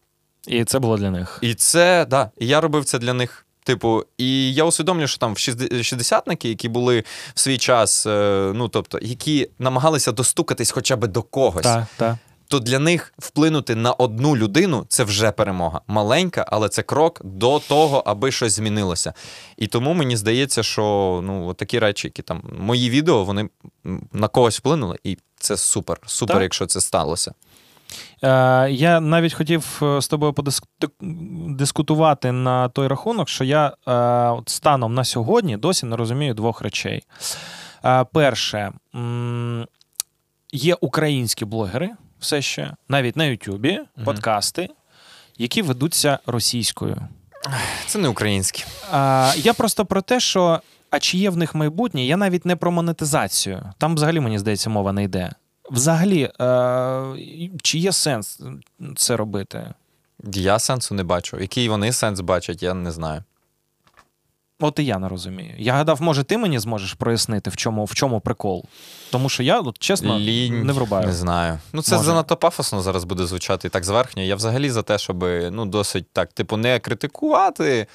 І це було для них. І це, да, і я робив це для них. Типу, і я усвідомлюю, що там в шістде- шістдесятники, які були в свій час, е, ну тобто, які намагалися достукатись хоча б до когось. Так, так. то для них вплинути на одну людину це вже перемога. Маленька, але це крок до того, аби щось змінилося. І тому мені здається, що ну, такі речі, які там мої відео, вони на когось вплинули, і це супер. Супер, Так. якщо це сталося. Е, я навіть хотів е, з тобою подискутувати на той рахунок, що я е, станом на сьогодні досі не розумію двох речей. Перше, є українські блогери, все ще, навіть на Ютубі, подкасти, які ведуться російською. Це не українське. А, я просто про те, що а чи є в них майбутнє, я навіть не про монетизацію. Там взагалі, мені здається, мова не йде. Взагалі, е, чи є сенс це робити? Я сенсу не бачу. Який вони сенс бачать, я не знаю. От і я не розумію. Я гадав, може, ти мені зможеш прояснити, в чому, в чому прикол. Тому що я, от, чесно, Лінь, не врубаю. Не знаю. Ну, це Може. занадто пафосно зараз буде звучати і так зверхньо. Я взагалі за те, щоб ну, досить так, типу, не критикувати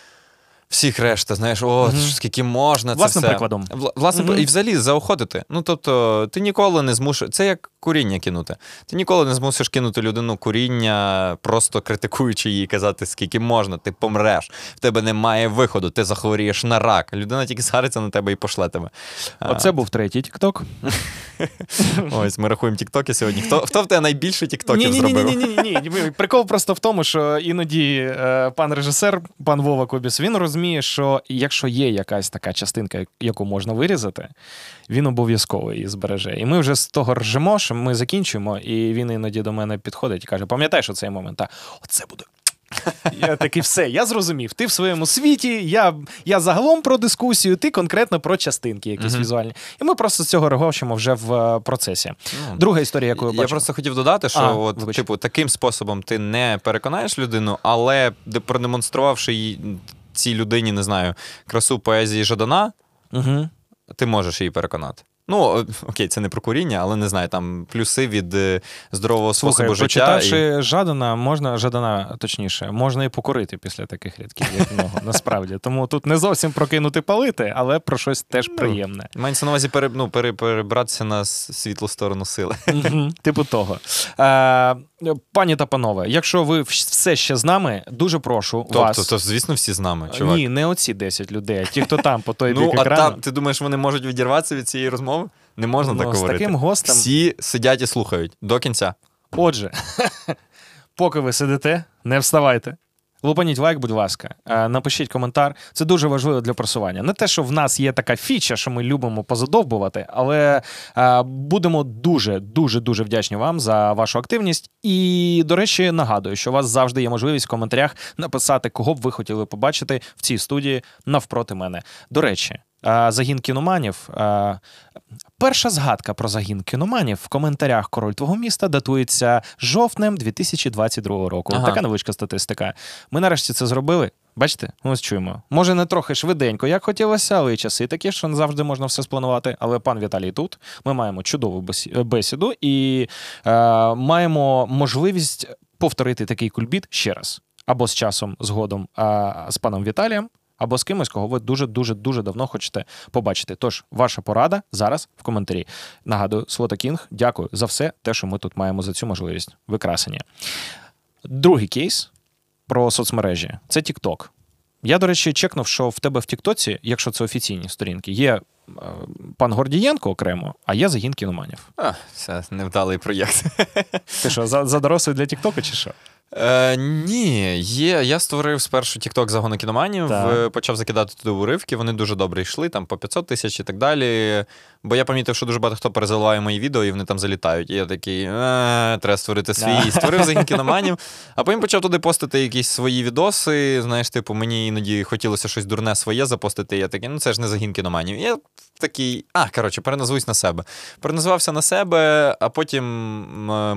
всіх решта, знаєш, о, Мгм. скільки можна. Це Власним все. прикладом. Вла- Власним Мгм. і взагалі заохотити. Ну, тобто, ти ніколи не змушуєш. Це як куріння кинути. Ти ніколи не змусиш кинути людину куріння, просто критикуючи її, казати, скільки можна, ти помреш, в тебе немає виходу, ти захворієш на рак. Людина тільки згариться на тебе і пошле тебе. А, Оце був третій тікток. Ось ми рахуємо тіктоки сьогодні. Хто, хто в тебе найбільше тіктоків зробив? ні, ні, ні, ні, ні. Прикол просто в тому, що іноді е, пан режисер, пан Вова Кобіс, він розуміє, що якщо є якась така частинка, яку можна вирізати, він обов'язково її збереже. І ми вже з того ржемо, що ми закінчуємо, і він іноді до мене підходить і каже: пам'ятаєш оцей момент? Та оце буде. Я такий, все, я зрозумів. Ти в своєму світі, я, я загалом про дискусію, ти конкретно про частинки якісь Мгм. візуальні. І ми просто з цього регочемо вже в е, процесі. Ну, Друга історія, яку я я просто хотів додати, що А, от, вибач. типу, таким способом ти не переконаєш людину, але продемонструвавши їй цій людині, не знаю, красу поезії Жадана, Угу. ти можеш її переконати. Ну, окей, це не про куріння, але не знаю, там плюси від е, здорового Слухай, способу життя. і... Жадана, можна Жадана, точніше, можна і покурити після таких рядків, як нього, насправді. Тому тут не зовсім прокинути палити, але про щось теж Ну, приємне. Ну, Мається на увазі пере, ну, пере, перебратися на світлу сторону сили. Типу того. Е, пані та панове, якщо ви все ще з нами, дуже прошу вас. Тобто, то, звісно, всі з нами, чувак. Ні, не оці 10 людей, а ті, хто там по той ну, бік а там, ти думаєш, вони можуть відірватися від цієї розмови? Не можна Ну, так з говорити. таким гостем. Всі сидять і слухають до кінця. Отже, поки ви сидите, не вставайте. Лупаніть лайк, будь ласка, Е, напишіть коментар. Це дуже важливо для просування. Не те, що в нас є така фіча, що ми любимо позадовбувати, але е, будемо дуже, дуже, дуже вдячні вам за вашу активність. І, до речі, нагадую, що у вас завжди є можливість в коментарях написати, кого б ви хотіли побачити в цій студії навпроти мене. До речі, загін кіноманів. е, Перша згадка про загін кіноманів в коментарях король твого міста датується жовтнем 2022 року. Ага. Така невеличка статистика. Ми нарешті це зробили. Бачите, ось чуємо. Може, не трохи швиденько, як хотілося, але і часи такі, що не завжди можна все спланувати. Але пан Віталій тут. Ми маємо чудову бесіду і е, маємо можливість повторити такий кульбіт ще раз. Або з часом згодом а, з паном Віталієм, або з кимось, кого ви дуже дуже дуже давно хочете побачити. Тож, ваша порада зараз в коментарі. Нагадую, Слота Кінг, дякую за все те, що ми тут маємо за цю можливість. Ви красені. Другий кейс про соцмережі це TikTok. Я, до речі, чекнув, що в тебе в Тіктоці, якщо це офіційні сторінки, є е, пан Гордієнко окремо, а є загін кіноманів. А, це невдалий проєкт. Ти що, за, за дорослий для Тіктока чи що? Е, ні, є. Я створив спершу TikTok загону кіноманів, Так. е, почав закидати туди уривки, вони дуже добре йшли, там по 500 тисяч і так далі. Бо я помітив, що дуже багато хто перезаливає мої відео, і вони там залітають. І я такий, е, треба створити свій. Створив загін кіноманів, а потім почав туди постити якісь свої відоси. Знаєш, типу, мені іноді хотілося щось дурне своє запостити. І я такий, ну це ж не загін кіноманів. І я такий, а, коротше, переназвусь на себе. Переназвався на себе, а потім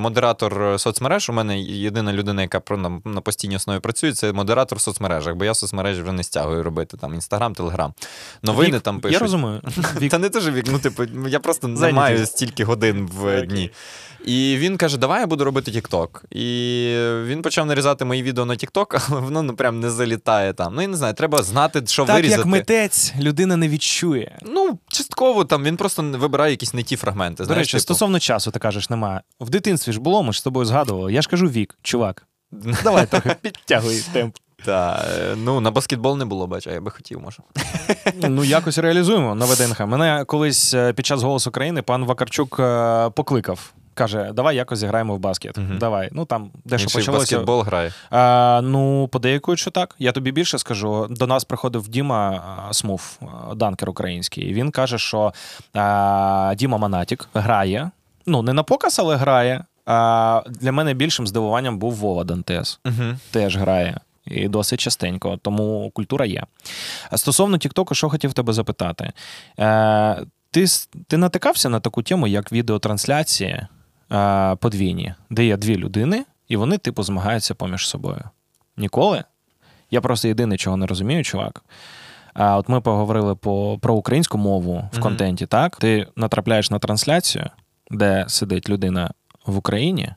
модератор соцмереж. У мене єдина людина, яка на, постійній основі працює, це модератор в соцмережах, бо я соцмережі вже не стягую робити. Там Інстаграм, Телеграм. Новини Вік, там пишуть. Я розумію. Вік, Та не дуже вік, ну типу, я просто не Зайнятий. маю стільки годин в Окей. дні. І він каже: Давай я буду робити TikTok. І він почав нарізати мої відео на TikTok, але воно ну прям не залітає там. Ну я не знаю, треба знати, що так вирізати. як митець людина не відчує. Ну, частково там він просто вибирає якісь не ті фрагменти. До речі, типу. стосовно часу, ти кажеш, немає. В дитинстві ж було, ми ж з тобою згадували. Я ж кажу вік, чувак. Давай трохи підтягуй темп. Та, е, ну, на баскетбол не було, бач, а я би хотів, може. Ну, якось реалізуємо на ВДНХ. Мене колись е, під час голосу країни пан Вакарчук е, покликав. Каже, давай якось зіграємо в баскет. Мгм. Давай. Ну там дещо Він в почалося. баскетбол грає. А, ну, подейкують, що так. Я тобі більше скажу. До нас приходив Діма Смув, данкер український. Він каже, що а, Діма Манатік грає. Ну, не на показ, але грає. А для мене більшим здивуванням був Вова Дантес. Угу. Теж грає. І досить частенько, тому культура є. А Стосовно Тіктоку, що хотів тебе запитати. Е, ти, ти натикався на таку тему, як відеотрансляції подвійні, де є дві людини, і вони, типу, змагаються поміж собою. Ніколи? Я просто єдине, чого не розумію, чувак. А от ми поговорили по, про українську мову в Мгм. контенті, так? Ти натрапляєш на трансляцію, де сидить людина в Україні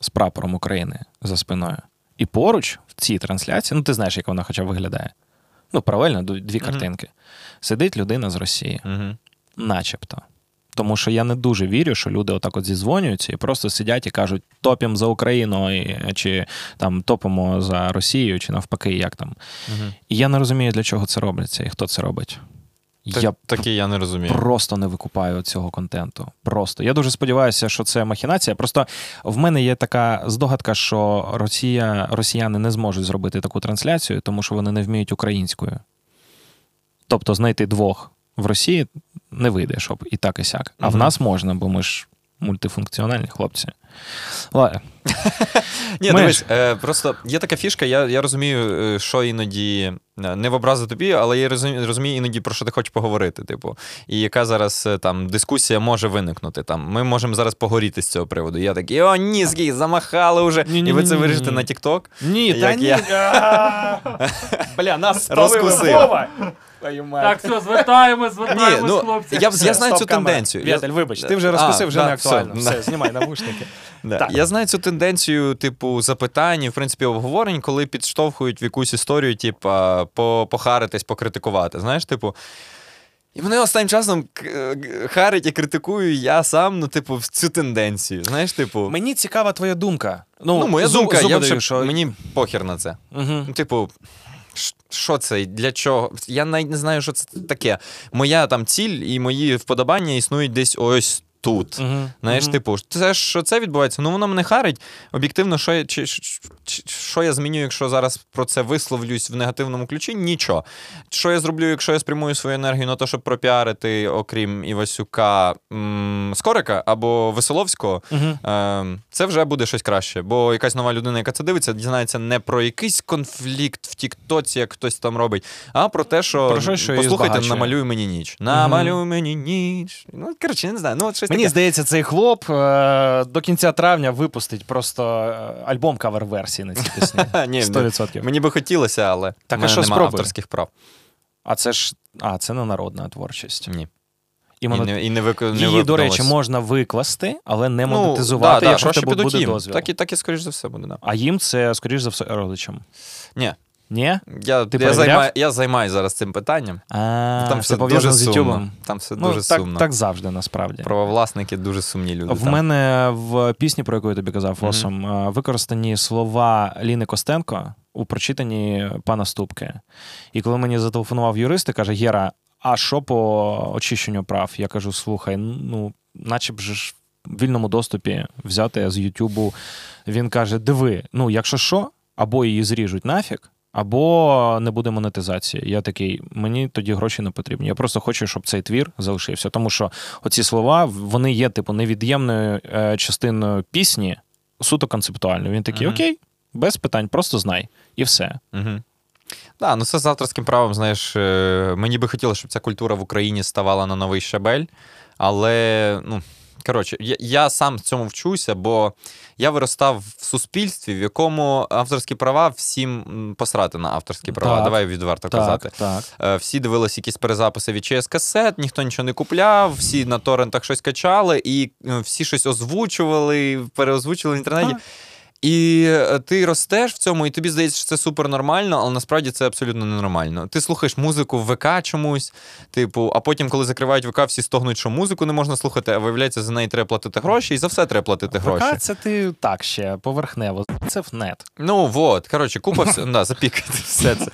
з прапором України за спиною. І поруч в цій трансляції, ну ти знаєш, як вона хоча б виглядає. Ну, паралельно ду- дві Мгм. картинки. Сидить людина з Росії, Угу. начебто. Тому що я не дуже вірю, що люди отак от зізвонюються і просто сидять і кажуть топім за Україну, чи там топимо за Росію, чи навпаки, як там. Угу. І я не розумію, для чого це робиться і хто це робить. Я Такі я не розумію. просто не викупаю цього контенту. Просто я дуже сподіваюся, що це махінація. Просто в мене є така здогадка, що Росія, росіяни не зможуть зробити таку трансляцію, тому що вони не вміють українською. Тобто знайти двох в Росії не вийде, щоб і так, і сяк. А в нас можна, бо ми ж мультифункціональні хлопці. Ладно. Ні, дивись, е, просто є така фішка, я, я розумію, е, що іноді е, не в образу тобі, але я розумію, іноді, про що ти хочеш поговорити. Типу, і яка зараз там дискусія може виникнути. Там, Ми можемо зараз погоріти з цього приводу. Я такий, о, ні, ски, замахали вже. І ви це вирішите на TikTok. Ні, Як ні. Бля, нас Розкусив. Твою мать. Так, все, звертаємось, Ні, звертаємось, ну, хлопці. я, Все, я знаю цю камера. тенденцію. Я- Віталь, вибач, ти вже розкусив, А, вже да, не актуально. все, Все, да. знімай навушники. Да. Так. Я знаю цю тенденцію, типу, запитань, і, в принципі, обговорень, коли підштовхують в якусь історію, типу, по- похаритись, покритикувати. Знаєш, типу. І мене останнім часом к- е, харить і критикую я сам, ну, типу, в цю тенденцію. Знаєш, типу. Мені цікава твоя думка. Ну, Ну, моя зу- думка, зуби я даю, вже, що... мені похер на це. Мгм. Ну, типу, що це? Для чого? Я навіть не знаю, що це таке. Моя там ціль і мої вподобання існують десь ось тут. Мгм. Знаєш, Мгм. типу, це що це відбувається? Ну воно мене харить. Об'єктивно, що я, чи, чи- чи- що я зміню, якщо зараз про це висловлюсь в негативному ключі? Нічого. Що я зроблю, якщо я спрямую свою енергію на те, щоб пропіарити, окрім Івасюка, м- Скорика або Веселовського, Мгм. Е, це вже буде щось краще. Бо якась нова людина, яка це дивиться, дізнається не про якийсь конфлікт в Тіктоці, як хтось там робить, а про те, що, Про що послухайте, намалюй мені ніч. Намалюй мені ніч. Ну, коротше, не знаю. Ну, от щось Мені здається, цей хлоп е, до кінця травня випустить просто е, альбом кавер-версії на ці пісні. 100%. Мені би хотілося, але Так, а що нема спробуй? авторських прав. А це ж. А, це не народна творчість. Ні. Іменно І не, і не, вик... не її, до речі, можна викласти, але не Ну, монетизувати, да, да, якщо в тебе буде їм. дозвіл. Так і, так і, скоріш за все, буде, да. А їм це, скоріш за все, родичам. Ні. Ні? Я, Ти я, займаю, я займаюся зараз цим питанням. А, Там все дуже з сумно. Там все Ну, дуже так, сумно. так завжди, насправді. Правовласники дуже сумні люди. В там. мене в пісні, про яку я тобі казав. Осом, е, використані слова Ліни Костенко у прочитанні пана Ступки. І коли мені зателефонував юрист і каже: Єра, а що по очищенню прав? Я кажу: слухай, ну, наче б ж в вільному доступі взяти з Ютубу. Він каже: Диви, ну, якщо що, або її зріжуть нафіг. Або не буде монетизації. Я такий, мені тоді гроші не потрібні. Я просто хочу, щоб цей твір залишився. Тому що оці слова вони є, типу, невід'ємною е, частиною пісні, суто концептуально. Він такий, окей, без питань, просто знай. І все. Угу. Да, ну це з авторським правом, знаєш, е, мені би хотілося, щоб ця культура в Україні ставала на новий щабель, але, ну. Коротше, я, я сам в цьому вчуся, бо я виростав в суспільстві, в якому авторські права всім посрати на авторські права. Так. Давай відверто казати. так. Е, Всі дивилися якісь перезаписи від ЧС касет, ніхто нічого не купляв, всі на торрентах щось качали, і е, всі щось озвучували, переозвучували в інтернеті. І е, ти ростеш в цьому, і тобі здається, що це супер нормально, але насправді це абсолютно ненормально. Ти слухаєш музику в ВК чомусь, типу, а потім, коли закривають ВК, всі стогнуть, що музику не можна слухати, а виявляється, за неї треба платити гроші, і за все треба платити гроші. ВК це ти так ще поверхнево. Це в нет. Ну вот, коротше, купа все, да, запікати все це.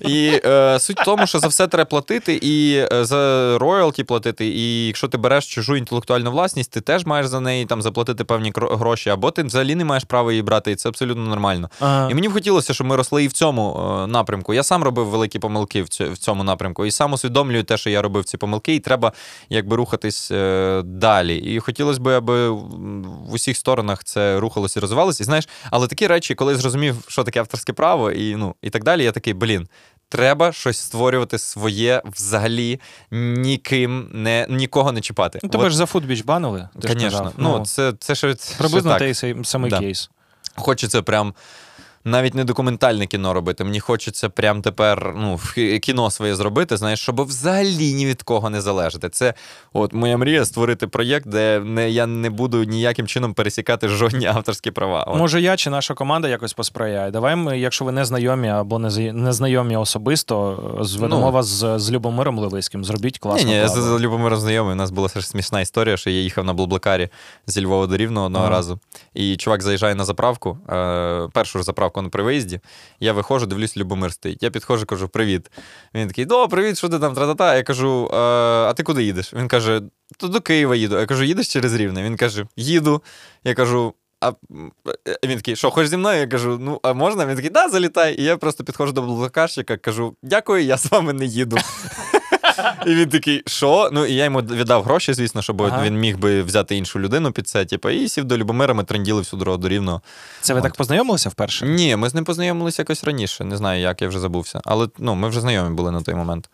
І е, суть в тому, що за все треба платити, і е, за роялті платити. І якщо ти береш чужу інтелектуальну власність, ти теж маєш за неї там заплатити певні гроші, або ти взагалі не маєш права її брати, і це абсолютно нормально. А, І мені б хотілося, щоб ми росли і в цьому е, напрямку. Я сам робив великі помилки в, цьо- в цьому напрямку, і сам усвідомлюю те, що я робив ці помилки, і треба якби рухатись е, далі. І хотілося б, аби в усіх сторонах це рухалося і розвивалося. І знаєш, але такі речі, коли я зрозумів, що таке авторське право, і ну і так далі, я такий, блін. Треба щось створювати своє взагалі ніким не нікого не чіпати. ну, тебе От, ж за футбіч банили. Звісно. казав. Ну, це, це ще приблизно ще так. той самий Да. кейс. Хочеться прям навіть не документальне кіно робити. Мені хочеться прям тепер ну, кіно своє зробити, знаєш, щоб взагалі ні від кого не залежати. Це от моя мрія створити проєкт, де не, я не буду ніяким чином пересікати жодні авторські права. От. Може, я чи наша команда якось посприяє. Давай ми, якщо ви не знайомі або не, знайомі особисто, зведемо Ну. вас з, з Любомиром Левицьким. Зробіть Ні, ні, я з, з Любомиром знайомий. У нас була ще смішна історія, що я їхав на Блаблакарі зі Львова до Рівного одного Ага. разу. І чувак заїжджає на заправку, е, першу ж заправку на при виїзді. Я виходжу, дивлюсь, Любомир стоїть. Я підходжу, кажу, привіт. Він такий, о, привіт, що ти там? Тра-та-та. Я кажу, «Е, а ти куди їдеш? Він каже, то до Києва їду. Я кажу, їдеш через Рівне? Він каже, їду. Я кажу. А він такий, що, хочеш зі мною? Я кажу, ну а можна? Він такий, да, залітай. І я просто підходжу до блокарщика, кажу, дякую, я з вами не їду. І він такий, що? Ну, і я йому віддав гроші, звісно, щоб Ага. він міг би взяти іншу людину під це. Типу, і сів до Любомира, ми тренділи всю дорогу до Рівного. Це ви От. так познайомилися вперше? Ні, ми з ним познайомилися якось раніше. Не знаю, як я вже забувся. Але ну, ми вже знайомі були на той момент.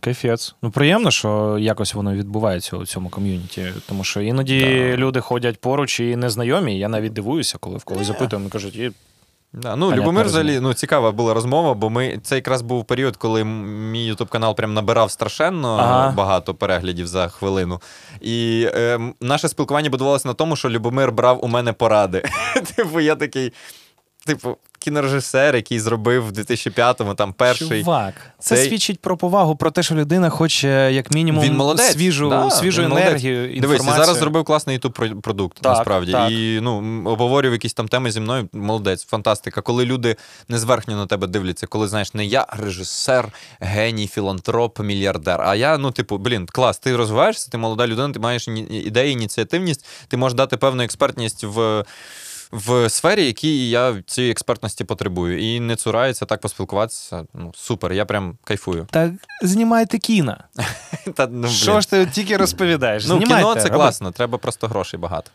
Кайфець. Ну приємно, що якось воно відбувається у цьому ком'юніті. Тому що іноді Да. люди ходять поруч і незнайомі. Я навіть дивуюся, коли в когось запитуємо, кажуть, «І Да, ну, Понятно, Любомир взагалі ну, цікава була розмова, бо ми це якраз був період, коли мій ютуб канал прям набирав страшенно Ага. багато переглядів за хвилину. І е, наше спілкування будувалося на тому, що Любомир брав у мене поради. типу, я такий, типу, кінорежисер, який зробив в 2005-му там перший. Чувак, це Цей- свідчить про повагу, про те, що людина хоче як мінімум Він молодець. свіжу, Да, свіжу він молодець. енергію. Дивись, зараз зробив класний youtube продукт, Так, насправді. так. І ну, обговорював якісь там теми зі мною. Молодець, фантастика. Коли люди не зверхньо на тебе дивляться, коли знаєш, не я режисер, геній, філантроп, мільярдер. А я, ну, типу, блін, клас, ти розвиваєшся, ти молода людина, ти маєш ідеї, ініціативність, ти можеш дати певну експертність в. В сфері, якій я цієї експертності потребую, і не цурається так поспілкуватися. Ну супер, я прям кайфую. Так знімайте кіно. Та, ну. Що ж ти тільки розповідаєш? Ну, Знімайте, кіно це класно, треба просто грошей багато.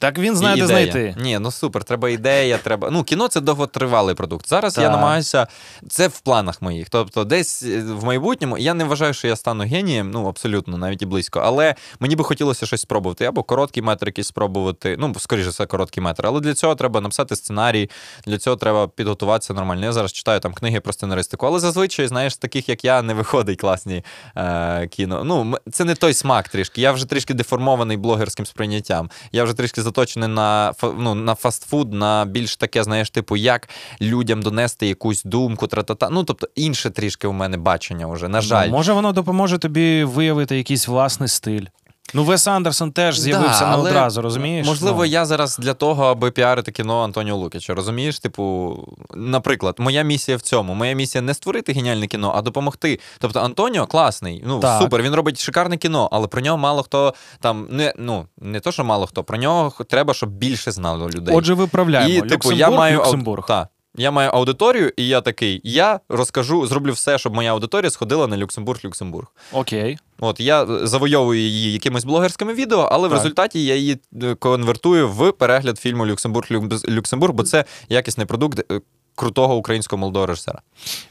Так він знає, І де ідея. знайти. Ні, ну супер, треба ідея, треба. Ну, кіно це довготривалий продукт. Зараз я намагаюся. Це в планах моїх. Тобто, десь е, в майбутньому я не вважаю, що я стану генієм, ну абсолютно, навіть і близько. Але мені би хотілося щось спробувати. Або короткий метр якийсь спробувати. Ну, скоріше, все, короткий метр. Але для цього треба написати сценарій, для цього треба підготуватися нормально. Я зараз читаю там книги про сценаристику. Але зазвичай, знаєш, таких як я, не виходить класні е, кіно. Ну, це не той смак трішки. Я вже трішки деформований блогерським сприйняттям. Я вже трішки заточений на ну, на фастфуд, на більш таке, знаєш, типу, як людям донести якусь думку, тра-та-та. Ну, тобто, інше трішки у мене бачення вже. На жаль. Ну, може, воно допоможе тобі виявити якийсь власний стиль. Ну, Вес Андерсон теж з'явився Да, не одразу, розумієш? Можливо, Ну. я зараз для того, аби піарити кіно Антоніо Лукіча. Розумієш? Типу, наприклад, моя місія в цьому. Моя місія не створити геніальне кіно, а допомогти. Тобто, Антоніо класний, ну Так. супер, він робить шикарне кіно, але про нього мало хто там не ну не то, що мало хто, про нього треба, щоб більше знало людей. Отже, виправляємо. І, типу, Люксембург, я маю Люксембург. Та, я маю аудиторію, і я такий: я розкажу, зроблю все, щоб моя аудиторія сходила на Люксембург, Люксембург. Окей. От я е, завойовую її якимись блогерськими відео, але в результаті я її е, конвертую в перегляд фільму Люксембург-Люксембург, бо це якісний продукт е, крутого українського молодого режисера.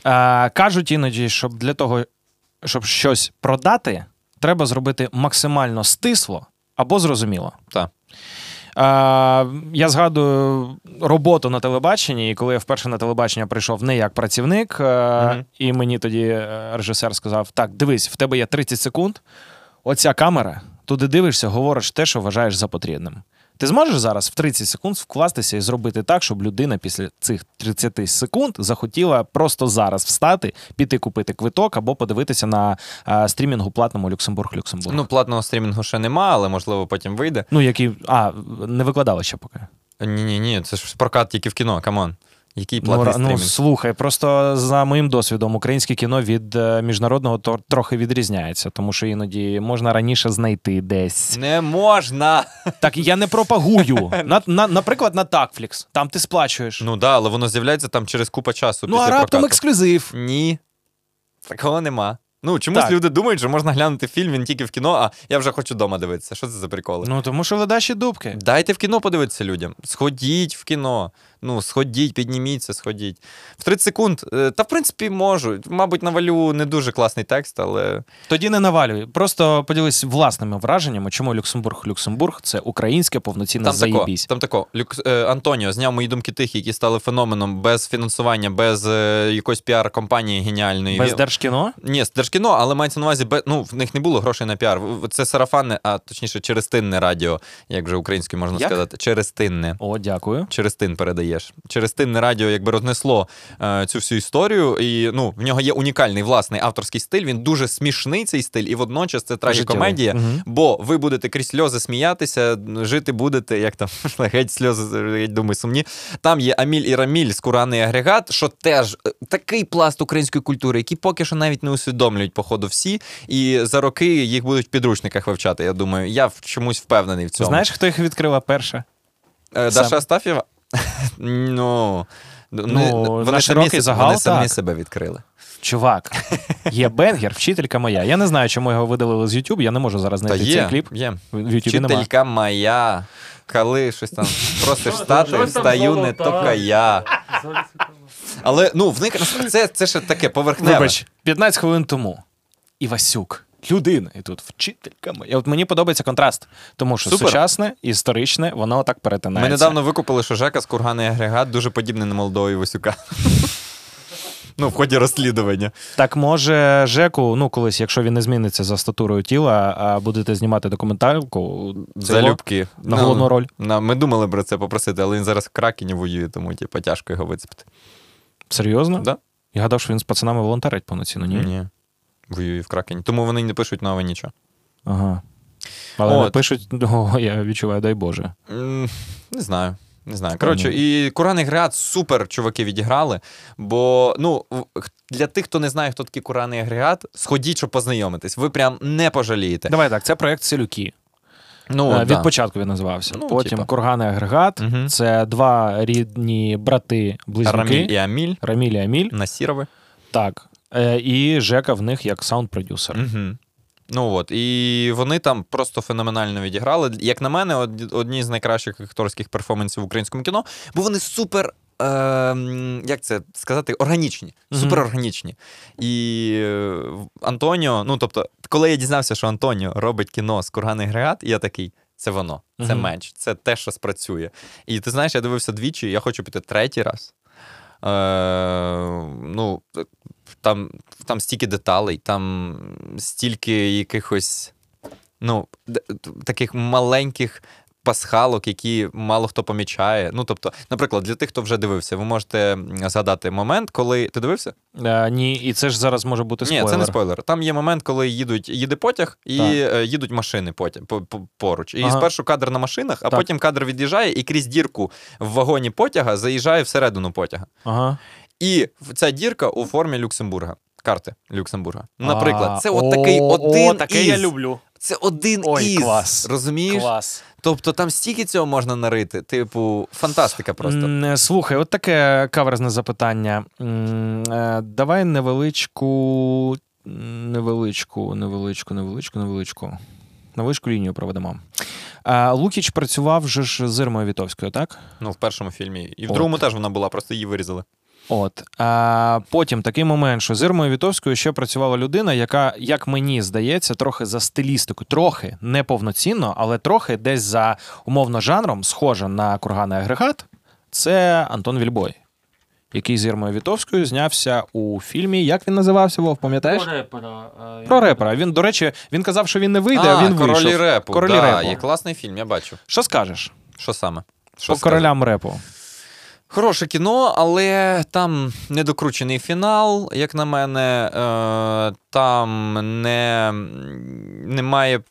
А, кажуть іноді, щоб для того, щоб щось продати, треба зробити максимально стисло або зрозуміло. Так. А, я згадую роботу на телебаченні, і коли я вперше на телебачення прийшов не як працівник, е, Мгм. і мені тоді е, режисер сказав: Так, дивись, в тебе є 30 секунд. Оця камера, туди дивишся, говориш те, що вважаєш за потрібним. Ти зможеш зараз в 30 секунд вкластися і зробити так, щоб людина після цих 30 секунд захотіла просто зараз встати, піти купити квиток або подивитися на а, стрімінгу платному Люксембург Люксембург. Ну, платного стрімінгу ще нема, але можливо потім вийде. Ну, який. А, не викладали ще поки. Ні, ні, ні, це ж прокат тільки в кіно, come on. Який Ну, платний ра- ну, слухай, просто за моїм досвідом, українське кіно від е, міжнародного тор- трохи відрізняється, тому що іноді можна раніше знайти десь. Не можна. Так я не пропагую. На, на, наприклад, на Такфлікс. Там ти сплачуєш. Ну да, але воно з'являється там через купа часу. Ну, після а раптом прокату. ексклюзив. Ні. Такого нема. Ну, чомусь Так. люди думають, що можна глянути фільм, він тільки в кіно, а я вже хочу вдома дивитися. Що це за приколи? Ну, тому що ледачі дупки. Дайте в кіно подивитися людям. Сходіть в кіно. Ну, сходіть, підніміться, сходіть. В 30 секунд. е, Та, в принципі, можу. Мабуть, навалю не дуже класний текст, але. Тоді не навалюй. Просто поділись власними враженнями, чому Люксембург Люксембург це українське повноцінне Там тако, там тако. Люкс, е, Антоніо зняв мої думки тих, які стали феноменом без фінансування, без е, якоїсь піар-кампанії геніальної. Без держкіно? Ні, з держкіно, але мається на увазі, бе- ну, в них не було грошей на піар. Це сарафанне, а точніше, через тинне радіо, як вже українською можна Як? сказати. Через тинне. О, дякую. Через тин передаєш. Через тинне радіо якби рознесло е, цю всю історію. І ну, в нього є унікальний власний авторський стиль. Він дуже смішний цей стиль, і водночас це трагікомедія. Мгм. Бо ви будете крізь сльози сміятися, жити будете, як там геть сльози, геть думаю, сумні. Там є Аміль і Раміль з Куранний агрегат, що теж е, такий пласт української культури, який поки що навіть не усвідомлюють, походу, всі. І за роки їх будуть в підручниках вивчати. Я думаю, я в чомусь впевнений в цьому. Знаєш, хто їх відкрила перше? Е? Даша Астафєва? ну. Ну, вони, на самі, широкий загал, вони самі так. себе відкрили. Чувак, є Бенгер, вчителька моя. Я не знаю, чому його видалили з YouTube, я не можу зараз Та знайти є, цей кліп. є. В. Вчителька моя. Коли щось там просиш стати, встаю не тільки я. Але ну, в них це, це ще таке поверхневе. Вибач, 15 хвилин тому. Івасюк. Людина, і тут вчителька моя. От мені подобається контраст, тому що Супер. сучасне, історичне, воно так Ми перетинається. недавно викупили, що Жека з курганий агрегат дуже подібний на молодого Івасюка. Ну, в ході розслідування. Так може, Жеку, ну колись, якщо він не зміниться за статурою тіла, а будете знімати його Залюбки. на головну роль. На, ми думали про це попросити, але він зараз в Кракені воює, тому типу, тяжко його вицепити. Серйозно? Да? Я гадав, що він з пацанами волонтерить повноцінно, ні? Ні. Воює в Кракені. Тому вони не пишуть нове нічого. Ага. Але не От. пишуть, о, я відчуваю, дай Боже. Не знаю. Не знаю. Коротше, і Куран Агрегат супер чуваки відіграли. Бо ну, для тих, хто не знає, хто такий Куранний агрегат, сходіть, щоб познайомитись. Ви прям не пожалієте. Давай так, це проект Селюки. Ну, Е, да. Від початку він називався. Ну, Потім типа. Курганий агрегат. Мгм. Це два рідні брати близнюки. Раміль і Аміль, Раміль і Аміль. Насірови. Так. Е, і Жека в них як саунд-продюсер. Угу. Ну от, і вони там просто феноменально відіграли. Як на мене, одні з найкращих акторських перформансів в українському кіно, бо вони супер. Е, як це сказати, органічні, Мгм. супер органічні. І е, Антоніо, ну тобто, коли я дізнався, що Антоніо робить кіно з Курганий агрегат, я такий. Це воно, це Мгм. меч, це те, що спрацює. І ти знаєш, я дивився двічі, я хочу піти третій раз. Е, ну, там, там стільки деталей, там стільки якихось ну, таких маленьких пасхалок, які мало хто помічає. Ну, тобто, наприклад, для тих, хто вже дивився, ви можете згадати момент, коли ти дивився? Е, ні, і це ж зараз може бути спойлер. Ні, це не спойлер. Там є момент, коли їдуть, їде потяг і Так. е, їдуть машини потяг, по- по- поруч. І Ага. спершу кадр на машинах, а Так. потім кадр від'їжджає і крізь дірку в вагоні потяга заїжджає всередину потяга. Ага. І ця дірка у формі Люксембурга. Карти Люксембурга. Наприклад, це от такий один о, таке я люблю. Це один Ой, із. клас. Розумієш? Клас. Тобто там стільки цього можна нарити. Типу, фантастика просто. М, е, Слухай, от таке каверзне запитання. М, е, Давай невеличку, невеличку, невеличку, невеличку, невеличку. Невеличку лінію проведемо. Лукіч працював же ж з Ірмою Вітовською, так? Ну, в першому фільмі. І в От. другому теж вона була, просто її вирізали. От. А потім такий момент, що з Ірмою Вітовською ще працювала людина, яка, як мені здається, трохи за стилістику, трохи не повноцінно, але трохи десь за умовно жанром, схожа на курганий агрегат. Це Антон Вільбой, який з Ірмою Вітовською знявся у фільмі. Як він називався, Вов, пам'ятаєш? Про репера. е, Про репера. Він, до речі, він казав, що він не вийде, а, а, він Королі вийшов. репу. Королі да, репу. Є класний фільм, я бачу. Що скажеш? Що саме? Що По королям репу. Хороше кіно, але там недокручений фінал, як на мене. Е, там не, немає.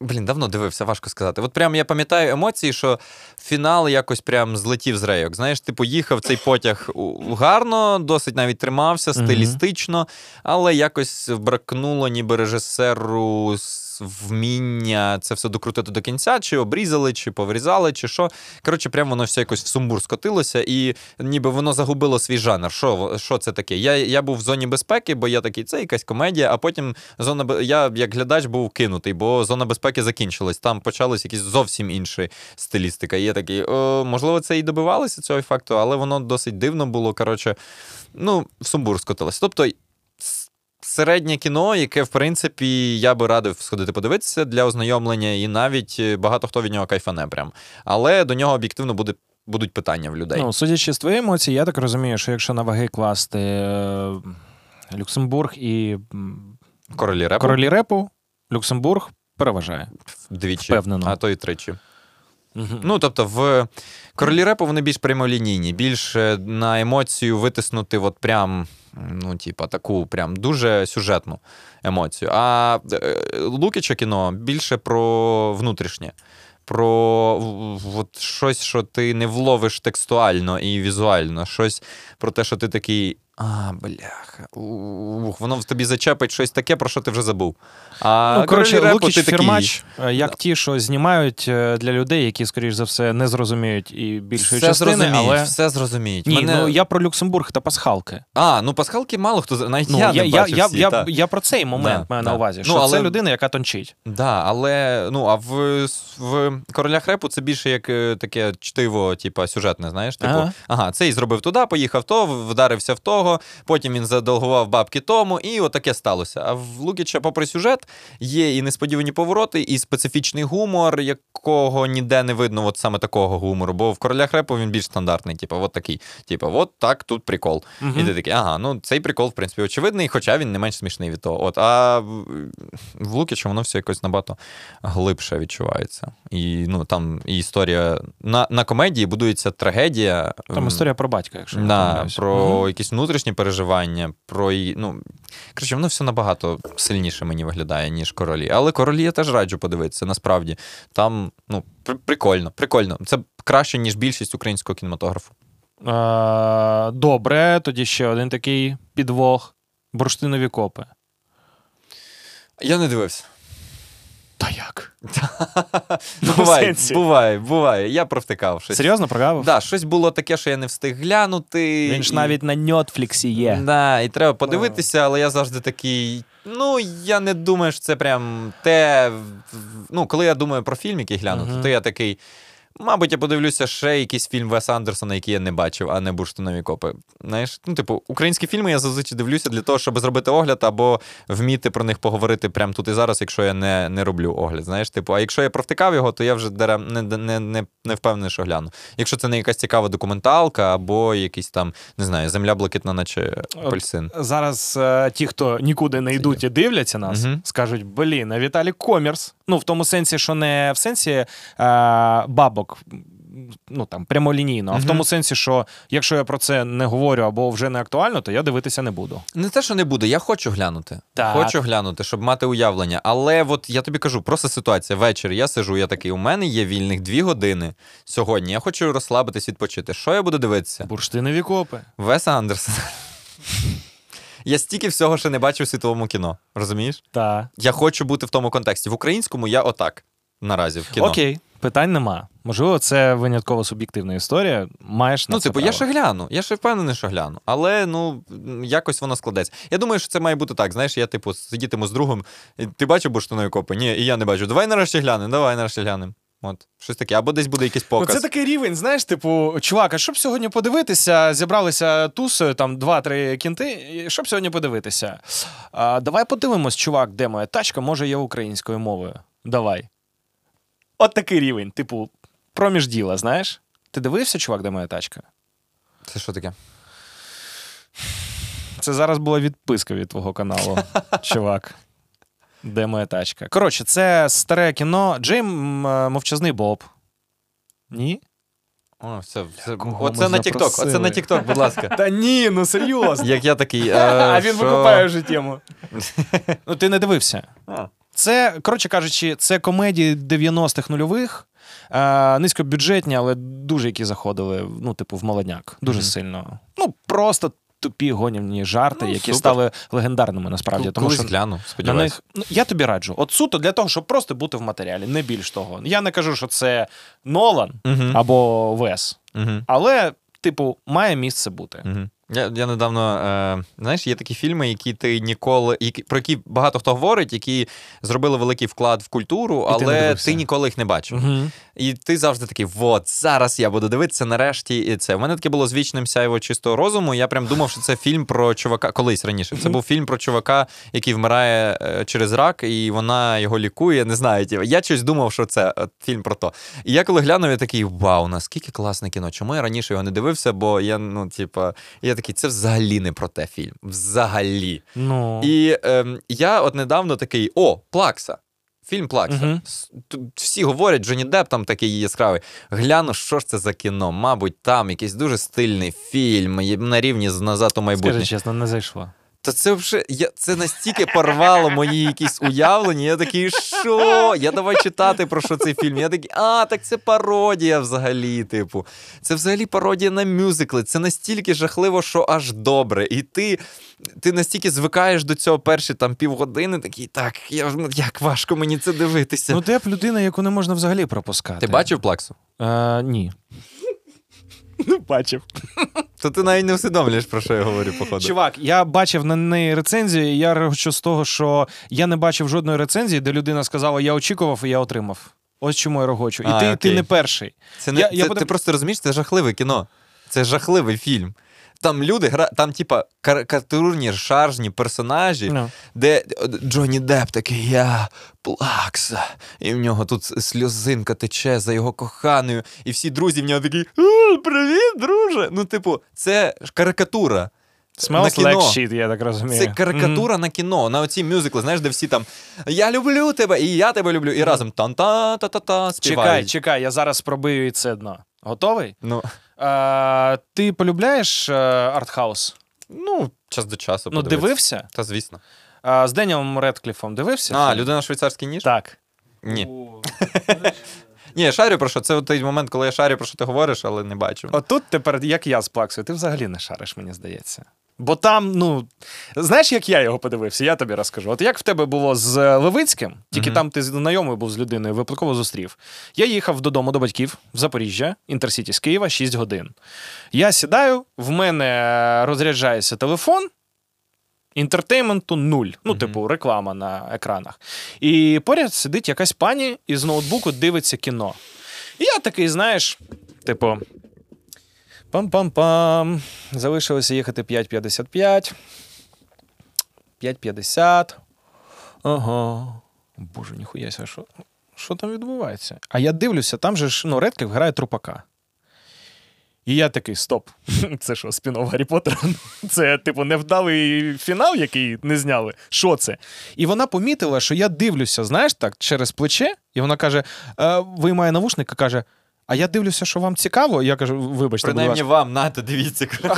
Блін, давно дивився, важко сказати. От прям я пам'ятаю емоції, що фінал якось прям злетів з рейок. Знаєш, ти поїхав цей потяг гарно, досить навіть тримався, стилістично, але якось бракнуло ніби режисеру с- вміння це все докрутити до кінця, чи обрізали, чи поврізали, чи що. Коротше, прям воно все якось в сумбур скотилося, і ніби воно загубило свій жанр. Що, що це таке? Я, я був в зоні безпеки, бо я такий, це якась комедія, а потім зона я як глядач був кинутий, бо зона безпеки закінчилась. Там почалась якісь зовсім інші стилістика. І я такий, о, можливо, це і добивалося цього ефекту, але воно досить дивно було. Коротше, ну, в сумбур скотилось. Тобто. Середнє кіно, яке, в принципі, я би радив сходити подивитися для ознайомлення, і навіть е, багато хто від нього кайфане прям. Але до нього об'єктивно буде, будуть питання в людей. Ну, судячи з твоєї емоції, я так розумію, що якщо на ваги класти е, Люксембург і Королі репу королі репу, Люксембург переважає. двічі, впевнено. а то і тричі. Ну, тобто, в королі репу вони більш прямолінійні, більш е, на емоцію витиснути, от прям, ну, типа, таку прям дуже сюжетну емоцію. А е, Лукіча кіно більше про внутрішнє. Про от щось, що ти не вловиш текстуально і візуально, щось про те, що ти такий. А, бляха. Ух, воно в тобі зачепить щось таке, про що ти вже забув. А ну, коротше, Лукіч ти такий, фірмач, е, як Да. ті, що знімають е, для людей, які, скоріш за все, не зрозуміють і більшої все частини, зрозуміють, але. все зрозуміють. Ні, Мене- ну я про Люксембург та пасхалки. А, ну пасхалки мало хто навіть Ну, я, я, не я, бачив я, всі, я, та. я про цей момент Да, маю да. на увазі, Ну, що але- це людина, яка тончить. Да, але ну а в, в королях репу це більше як е, таке чтиво, типа сюжетне, знаєш? Типу, Ага. ага. цей зробив туди, поїхав то, вдарився в того, потім він задолгував бабки тому, і отаке сталося. А в Лукіча, попри сюжет, є і несподівані повороти, і специфічний гумор, якого ніде не видно, от саме такого гумору. Бо в королях репу він більш стандартний, типу, от такий. Типу, от так, тут прикол. Мгм. І ти такий, ага, ну цей прикол, в принципі, очевидний, хоча він не менш смішний від того. От, а в, Лукічу воно все якось набагато глибше відчувається. І ну, там і історія на, на комедії будується трагедія. Там історія про батька, якщо я Да, про Мгм. якісь внутрішні переживання, про і, ну, коротше, воно все набагато сильніше мені виглядає, ніж королі. Але королі я теж раджу подивитися, насправді. Там ну, при- прикольно, прикольно. Це краще, ніж більшість українського кінематографу. Е, Добре, тоді ще один такий підвох. Бурштинові копи. Я не дивився. Та як? Ну, буває, буває, буває. Я провтикав щось. Серйозно прогавив? Да, щось було таке, що я не встиг глянути. Він ж і- навіть на Нетфліксі є. Да, і треба подивитися, але я завжди такий. Ну, я не думаю, що це прям те. Ну, коли я думаю про фільм, який глянути, то я такий. Мабуть, я подивлюся ще якийсь фільм Веса Андерсона, який я не бачив, а не бурштинові копи. Знаєш, ну, типу, українські фільми я зазвичай дивлюся для того, щоб зробити огляд або вміти про них поговорити прямо тут і зараз, якщо я не, не роблю огляд. Знаєш, типу, а якщо я провтикав його, то я вже не, не, не, не впевнений, що гляну. Якщо це не якась цікава документалка, або якийсь там, не знаю, земля блакитна, наче апельсин. Зараз е, ті, хто нікуди не йдуть і дивляться нас, Мгм. скажуть: блін, а Віталій Комірс. Ну, в тому сенсі, що не в сенсі е, бабок. Ну там прямолінійно, а в тому сенсі, що якщо я про це не говорю або вже не актуально, то я дивитися не буду. Не те, що не буду, я хочу глянути. Так. Хочу глянути, щоб мати уявлення. Але от я тобі кажу, просто ситуація. Вечір я сижу, я такий, у мене є вільних дві години сьогодні. Я хочу розслабитись, відпочити. Що я буду дивитися? Бурштинові копи. Веса Андерсона. Я стільки всього ще не бачив у світовому кіно. Розумієш? Та. Я хочу бути в тому контексті. В українському я отак. Наразі в кіно. Окей, питань нема. Можливо, це винятково суб'єктивна історія. Маєш на Ну, це типу, я ще гляну. Я ще впевнений, що гляну. Але ну якось воно складеться. Я думаю, що це має бути так. Знаєш, я типу сидітиму з другом. Ти бачив бурштинові копи? Ні, і я не бачу. Давай нарешті глянемо, давай нарешті глянемо. От, щось таке. Або десь буде якийсь Ну, показ. це такий рівень, знаєш, типу, чувак, а щоб сьогодні подивитися, зібралися тусою, там два-три кінти, щоб сьогодні подивитися. А, давай подивимось, чувак, де моя тачка, може є українською мовою. Давай. От такий рівень, типу, проміж діла, знаєш? Ти дивився, чувак, де моя тачка? Це що таке? Це зараз була відписка від твого каналу, чувак. Де моя тачка? Коротше, це старе кіно. Джейм Мовчазний Боб. Ні? О, все, все. Оце на TikTok, оце на TikTok, будь ласка. Та ні, ну серйозно. Як я такий. е, А він що? викупає вже тему. Ну, ти не дивився. А. Це, коротше кажучи, це комедії 90-х нульових, е, низькобюджетні, але дуже які заходили, ну, типу, в молодняк. Дуже Мгм. сильно. Ну, просто тупі гонівні жарти, Ну, які супер. стали легендарними насправді. Тому Колись що гляну, на них, ну, я тобі раджу. От суто для того, щоб просто бути в матеріалі, не більш того. Я не кажу, що це Нолан Мгм. або Вес, Мгм. але, типу, має місце бути. Я, я недавно, е, знаєш, є такі фільми, які ти ніколи, які, про які багато хто говорить, які зробили великий вклад в культуру, І але дивився. ти, ніколи їх не бачив. Угу. І ти завжди такий, от зараз я буду дивитися нарешті. І це. У мене таке було з вічним сяйво чистого розуму. Я прям думав, що це фільм про чувака. Колись раніше. Це був фільм про чувака, який вмирає е, через рак, і вона його лікує. Не знаю. типу. Я щось думав, що це от, фільм про то. І я коли глянув, я такий, вау, наскільки класне кіно. Чому я раніше його не дивився? Бо я, ну, типа, я такий, це взагалі не про те фільм. Взагалі. Ну. І ем, я от недавно такий: о, Плакса. Фільм Плакса. Угу. Всі говорять, Джонні Деп там такий яскравий. Гляну, що ж це за кіно. Мабуть, там якийсь дуже стильний фільм на рівні з назад у майбутнє. Скажи чесно, не зайшло. Та це вже я це настільки порвало мої якісь уявлення. Я такий, що? Я давай читати про що цей фільм. Я такий, а, так це пародія взагалі. Типу, це взагалі пародія на мюзикли. Це настільки жахливо, що аж добре. І ти, ти настільки звикаєш до цього перші там півгодини, такий, так, я, ну, як важко мені це дивитися. Ну, Деп людина, яку не можна взагалі пропускати. Ти бачив плаксу? Е, ні. Бачив. То ти навіть не усвідомлюєш, про що я говорю, походу. Чувак, я бачив на неї рецензію, і я речу з того, що я не бачив жодної рецензії, де людина сказала, я очікував і я отримав. Ось чому я рогочу. І А, ти, ти не перший. Це не, Я- це, я потім... Ти просто розумієш, це жахливе кіно. Це жахливий фільм. Там люди гра, там, типа, карикатурні шаржні персонажі, Ну. де е, Джонні Депп такий, я плакса. І в нього тут сльозинка тече за його коханою, і всі друзі в нього такі: привіт, друже. Ну, типу, це ж карикатура. Smells like shit, я так розумію. Це карикатура на кіно, на оці мюзикли, знаєш, де всі там Я люблю тебе, і я тебе люблю, і разом тан-та-та-та-та Мгм. Чекай, чекай, я зараз пробию і це дно. Готовий? Ну, Е, ти полюбляєш е, артхаус? ну, час до часу. Ну, подивитися. дивився? Та звісно. А, з Деніелом Редкліфом дивився? А, людина швейцарський ніж? Так. Ні. Ні, я шарю про що. Це той момент, коли я шарю про що ти говориш, але не бачу. Отут тепер, як я з плаксою, ти взагалі не шариш, мені здається. Бо там, ну, знаєш, як я його подивився, я тобі розкажу. От як в тебе було з Левицьким, тільки Мгм. там ти знайомий був з людиною, випадково зустрів. Я їхав додому до батьків в Запоріжжя, інтерсіті з Києва, 6 годин. Я сідаю, в мене розряджається телефон. Інтертейменту нуль. Ну, Мгм. типу, реклама на екранах. І поряд сидить якась пані і з ноутбуку дивиться кіно. І я такий, знаєш, типу. Пам-пам-пам. Залишилося їхати 5.55. 5.50. Ага. Боже, ніхуяся, що, що там відбувається? А я дивлюся, там же ж ну, Редкліф грає трупака. І я такий: стоп. Це що, спін-офф Гаррі Поттера? Це, типу, невдалий фінал, який не зняли. Що це? І вона помітила, що я дивлюся, знаєш, так, через плече, і вона каже: «Е, виймає навушник і каже: А я дивлюся, що вам цікаво. Я кажу, вибачте, будь Принаймні ласка. вам, нате, дивіться.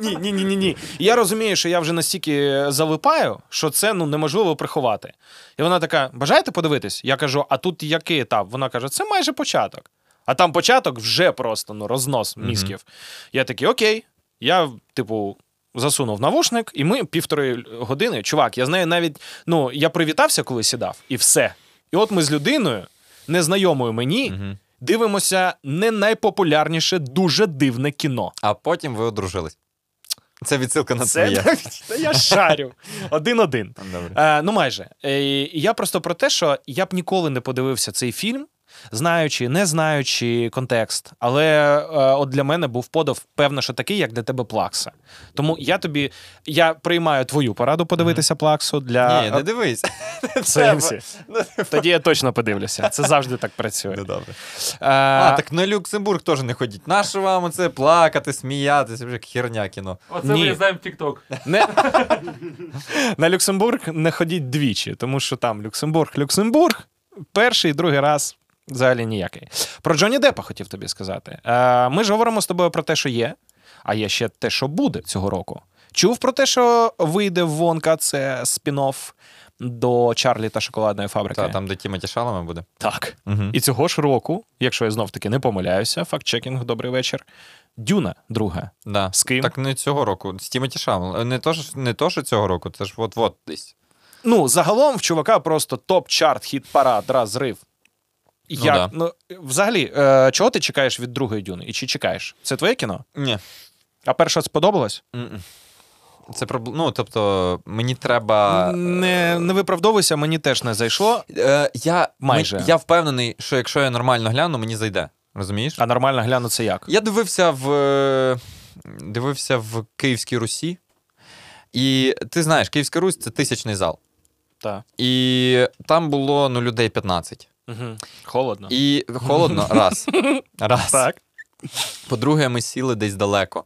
Ні, ні, ні, ні, ні. Я розумію, що я вже настільки залипаю, що це ну неможливо приховати. І вона така: бажаєте подивитись? Я кажу, а тут який етап? Вона каже, це майже початок. А там початок вже просто ну, рознос мізків. Я такий, окей. Я, типу, засунув навушник, і ми півтори години. Чувак, я знаю навіть, ну, я привітався, коли сідав, і все. І от ми з людиною, незнайомою мені, Угу. дивимося не найпопулярніше, дуже дивне кіно. А потім ви одружились. Це відсилка на Це твоє. Та я шарю. Один-один. Е, ну, майже. Е, я просто про те, що я б ніколи не подивився цей фільм, знаючи, не знаючи контекст. Але е, от для мене був подав, певно, що такий, як для тебе плакса. Тому я тобі я приймаю твою пораду подивитися плаксу для Ні, не дивись. сенсі. Тоді я точно подивлюся. Це завжди так працює. Ну, добре. Е, А, так на Люксембург теж не ходіть. Нащо вам оце плакати, сміятися, вже херня кіно. Оце Ні. вирізаємо в TikTok. Не... На Люксембург не ходіть двічі, тому що там Люксембург, Люксембург, перший і другий раз Взагалі ніякий. Про Джонні Деппа хотів тобі сказати. Е, ми ж говоримо з тобою про те, що є, а є ще те, що буде цього року. Чув про те, що вийде Вонка, це спін-офф до Чарлі та шоколадної фабрики. Та, там, де Тімоті Шалами буде. Так. Угу. І цього ж року, якщо я знов таки не помиляюся, факт-чекінг, добрий вечір. Дюна, друга. Да. З ким? Так не цього року. З Тімоті Шалами. Не то, не то, що цього року, це ж от-от десь. Ну, загалом в чувака просто топ-чарт, хіт-парад, розрив. Ну Як? да. Ну, взагалі, е, чого ти чекаєш від другої дюни? І чи чекаєш? Це твоє кіно? Ні. А перша сподобалась? М-м. Це проб... Ну, тобто, мені треба. Не, не виправдовуйся, мені теж не зайшло, Е, я, Майже. ми- я впевнений, що якщо я нормально гляну, мені зайде. Розумієш? а нормально гляну це як. Я дивився в дивився в Київській Русі. І ти знаєш, Київська Русь це тисячний зал. Так. І там було ну, людей 15. Угу. Холодно. І холодно, раз. раз. Так. По-друге, ми сіли десь далеко.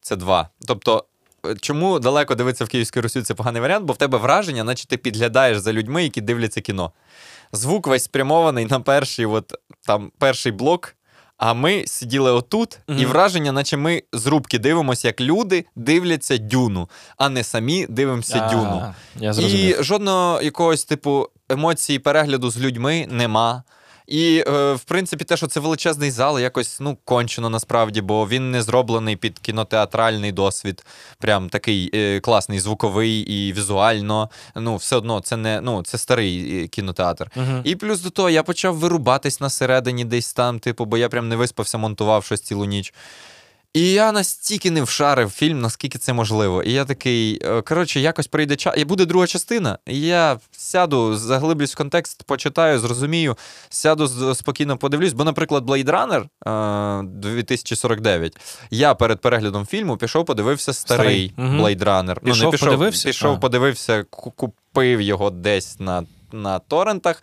Це два. Тобто, е, чому далеко дивитися в Київській Русі це поганий варіант, бо в тебе враження, наче ти підглядаєш за людьми, які дивляться кіно. Звук весь спрямований на перший, от, там, перший блок. А ми сиділи отут, і враження, наче ми з рубки дивимося, як люди дивляться дюну, а не самі дивимося А, дюну. Я. І жодного якогось типу емоції перегляду з людьми нема. І, е, в принципі, те, що це величезний зал, якось ну, кончено насправді, бо він не зроблений під кінотеатральний досвід. Прям такий е, класний, звуковий і візуально. Ну, все одно, це не ну, це старий е, кінотеатр. Мгм. І плюс до того, я почав вирубатись на середині десь там, типу, бо я прям не виспався, монтував щось цілу ніч. І я настільки не вшарив фільм, наскільки це можливо. І я такий, е, коротше, якось прийде час. І буде друга частина. І я сяду, заглиблюсь в контекст, почитаю, зрозумію, сяду спокійно подивлюсь. Бо, наприклад, Blade Runner е, 2049. Я перед переглядом фільму пішов, подивився старий, Старий. Blade Runner. Пішов, ну, не пішов, подивився? Пішов, подивився, купив його десь на. На торрентах.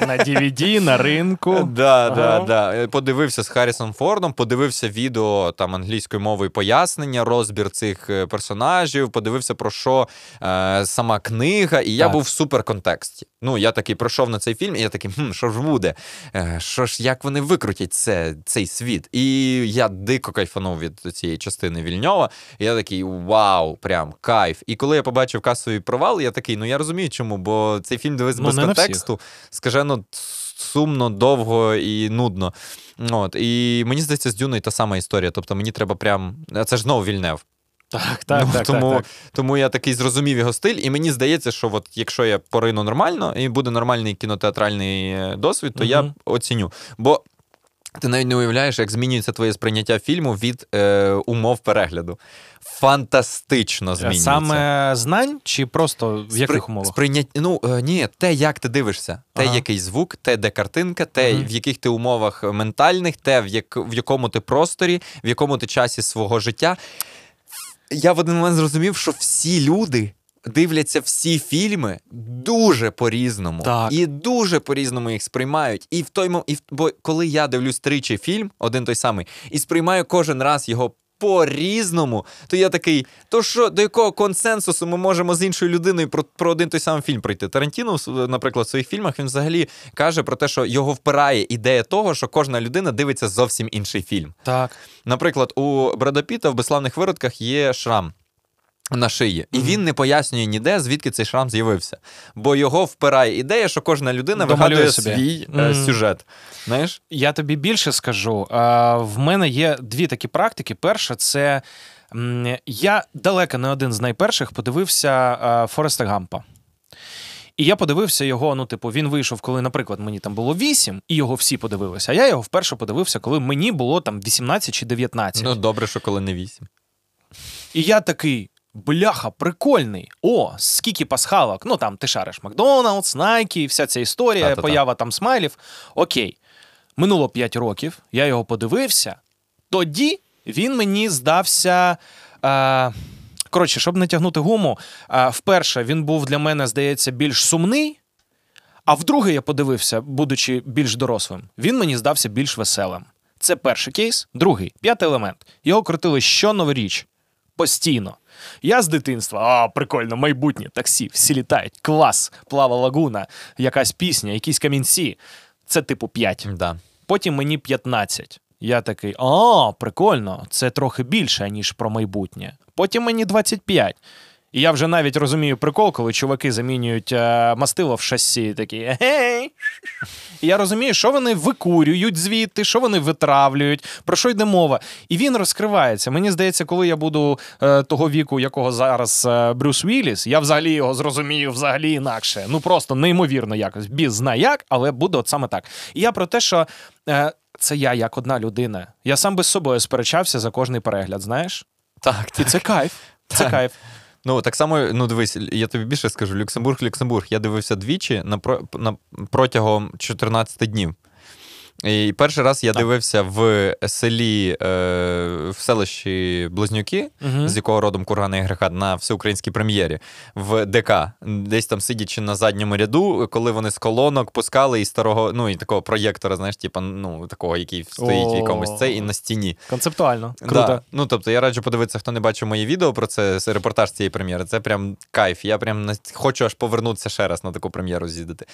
На DVD, на ринку. Да, да, Ага. да. Подивився з Харрісом Фордом, подивився відео там англійською мовою пояснення, розбір цих е, персонажів, подивився про що е, сама книга, і я Так. був в суперконтексті. Ну, я такий пройшов на цей фільм, і я такий, хм, що ж буде? Е, що ж, як вони викрутять це, цей світ? І я дико кайфанув від цієї частини Вільньова. І я такий вау, прям кайф. І коли я побачив касовий провал, я такий, ну я розумію, чому, бо цей фільм дивився Ну, без контексту скажено сумно, довго і нудно. От. І мені здається, з Дюною та сама історія. Тобто мені треба прям. Це ж знову вільнев. Так, так, Ну, так, тому, так, так. тому я такий зрозумів його стиль, і мені здається, що от якщо я порину нормально і буде нормальний кінотеатральний е, досвід, то я оціню. Бо ти навіть не уявляєш, як змінюється твоє сприйняття фільму від е, умов перегляду. Фантастично змінюється. Саме знань чи просто в яких умовах? Сприйнять... Ну, е, ні, те, як ти дивишся, те, Ага. який звук, те, де картинка, те, Мгм. в яких ти умовах ментальних, те, в, як... в якому ти просторі, в якому ти часі свого життя. Я в один момент зрозумів, що всі люди. Дивляться всі фільми дуже по-різному. Так. І дуже по-різному їх сприймають. І в той мом... і в... бо коли я дивлюсь тричі фільм, один той самий, і сприймаю кожен раз його по-різному, то я такий, то що до якого консенсусу ми можемо з іншою людиною про, про один той самий фільм пройти? Тарантіно, наприклад, в своїх фільмах він взагалі каже про те, що його впирає ідея того, що кожна людина дивиться зовсім інший фільм. Так. Наприклад, у Бреда Піта в безславних виродках є шрам. На шиї, і Мгм. він не пояснює ніде, звідки цей шрам з'явився. Бо його впирає ідея, що кожна людина Домалює вигадує собі. свій е, Мгм. сюжет. Знаєш? Я тобі більше скажу. В мене є дві такі практики. Перша це я далеко не один з найперших подивився Фореста Гампа. І я подивився його. Ну, типу, він вийшов, коли, наприклад, мені там було 8, і його всі подивилися. А я його вперше подивився, коли мені було там 18 чи 19. Ну, добре, що коли не вісім. І я такий. Бляха, прикольний. О, скільки пасхалок. Ну там ти шариш Макдоналдс, Найкі, вся ця історія, Та-та-та. поява там смайлів. Окей. Минуло 5 років, я його подивився. Тоді він мені здався. Е, коротше, щоб не тягнути гуму, е, вперше він був для мене, здається, більш сумний. А вдруге я подивився, будучи більш дорослим, він мені здався більш веселим. Це перший кейс. Другий п'ятий елемент. Його крутили щоноворіч. Постійно. Я з дитинства, а прикольно, майбутнє, таксі, всі літають, клас, плава лагуна, якась пісня, якісь камінці. це типу 5. Да. Потім мені 15. Я такий, а, прикольно, це трохи більше, ніж про майбутнє. Потім мені 25. І я вже навіть розумію прикол, коли чуваки замінюють е, мастило в шасі, такі гей. І я розумію, що вони викурюють звідти, що вони витравлюють, про що йде мова. І він розкривається. Мені здається, коли я буду е, того віку, якого зараз е, Брюс Вілліс, я взагалі його зрозумію взагалі інакше. Ну просто неймовірно якось. Біз знає як, але буде от саме так. І я про те, що е, це я як одна людина. Я сам би з собою сперечався за кожний перегляд, знаєш? Так, І це кайф. Це Так. кайф. Ну, так само, ну дивись, я тобі більше скажу: Люксембург, Люксембург. Я дивився двічі на, про- на протягом 14 днів. І перший раз я Так. дивився в селі, е, в селищі Близнюки, Мгм. з якого родом Кургана і на всеукраїнській прем'єрі в ДК, десь там сидячи на задньому ряду, коли вони з колонок пускали і старого, ну і такого проєктора, знаєш, типу, ну такого, який стоїть в якомусь цей і на стіні. Концептуально. Круто. Да. Ну, тобто, я раджу подивитися, хто не бачив моє відео про це, репортаж цієї прем'єри. Це прям кайф. Я прям на- хочу аж повернутися ще раз на таку прем'єру з'їздити.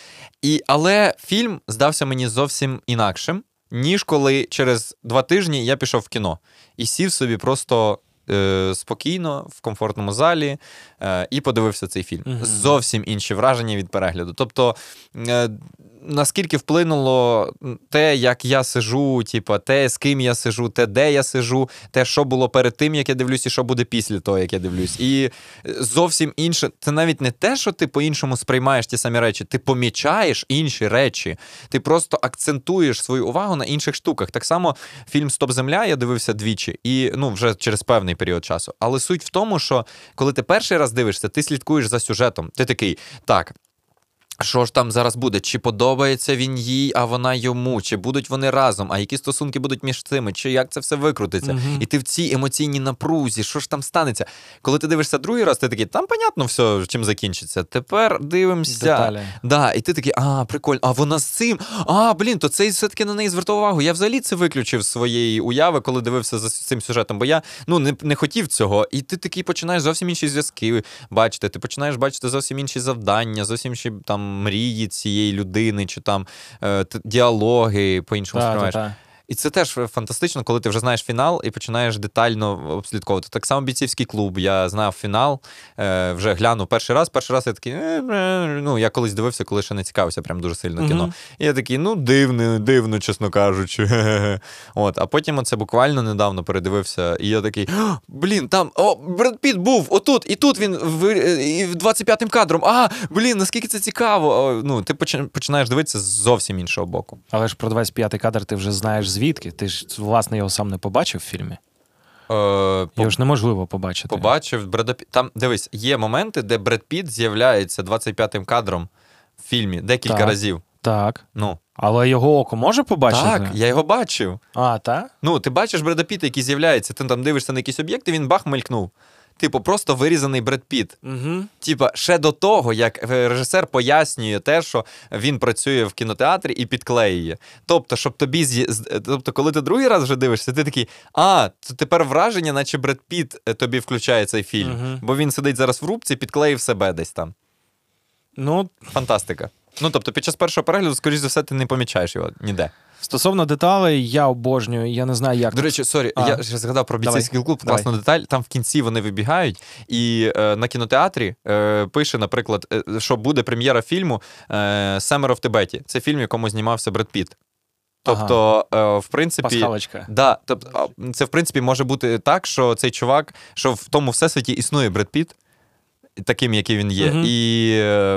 І, але фільм здався мені зовсім інакшим, ніж коли через два тижні я пішов в кіно і сів собі просто. е, Спокійно в комфортному залі е, і подивився цей фільм. Мгм. Зовсім інші враження від перегляду. Тобто, е, наскільки вплинуло те, як я сижу, типу, те, з ким я сижу, те, де я сижу, те, що було перед тим, як я дивлюсь, і що буде після того, як я дивлюсь. І е, зовсім інше. Це навіть не те, що ти по-іншому сприймаєш ті самі речі, ти помічаєш інші речі. Ти просто акцентуєш свою увагу на інших штуках. Так само фільм Стоп Земля я дивився двічі, і ну вже через певний період часу. Але суть в тому, що коли ти перший раз дивишся, ти слідкуєш за сюжетом. Ти такий, так. Що ж там зараз буде? Чи подобається він їй, а вона йому? Чи будуть вони разом? А які стосунки будуть між цими? Чи як це все викрутиться? Мгм. І ти в цій емоційній напрузі, що ж там станеться? Коли ти дивишся другий раз, ти такий, там понятно все, чим закінчиться. Тепер дивимося. Деталі. Да, і ти такий, а, прикольно, а вона з цим. А, блін, то цей все-таки на неї звертав увагу. Я взагалі це виключив з своєї уяви, коли дивився за цим сюжетом, бо я ну, не, не хотів цього. І ти такий починаєш зовсім інші зв'язки бачити. Ти починаєш бачити зовсім інші завдання, зовсім інші там мрії цієї людини, чи там е, діалоги по-іншому Та, та, сприймаєш. І це теж фантастично, коли ти вже знаєш фінал і починаєш детально обслідковувати. Так само бійцівський клуб. Я знав фінал, е, вже глянув перший раз. Перший раз я такий, е, е, ну я колись дивився, коли ще не цікавився прям дуже сильно кіно. Мгм. І я такий, ну дивно, дивно, чесно кажучи. От, а потім оце буквально недавно передивився, і я такий, блін, там о, Бред Піт був отут, і тут він в, і 25-м кадром. А, блін, наскільки це цікаво. Ну, ти починаєш дивитися з зовсім іншого боку. Але ж про 25-й кадр ти вже знаєш звідки. Ти ж, власне, його сам не побачив в фільмі. Е, Його ж неможливо побачити. Побачив Бреда Пі- Там дивись, є моменти, де Бред Піт з'являється 25-м кадром в фільмі декілька Так. разів. Так. Ну Але його око може побачити? так, я його бачив. А, так? Ну, ти бачиш Бреда Піта, який з'являється, ти там дивишся на якийсь об'єкт, і він бах мелькнув. Типу, просто вирізаний Бред Піт. Угу. Типа, ще до того, як режисер пояснює те, що він працює в кінотеатрі і підклеює. Тобто, щоб тобі з'є- з- тобто, коли ти другий раз вже дивишся, ти такий, а, то тепер враження, наче Бред Піт е, тобі включає цей фільм. Мгм. Бо він сидить зараз в рубці, підклеїв себе десь там. Ну, Фантастика. Ну, тобто, під час першого перегляду, скоріш за все, ти не помічаєш його ніде. стосовно деталей, я обожнюю. Я не знаю, як. До речі, sorry, А. я ще згадав про бійцейський клуб. Давай. Класна деталь. Там в кінці вони вибігають, і е, на кінотеатрі е, пише, наприклад, е, що буде прем'єра фільму е, Семеро в Тибеті. Це фільм, в якому знімався Бред Піт. Тобто, е, в принципі. Пасхалочка. Да, тобто, це в принципі може бути так, що цей чувак, що в тому всесвіті існує Бред Піт, таким, який він є, Мгм. і е,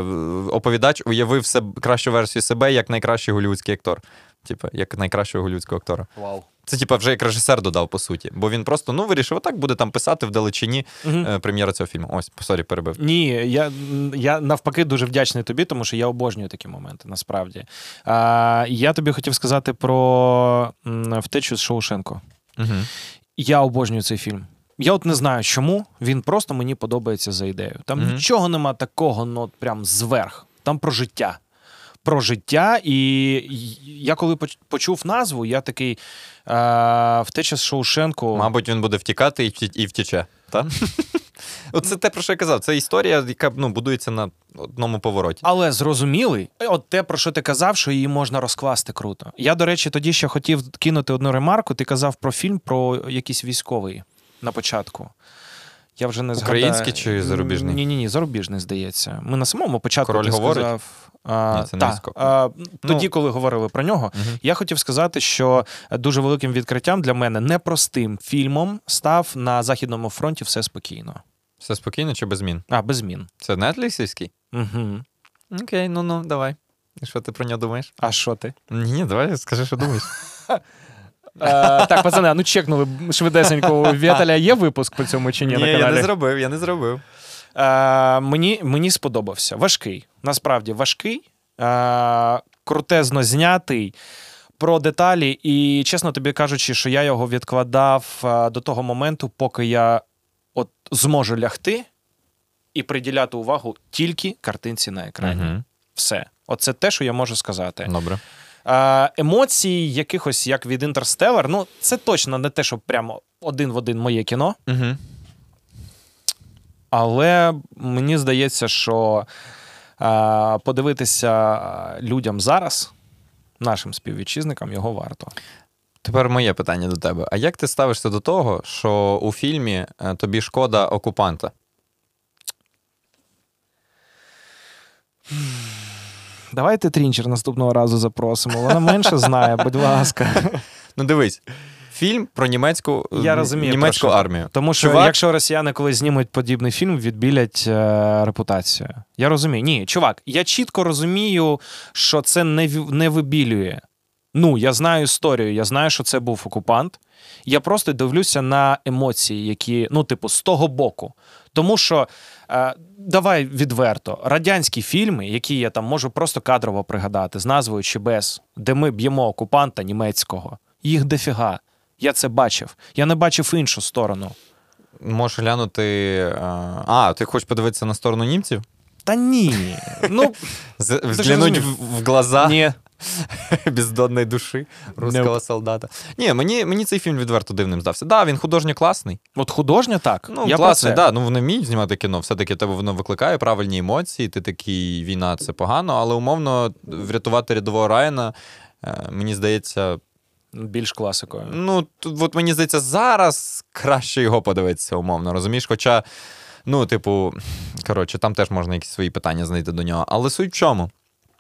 оповідач уявив себе, кращу версію себе як найкращий голівудський актор. Типа, як найкращого голівудського актора. Вау. Це, типа, вже як режисер додав, по суті. Бо він просто ну, вирішив, отак буде там писати вдалечині Мгм. е, прем'єра цього фільму. Ось, sorry, перебив. Ні, я, я навпаки дуже вдячний тобі, тому що я обожнюю такі моменти, насправді. А, я тобі хотів сказати про втечу з Шоушенко. Угу. Я обожнюю цей фільм. Я от не знаю чому. Він просто мені подобається за ідеєю. Там Мгм. нічого нема такого, ну от прям зверх. Там про життя. Про життя. І я коли поч- почув назву, я такий а, втеча з Шоушенко. Мабуть, він буде втікати і, вті- і втіче. Та? Оце те, про що я казав. Це історія, яка ну, будується на одному повороті. Але зрозумілий, от те, про що ти казав, що її можна розкласти круто. Я, до речі, тоді ще хотів кинути одну ремарку. Ти казав про фільм про якийсь військовий на початку. Я вже не згадаю. Український чи зарубіжний? Ні, ні, ні, зарубіжний, здається. Ми на самому початку Король ти говорить? сказав. А, Ні, це та, а, тоді, Ну. коли говорили про нього, Мгм. я хотів сказати, що дуже великим відкриттям для мене непростим фільмом став на Західному фронті все спокійно. Все спокійно чи без змін? А, без змін. Це нетлісівський? Угу. Окей, ну ну, давай. І що ти про нього думаєш? А що ти? Ні, давай скажи, що думаєш. Е, так, пацани, а ну чекнули швидесенько у Вєталя. Є випуск по цьому чи ні, на каналі? я не зробив, я не зробив. Е, мені, мені сподобався. Важкий. Насправді важкий, е, крутезно знятий. Про деталі, і чесно тобі кажучи, що я його відкладав е, до того моменту, поки я от зможу лягти і приділяти увагу тільки картинці на екрані. Мгм. Все. Оце те, що я можу сказати. Добре. Е, емоцій, якихось, як від Interstellar, ну це точно не те, що прямо один в один моє кіно. Угу. Але мені здається, що е, подивитися людям зараз, нашим співвітчизникам, його варто. Тепер моє питання до тебе. А як ти ставишся до того, що у фільмі е, тобі шкода окупанта? Давайте Трінчер наступного разу запросимо. Вона менше знає, будь ласка. Ну дивись, фільм про німецьку, Я розумію, німецьку про що ти. армію. Тому що Чувак- якщо росіяни колись знімуть подібний фільм, відбілять е, репутацію. Я розумію. Ні, чувак, я чітко розумію, що це не, не вибілює. Ну, я знаю історію, я знаю, що це був окупант. Я просто дивлюся на емоції, які, ну, типу, з того боку. Тому що, давай відверто, радянські фільми, які я там можу просто кадрово пригадати, з назвою чи без, де ми б'ємо окупанта німецького, їх дофіга. Я це бачив. Я не бачив іншу сторону. Можеш глянути. е, А, ти хочеш подивитися на сторону німців? Та ні. Ну, Взглянуть в, в глаза ні. бездонної душі русского солдата. Ні, мені, мені цей фільм відверто дивним здався. Да, він художньо класний. От художньо так. Ну, я класний, да. Ну вони вміють знімати кіно. Все-таки тебе воно викликає правильні емоції. Ти такий війна, це погано, але умовно врятувати рядового Райана, е, мені здається, Більш класикою. ну тут, от мені здається, зараз краще його подивитися, умовно, розумієш? Хоча, ну, типу, коротше, там теж можна якісь свої питання знайти до нього. Але суть в чому?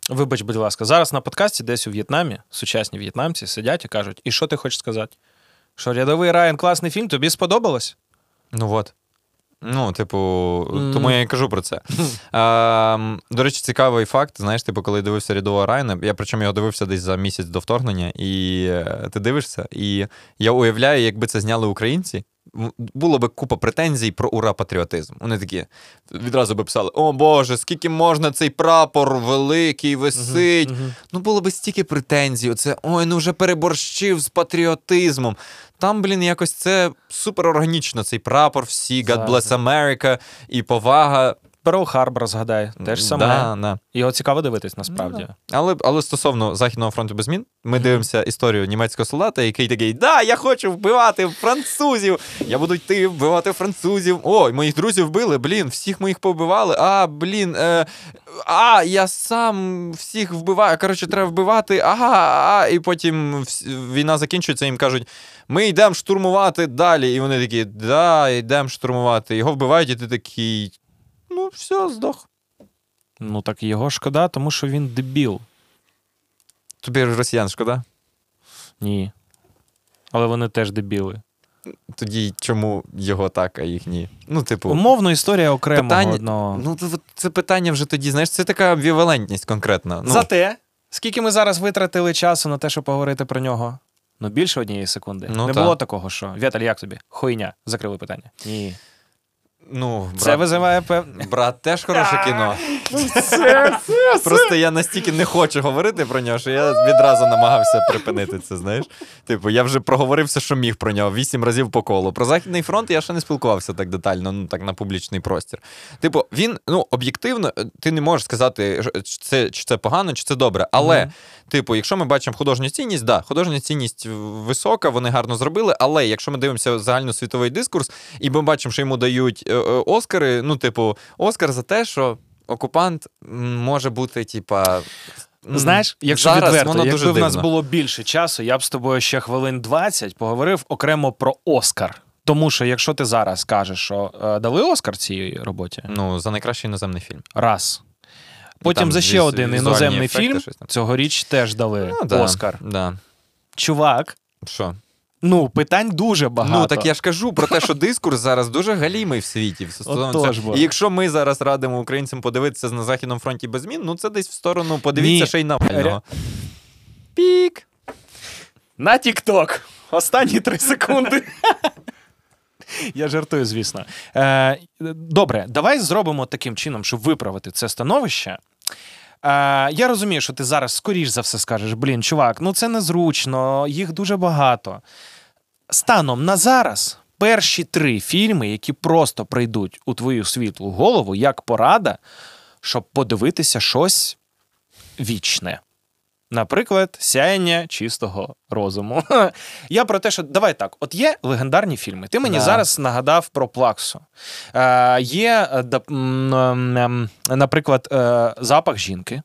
Вибач, будь ласка, зараз на подкасті десь у В'єтнамі сучасні в'єтнамці сидять і кажуть: і що ти хочеш сказати? Що рядовий Райан класний фільм, тобі сподобалось? Ну от. Ну, типу, Мгм. тому я і кажу про це. Ем, до речі, цікавий факт. Знаєш, типу, коли я дивився рядового Райана, я причому його дивився десь за місяць до вторгнення, і е, ти дивишся, і я уявляю, якби це зняли українці. Було би купа претензій про ура патріотизм. Вони такі відразу би писали: О Боже, скільки можна цей прапор великий висить. Мгм. Ну, було би стільки претензій. Оце ой, ну вже переборщив з патріотизмом. Там, блін, якось це супер органічно. Цей прапор, всі, God bless America і повага. Перл Харбор, згадай, теж саме. Да, да. Його цікаво дивитись насправді. Але, але стосовно Західного фронту без змін, ми дивимося історію німецького солдата, який такий: Да, я хочу вбивати французів! Я буду йти вбивати французів. Ой, моїх друзів вбили, блін, всіх моїх побивали. А, блін, е, а, я сам всіх вбиваю. Коротше, треба вбивати. Ага, а, і потім війна закінчується, їм кажуть. Ми йдемо штурмувати далі. І вони такі, да, йдемо штурмувати. Його вбивають, і ти такий. Ну, все, здох. Ну так його шкода, тому що він дебіл. Тобі росіян шкода? Ні. Але вони теж дебіли. Тоді чому його так, а їх ні? Ну, типу, Умовно історія окремого питання- одного. ну це, це питання вже тоді, знаєш, це така амбівалентність конкретна. Ну, Зате, скільки ми зараз витратили часу на те, щоб поговорити про нього? Ну, більше однієї секунди. Ну, не та. було такого, що. Віталь, як тобі? Хуйня. Закрили питання. Ні. Ну брат, Це визиває пев... брат теж хороше кіно. Просто я настільки не хочу говорити про нього, що я відразу намагався припинити це. Знаєш? Типу, я вже проговорився, що міг про нього вісім разів по колу. Про Західний фронт я ще не спілкувався так детально, ну так на публічний простір. Типу, він ну об'єктивно, е, ти не можеш сказати, чи це, чи це погано, чи це добре. Але. Типу, якщо ми бачимо художню цінність, да, художня цінність висока, вони гарно зробили. Але якщо ми дивимося загальносвітовий дискурс, і ми бачимо, що йому дають е, е, Оскари, ну, типу, Оскар за те, що окупант може бути, типа. Знаєш, якщо зараз відверто, воно якби дуже в нас було більше часу, я б з тобою ще хвилин 20 поговорив окремо про Оскар. Тому що якщо ти зараз кажеш, що е, дали Оскар цій роботі, Ну, за найкращий іноземний фільм. раз. Потім там за ще віз- один іноземний ефекти, фільм щось там. цьогоріч теж дали Ну, да, Оскар. Да. Чувак, Що? ну питань дуже багато. Ну так я ж кажу про те, що дискурс зараз дуже галімий в світі. стосовно Отож цього. бо. І якщо ми зараз радимо українцям подивитися на західному фронті без змін, ну це десь в сторону подивіться Ні. ще й Навального. Пік. На Тік-Ток. Останні три секунди. Я жартую, звісно. Е, добре, давай зробимо таким чином, щоб виправити це становище. Е, я розумію, що ти зараз скоріш за все скажеш: блін, чувак, ну це незручно, їх дуже багато. Станом на зараз перші три фільми, які просто прийдуть у твою світлу голову, як порада, щоб подивитися щось вічне. Наприклад, сяєння чистого розуму. Я про те, що давай так: от є легендарні фільми. Ти мені Да. зараз нагадав про Плаксу. Е, є, е, ем, ем, наприклад, е, запах жінки.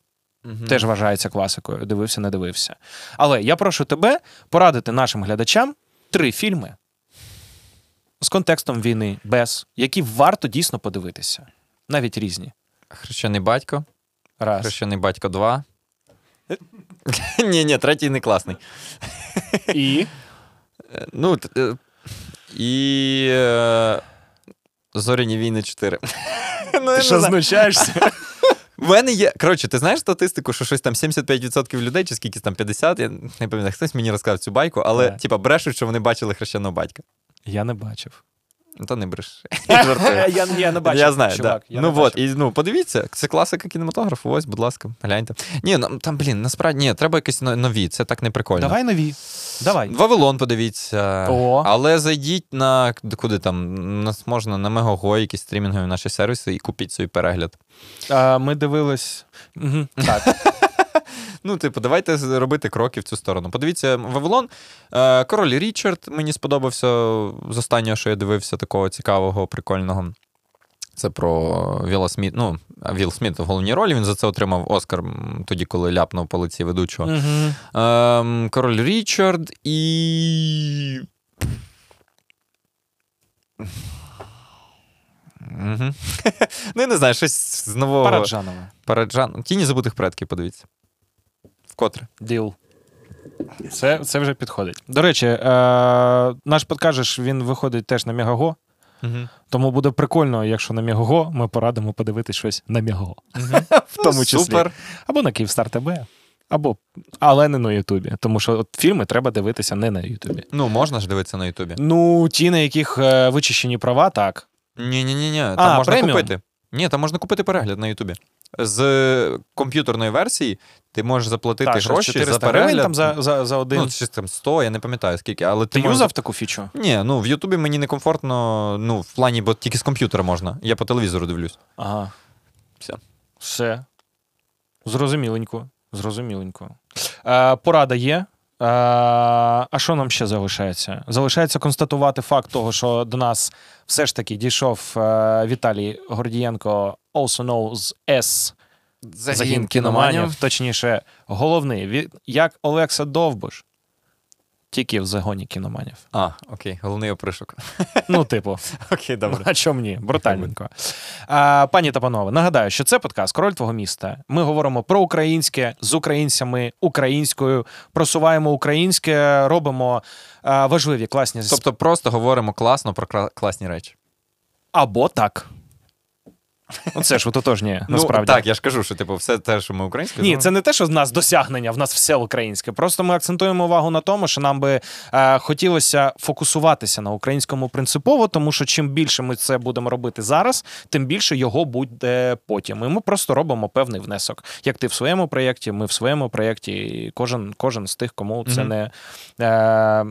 Теж вважається класикою. Дивився, не дивився. Але я прошу тебе порадити нашим глядачам три фільми з контекстом війни, без, які варто дійсно подивитися. Навіть різні. Хрещений батько. Раз. Хрещений батько 2. Ні, ні, третій не класний. І Ну, і. Зоряні війни 4. Ну, ти що знущаєшся? В мене є. Коротше, ти знаєш статистику, що щось там 75% людей, чи скільки там 50, я не пам'ятаю, хтось мені розказав цю байку, але типа брешуть, що вони бачили хрещеного батька. Я не бачив. Ну, То не бреш. Я, я не бачив. Я знаю, чувак, да. я ну от, і ну подивіться, це класика кінематографу. Ось, будь ласка, гляньте. Ні, ну, там, блін, насправді ні, треба якісь нові, це так не прикольно. Давай нові. Давай. Вавилон подивіться. О. Але зайдіть на куди там? Нас можна на Мегого, якісь стрімінгові наші сервіси і купіть свій перегляд. А, ми дивились. Угу. Так. Ну, типу, давайте робити кроки в цю сторону. Подивіться, Вавилон. Е, Король Річард мені сподобався з останнього, що я дивився, такого цікавого, прикольного. Це про Вілла Сміт. Ну, а Вілл Сміт в головній ролі. Він за це отримав Оскар тоді, коли ляпнув по лиці ведучого. Угу. Король Річард і. Мгм. ну, я не знаю, щось з нового. Параджанова. Параджан. Тіні забутих предків, подивіться. Вкотре. Діл. Це, це вже підходить. До речі, е, наш подкажеш, він виходить теж на Мегаго. Угу. Тому буде прикольно, якщо на Мегаго ми порадимо подивитись щось на Мегаго. В тому числі. Супер. Або на Київстар ТБ. Або, але не на Ютубі. Тому що от фільми треба дивитися не на Ютубі. Ну, можна ж дивитися на Ютубі. Ну, ті, на яких е, вичищені права, так. Ні, ні, ні, ні. Там А, можна преміум? купити. Ні, там можна купити перегляд на Ютубі. З комп'ютерної версії ти можеш заплатити так, гроші 400 за гривень там за, за, за один. Ну, чи там 100, я не пам'ятаю скільки, але ти, Ти можеш- юзав таку фічу? Ні, ну в Ютубі мені некомфортно, ну, в плані, бо тільки з комп'ютера можна. Я по телевізору дивлюсь. Ага. Все. Все. Зрозуміленько. Зрозуміленько. Е, порада є. Е, а що нам ще залишається? Залишається констатувати факт того, що до нас все ж таки дійшов е, Віталій Гордієнко, also known as S, загін кіноманів. Точніше, головний, як Олекса Довбуш, тільки в загоні кіноманів. А, окей, головний опришок. Ну, типу. Окей, добре. А чому ні? Брутальненько. А, пані та панове, нагадаю, що це подкаст Король твого міста. Ми говоримо про українське з українцями, українською, просуваємо українське, робимо а, важливі класні Тобто просто говоримо класно про класні речі. або так. Ну, це ж ототожнє, насправді. Ну, так, я ж кажу, що типу, все те, що ми українською. Ні, ну, це не те, що в нас досягнення, в нас все українське. Просто ми акцентуємо увагу на тому, що нам би е, хотілося фокусуватися на українському принципово, тому що чим більше ми це будемо робити зараз, тим більше його буде потім. І ми просто робимо певний внесок. Як ти в своєму проєкті, ми в своєму проєкті, і кожен, кожен з тих, кому це Мгм. не. Е,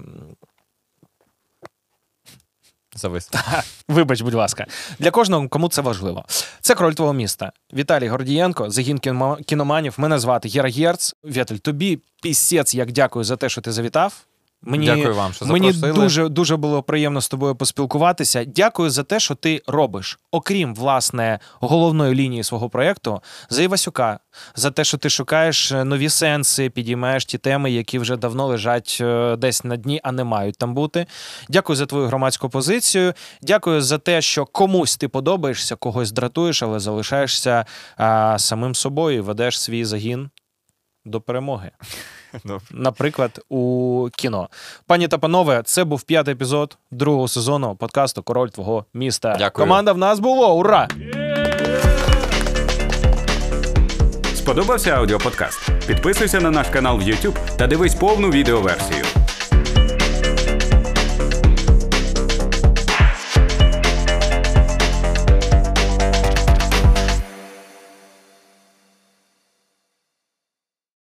завис. Вибач, будь ласка, для кожного, кому це важливо. Це король твого міста. Віталій Гордієнко, загін кіно- кіноманів. Мене звати Єра Герц. Віталь, тобі пісець, як дякую за те, що ти завітав. Мені, Дякую вам, що мені дуже дуже було приємно з тобою поспілкуватися. Дякую за те, що ти робиш, окрім власне головної лінії свого проєкту, за Івасюка, за те, що ти шукаєш е, нові сенси, підіймаєш ті теми, які вже давно лежать е, десь на дні, а не мають там бути. Дякую за твою громадську позицію. Дякую за те, що комусь ти подобаєшся, когось дратуєш, але залишаєшся а, самим собою ведеш свій загін до перемоги. Добре. Наприклад, у кіно. Пані та панове, це був п'ятий епізод другого сезону подкасту Король твого міста. Дякую. Команда в нас було. Ура! Сподобався аудіоподкаст? Підписуйся на наш канал в YouTube та дивись повну відеоверсію.